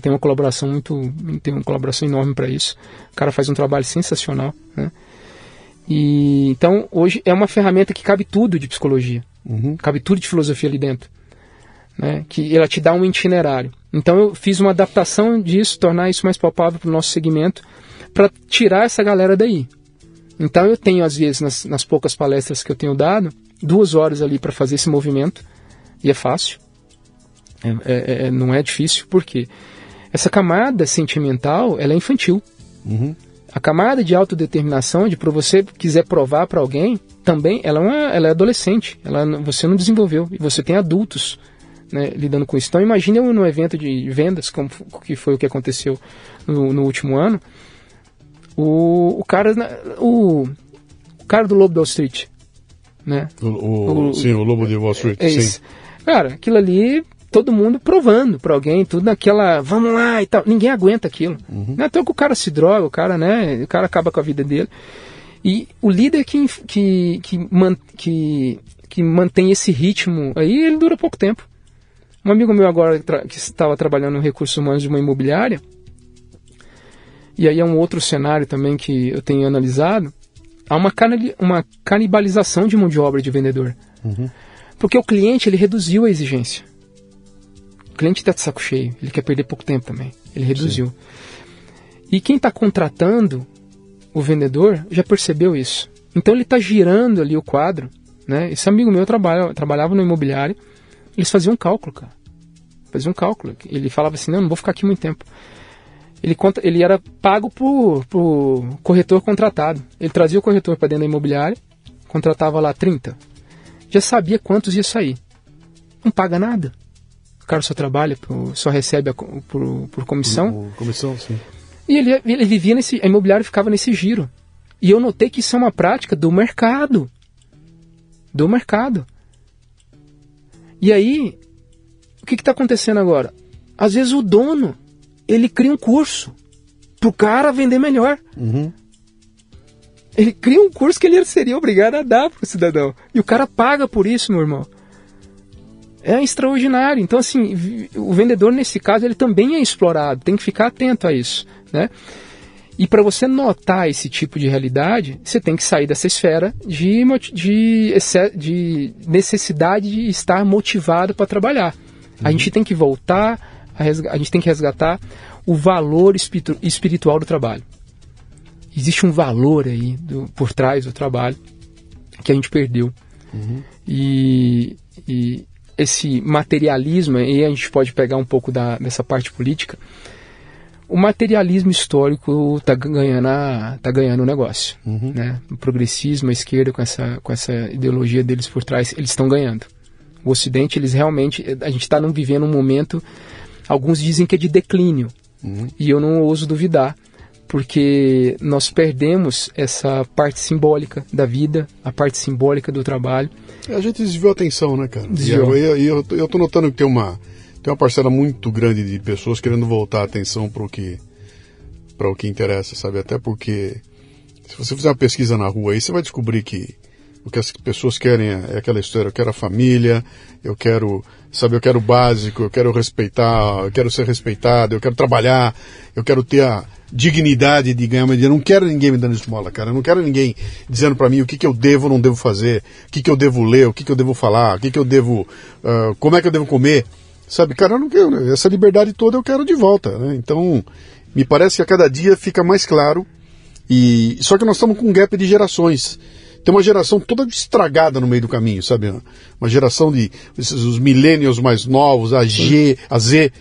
tem uma colaboração muito tem uma colaboração enorme para isso o cara faz um trabalho sensacional né? e então hoje é uma ferramenta que cabe tudo de psicologia uhum. cabe tudo de filosofia ali dentro né? que ela te dá um itinerário então eu fiz uma adaptação disso tornar isso mais palpável para o nosso segmento para tirar essa galera daí então eu tenho às vezes nas, nas poucas palestras que eu tenho dado duas horas ali para fazer esse movimento e é fácil é, é, é, não é difícil, porque essa camada sentimental, ela é infantil. Uhum. A camada de autodeterminação, de para você quiser provar para alguém, também ela é, uma, ela é adolescente. Ela, você não desenvolveu. E você tem adultos né, lidando com isso. Então imagine no evento de vendas, como que foi o que aconteceu no, no último ano, o, o cara o, o, cara do Lobo Wall Street, né? O, o, sim, o Lobo de Wall Street, é sim. Cara, aquilo ali todo mundo provando para alguém, tudo naquela, vamos lá e tal. Ninguém aguenta aquilo. Uhum. Não é que o cara se droga, o cara, né? O cara acaba com a vida dele. E o líder que, que, que, man, que, que mantém esse ritmo aí, ele dura pouco tempo. Um amigo meu agora que estava trabalhando no recursos humanos de uma imobiliária, e aí é um outro cenário também que eu tenho analisado, há uma, uma canibalização de mão de obra de vendedor. Uhum. Porque o cliente ele reduziu a exigência. Cliente está de saco cheio, ele quer perder pouco tempo também. Ele reduziu. Sim. E quem está contratando o vendedor já percebeu isso. Então ele está girando ali o quadro. Né? Esse amigo meu trabalha, trabalhava no imobiliário, eles faziam um cálculo, cara. Faziam um cálculo. Ele falava assim, não, não vou ficar aqui muito tempo. Ele, conta, ele era pago por, por corretor contratado. Ele trazia o corretor para dentro da imobiliária, contratava lá 30. Já sabia quantos ia sair. Não paga nada. O cara só trabalha, só recebe a, por, por comissão. Por comissão, sim. E ele, ele vivia nesse. A imobiliária ficava nesse giro. E eu notei que isso é uma prática do mercado. Do mercado. E aí, o que está acontecendo agora? Às vezes o dono ele cria um curso para o cara vender melhor. Uhum. Ele cria um curso que ele seria obrigado a dar para o cidadão. E o cara paga por isso, meu irmão. É extraordinário. Então, assim, o vendedor, nesse caso, ele também é explorado. Tem que ficar atento a isso, né? E para você notar esse tipo de realidade, você tem que sair dessa esfera de, de, de necessidade de estar motivado para trabalhar. Uhum. A gente tem que voltar, a, a, gente tem que resgatar o valor espiritu, espiritual do trabalho. Existe um valor aí do, por trás do trabalho que a gente perdeu. Uhum. E, e esse materialismo, e a gente pode pegar um pouco da, dessa parte política, o materialismo histórico está ganhando, tá ganhando o negócio. Uhum. Né? O progressismo, a esquerda, com essa, com essa ideologia deles por trás, eles estão ganhando. O Ocidente, eles realmente. A gente está vivendo um momento. Alguns dizem que é de declínio. Uhum. E eu não ouso duvidar porque nós perdemos essa parte simbólica da vida, a parte simbólica do trabalho. A gente desviou a atenção, né, cara? Desviou. E eu, eu, eu tô notando que tem uma, tem uma parcela muito grande de pessoas querendo voltar a atenção para o que para o que interessa, sabe? Até porque se você fizer uma pesquisa na rua aí, você vai descobrir que o que as pessoas querem é aquela história, eu quero a família, eu quero, sabe, eu quero o básico, eu quero respeitar, eu quero ser respeitado, eu quero trabalhar, eu quero ter a dignidade de ganhar meu dinheiro. Eu não quero ninguém me dando esmola, cara. Eu não quero ninguém dizendo para mim o que, que eu devo ou não devo fazer, o que, que eu devo ler, o que, que eu devo falar, o que, que eu devo. Uh, como é que eu devo comer. Sabe, cara, eu não quero. Essa liberdade toda eu quero de volta. Né? Então, me parece que a cada dia fica mais claro. E Só que nós estamos com um gap de gerações. Tem uma geração toda estragada no meio do caminho, sabe? Uma geração de. Esses, os millennials mais novos, a G, a Z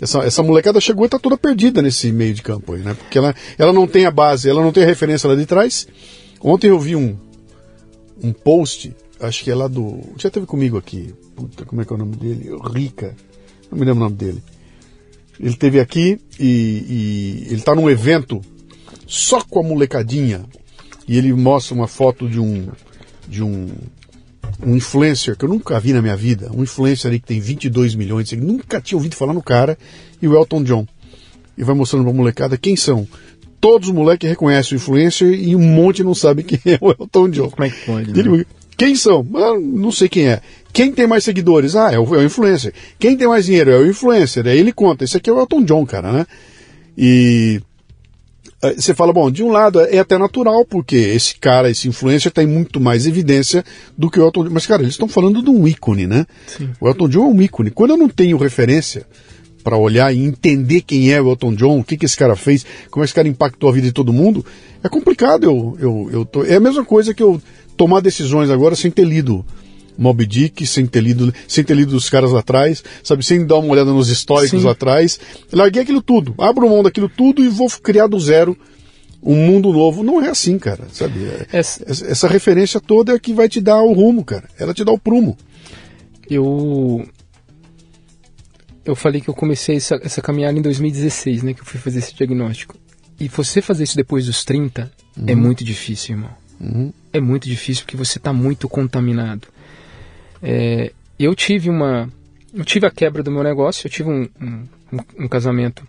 essa, essa molecada chegou e está toda perdida nesse meio de campo aí, né? Porque ela, ela não tem a base, ela não tem a referência lá de trás. Ontem eu vi um, um post, acho que é lá do. Já teve comigo aqui. Puta, como é que é o nome dele? Rica. Não me lembro o nome dele. Ele teve aqui e, e ele está num evento só com a molecadinha. E ele mostra uma foto de um de um um influencer que eu nunca vi na minha vida, um influencer aí que tem 22 milhões, eu nunca tinha ouvido falar no cara, e o Elton John. E vai mostrando pra molecada quem são. Todos os moleques reconhecem o influencer e um monte não sabe quem é o Elton John. Como é que pode? Né? Quem são? Ah, não sei quem é. Quem tem mais seguidores? Ah, é o, é o influencer. Quem tem mais dinheiro? É o influencer. Aí ele conta. Esse aqui é o Elton John, cara, né? E você fala, bom, de um lado é até natural, porque esse cara, esse influencer, tem muito mais evidência do que o Elton John. Mas, cara, eles estão falando de um ícone, né? Sim. O Elton John é um ícone. Quando eu não tenho referência para olhar e entender quem é o Elton John, o que, que esse cara fez, como esse cara impactou a vida de todo mundo, é complicado. Eu, eu, eu tô... É a mesma coisa que eu tomar decisões agora sem ter lido Mob Dick, sem ter lido, sem ter lido os caras lá atrás, sabe, sem dar uma olhada nos históricos Sim. lá atrás. Larguei aquilo tudo, abro mão daquilo tudo e vou criar do zero um mundo novo. Não é assim, cara, sabe? É, essa, essa referência toda é que vai te dar o rumo, cara. Ela te dá o prumo. Eu eu falei que eu comecei essa, essa caminhada em 2016, né? Que eu fui fazer esse diagnóstico. E você fazer isso depois dos 30 uhum. é muito difícil, irmão. Uhum. É muito difícil porque você está muito contaminado. É, eu tive uma. Eu tive a quebra do meu negócio, eu tive um, um, um casamento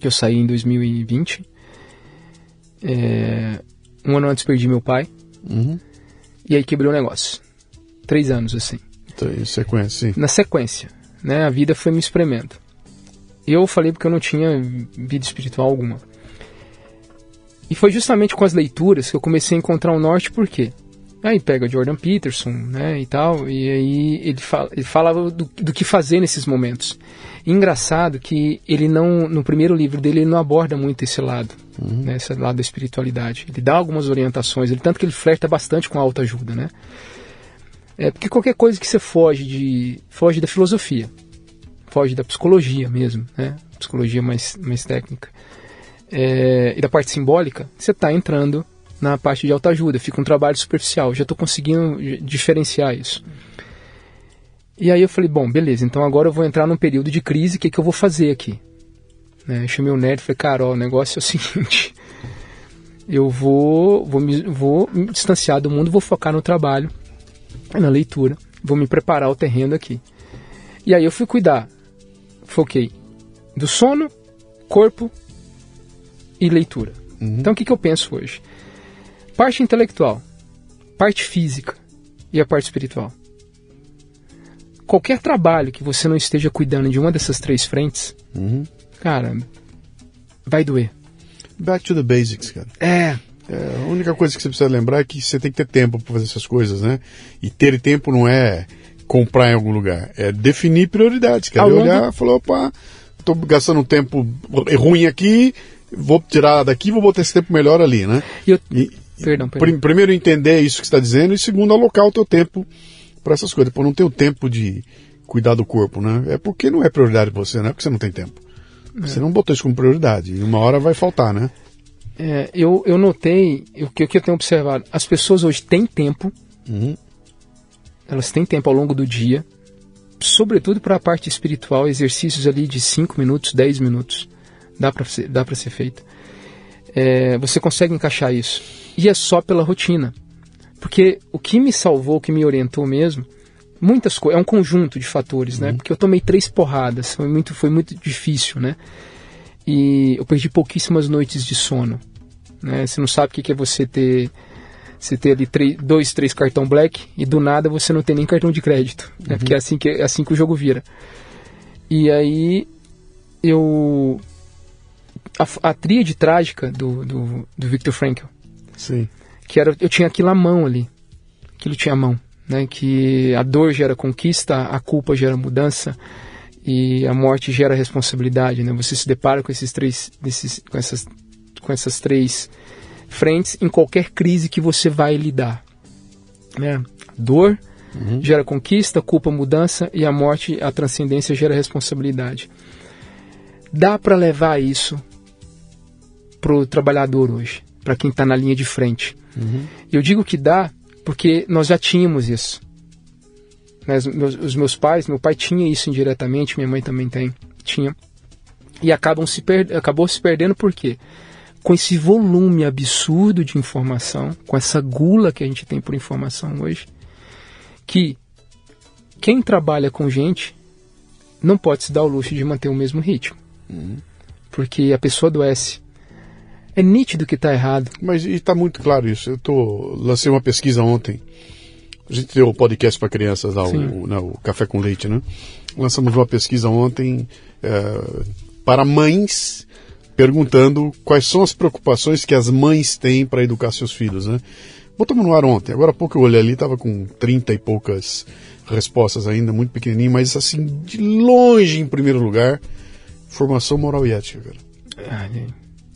que eu saí em 2020. É, um ano antes perdi meu pai. Uhum. E aí quebrei o negócio. Três anos, assim. Então, em sequência, sim. Na sequência. Né, a vida foi me espremendo. Eu falei porque eu não tinha vida espiritual alguma. E foi justamente com as leituras que eu comecei a encontrar o norte, por quê? Aí pega Jordan Peterson, né, e tal, e aí ele, fala, ele falava do, do que fazer nesses momentos. E engraçado que ele não, no primeiro livro dele, ele não aborda muito esse lado, uhum. né, esse lado da espiritualidade. Ele dá algumas orientações, ele, tanto que ele flerta bastante com a autoajuda, né. É porque qualquer coisa que você foge de, foge da filosofia, foge da psicologia mesmo, né, psicologia mais, mais técnica, é, e da parte simbólica, você está entrando na parte de autoajuda, fica um trabalho superficial. Já estou conseguindo diferenciar isso. E aí eu falei, bom, beleza, então agora eu vou entrar num período de crise, o que, que eu vou fazer aqui? Né, chamei o nerd e falei, cara, ó, o negócio é o seguinte, eu vou, vou, me, vou me distanciar do mundo, vou focar no trabalho, na leitura, vou me preparar o terreno aqui. E aí eu fui cuidar, foquei do sono, corpo e leitura. Uhum. Então o que, que eu penso hoje? Parte intelectual, parte física e a parte espiritual. Qualquer trabalho que você não esteja cuidando de uma dessas três frentes, uhum. cara, vai doer. Back to the basics, cara. É. é. A única coisa que você precisa lembrar é que você tem que ter tempo para fazer essas coisas, né? E ter tempo não é comprar em algum lugar, é definir prioridades, cara. Longo... olhar e falar, opa, estou gastando um tempo ruim aqui, vou tirar daqui, vou botar esse tempo melhor ali, né? Eu... e, Perdão, perdão. Primeiro, entender isso que está dizendo, e segundo, alocar o teu tempo para essas coisas. Depois, não ter o tempo de cuidar do corpo, né? É porque não é prioridade para você, não é porque você não tem tempo. É. Você não botou isso como prioridade. E uma hora vai faltar, né? É, eu, eu notei, o que, eu tenho observado, as pessoas hoje têm tempo, uhum. elas têm tempo ao longo do dia, sobretudo para a parte espiritual, exercícios ali de 5 minutos, 10 minutos, dá para ser, dá ser feito. É, você consegue encaixar isso e é só pela rotina. Porque o que me salvou, o que me orientou mesmo, muitas coisas, é um conjunto de fatores, né? uhum. né? Porque eu tomei três porradas, foi muito, foi muito difícil, né? E eu perdi pouquíssimas noites de sono, né? Você não sabe o que é você ter você ter ali três, dois, três cartão black e do nada você não tem nem cartão de crédito, né? Uhum. Porque é assim que é assim que o jogo vira. E aí eu a, a tríade trágica do, do, do Victor Frankl Sim. Que era, eu tinha aquilo à mão ali. Aquilo tinha à mão. Né? Que a dor gera conquista, a culpa gera mudança e a morte gera responsabilidade. Né? Você se depara com esses três, desses, com, essas, com essas três frentes em qualquer crise que você vai lidar. Né? Dor uhum. gera conquista, culpa, mudança e a morte, a transcendência gera responsabilidade. Dá para levar isso pro trabalhador hoje para quem está na linha de frente. Uhum. Eu digo que dá porque nós já tínhamos isso. Né? Os, meus, os meus pais, meu pai tinha isso indiretamente, minha mãe também tem, tinha. E acabam se per, acabou se perdendo por quê? Com esse volume absurdo de informação, com essa gula que a gente tem por informação hoje, que quem trabalha com gente não pode se dar o luxo de manter o mesmo ritmo. Uhum. Porque a pessoa adoece é nítido que está errado. Mas está muito claro isso. Eu tô, lancei uma pesquisa ontem. A gente deu o podcast para crianças lá, o, né, o, Café com Leite, né? Lançamos uma pesquisa ontem é, para mães perguntando quais são as preocupações que as mães têm para educar seus filhos, né? Botamos no ar ontem. Agora há pouco eu olhei ali, estava com 30 e poucas respostas ainda, muito pequenininho, mas assim, de longe em primeiro lugar, formação moral e ética, cara. Ah,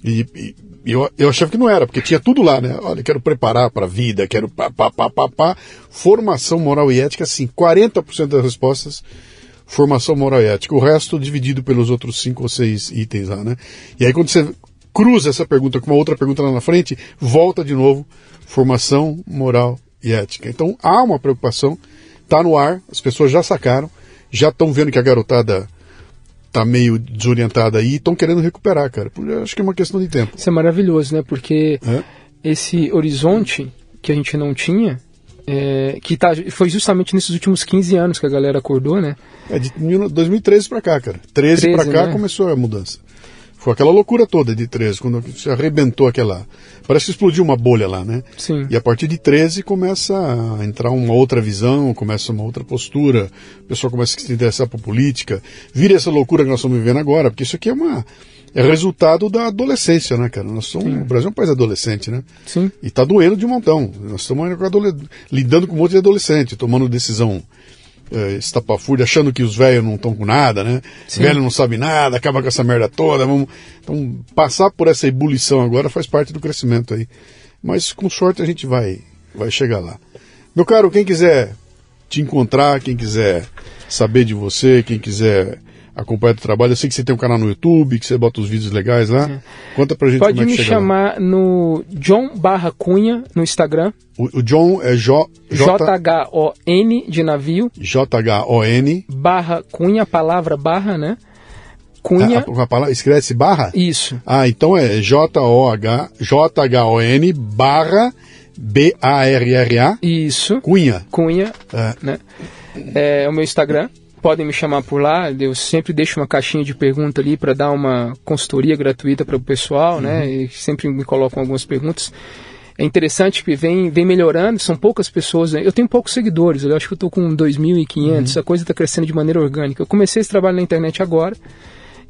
e, e, eu, eu achava que não era, porque tinha tudo lá, né? Olha, quero preparar para a vida, quero pá, pá, pá, pá, pá. Formação moral e ética, sim. 40% das respostas, formação moral e ética. O resto dividido pelos outros cinco ou seis itens lá, né? E aí quando você cruza essa pergunta com uma outra pergunta lá na frente, volta de novo, formação moral e ética. Então há uma preocupação, está no ar, as pessoas já sacaram, já estão vendo que a garotada tá meio desorientada aí e estão querendo recuperar, cara. Acho que é uma questão de tempo. Isso é maravilhoso, né? Porque é? esse horizonte que a gente não tinha, é, que tá, foi justamente nesses últimos 15 anos que a galera acordou, né? É de 2013 para cá, cara. 13, 13 para cá né? começou a mudança. Foi aquela loucura toda de 13, quando se arrebentou aquela. Parece que explodiu uma bolha lá, né? Sim. E a partir de 13 começa a entrar uma outra visão, começa uma outra postura, o pessoal começa a se interessar por política. Vira essa loucura que nós estamos vivendo agora, porque isso aqui é uma. É resultado da adolescência, né, cara? Nós somos, o Brasil é um país adolescente, né? Sim. E tá doendo de um montão. Nós estamos lidando com um monte de adolescente, tomando decisão é, estapafúrdia, achando que os velhos não estão com nada, né? Sim. Velho não sabe nada, acaba com essa merda toda. Vamos... Então, passar por essa ebulição agora faz parte do crescimento aí. Mas com sorte a gente vai, vai chegar lá. Meu caro, quem quiser te encontrar, quem quiser saber de você, quem quiser acompanhar o trabalho. Eu sei que você tem um canal no YouTube, que você bota os vídeos legais lá. Sim. Conta pra gente Pode como é que me chamar lá. no John Barra Cunha no Instagram. O, o John é J... J-H-O-N de navio. J-H-O-N. Barra Cunha, palavra barra, né? Cunha. A, a, a palavra, escreve-se barra? Isso. Ah, então é J-O-H, J-H-O-N barra B-A-R-R-A. Isso. Cunha. Cunha, é. né? É o meu Instagram podem me chamar por lá. Eu sempre deixo uma caixinha de pergunta ali para dar uma consultoria gratuita para o pessoal, né? uhum. né? E sempre me colocam algumas perguntas. É interessante que vem, vem melhorando, são poucas pessoas. Né? Eu tenho poucos seguidores, eu acho que eu estou com 2.500, uhum. essa coisa está crescendo de maneira orgânica. Eu comecei esse trabalho na internet agora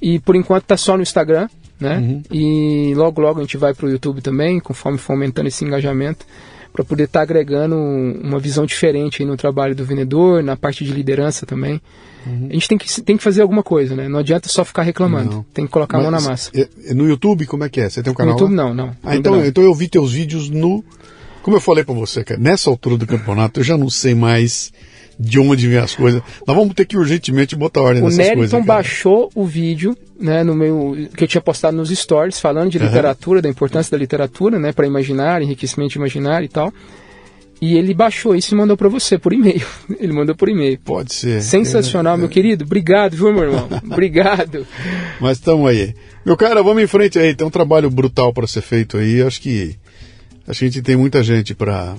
e por enquanto está só no Instagram, né? Uhum. E logo, logo a gente vai para o YouTube também, conforme for aumentando esse engajamento para poder estar tá agregando uma visão diferente no trabalho do vendedor, na parte de liderança também. Uhum. A gente tem que, tem que fazer alguma coisa, né? Não adianta só ficar reclamando. Não. Tem que colocar Mas, a mão na massa. É, no YouTube, como é que é? Você tem um canal? No YouTube, lá? não, não. Ah, então, não. então eu vi teus vídeos no. Como eu falei para você, cara, nessa altura do campeonato eu já não sei mais de onde vem as coisas. Nós vamos ter que urgentemente botar ordem o nessas coisas. O Neriton baixou o vídeo, né, no meu que eu tinha postado nos stories falando de literatura, uhum. da importância da literatura, né, para imaginar, enriquecimento imaginar e tal. E ele baixou isso e mandou para você por e-mail. Ele mandou por e-mail. Pode ser. Sensacional, é, meu querido. Obrigado, viu, meu irmão? Obrigado. Mas estamos aí. Meu cara, vamos em frente aí. Tem um trabalho brutal para ser feito aí. Acho que a gente tem muita gente para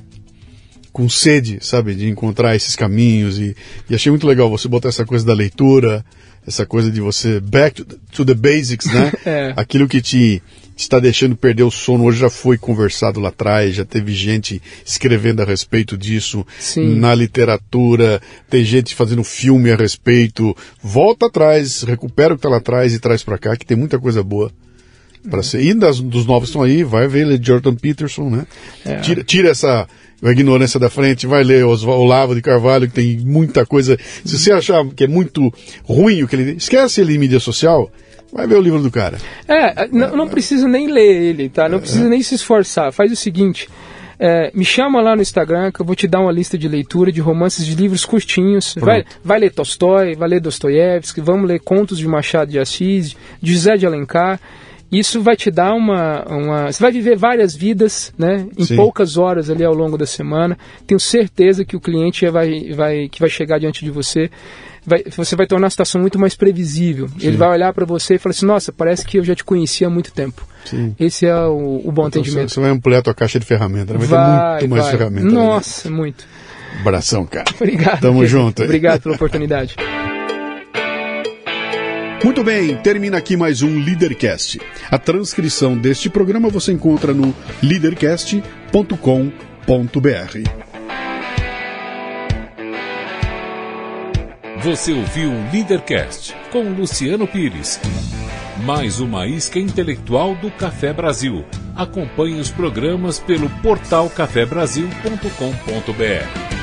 com sede, sabe, de encontrar esses caminhos e, e achei muito legal você botar essa coisa da leitura, essa coisa de você back to, to the basics, né? é. Aquilo que te está deixando perder o sono. Hoje já foi conversado lá atrás, já teve gente escrevendo a respeito disso Sim. na literatura, tem gente fazendo filme a respeito. Volta atrás, recupera o que está lá atrás e traz para cá, que tem muita coisa boa para ser. E das, dos novos estão aí, vai ver Jordan Peterson, né? É. Tira, tira essa ignorância da frente, vai ler os Olavo de Carvalho, que tem muita coisa. Se você achar que é muito ruim o que ele. Esquece ele em mídia social. Vai ver o livro do cara. É, não, não precisa nem ler ele, tá? Não precisa nem se esforçar. Faz o seguinte. É, me chama lá no Instagram que eu vou te dar uma lista de leitura de romances de livros curtinhos. Vai, vai ler Tolstói, vai ler Dostoiévski, vamos ler contos de Machado de Assis, de José de Alencar. Isso vai te dar uma, uma. Você vai viver várias vidas, né? Em Sim. poucas horas ali ao longo da semana. Tenho certeza que o cliente vai, vai, que vai chegar diante de você vai, você vai tornar a situação muito mais previsível. Sim. Ele vai olhar para você e falar assim: Nossa, parece que eu já te conhecia há muito tempo. Sim. Esse é o, o bom então, atendimento. Você vai ampliar a tua caixa de ferramentas. Vai, vai ter muito mais ferramentas. Nossa, muito. Abração, cara. Obrigado. Tamo querido. junto. Obrigado pela oportunidade. Muito bem, termina aqui mais um Leadercast. A transcrição deste programa você encontra no leadercast.com.br. Você ouviu o Leadercast com Luciano Pires. Mais uma isca intelectual do Café Brasil. Acompanhe os programas pelo portal cafebrasil.com.br.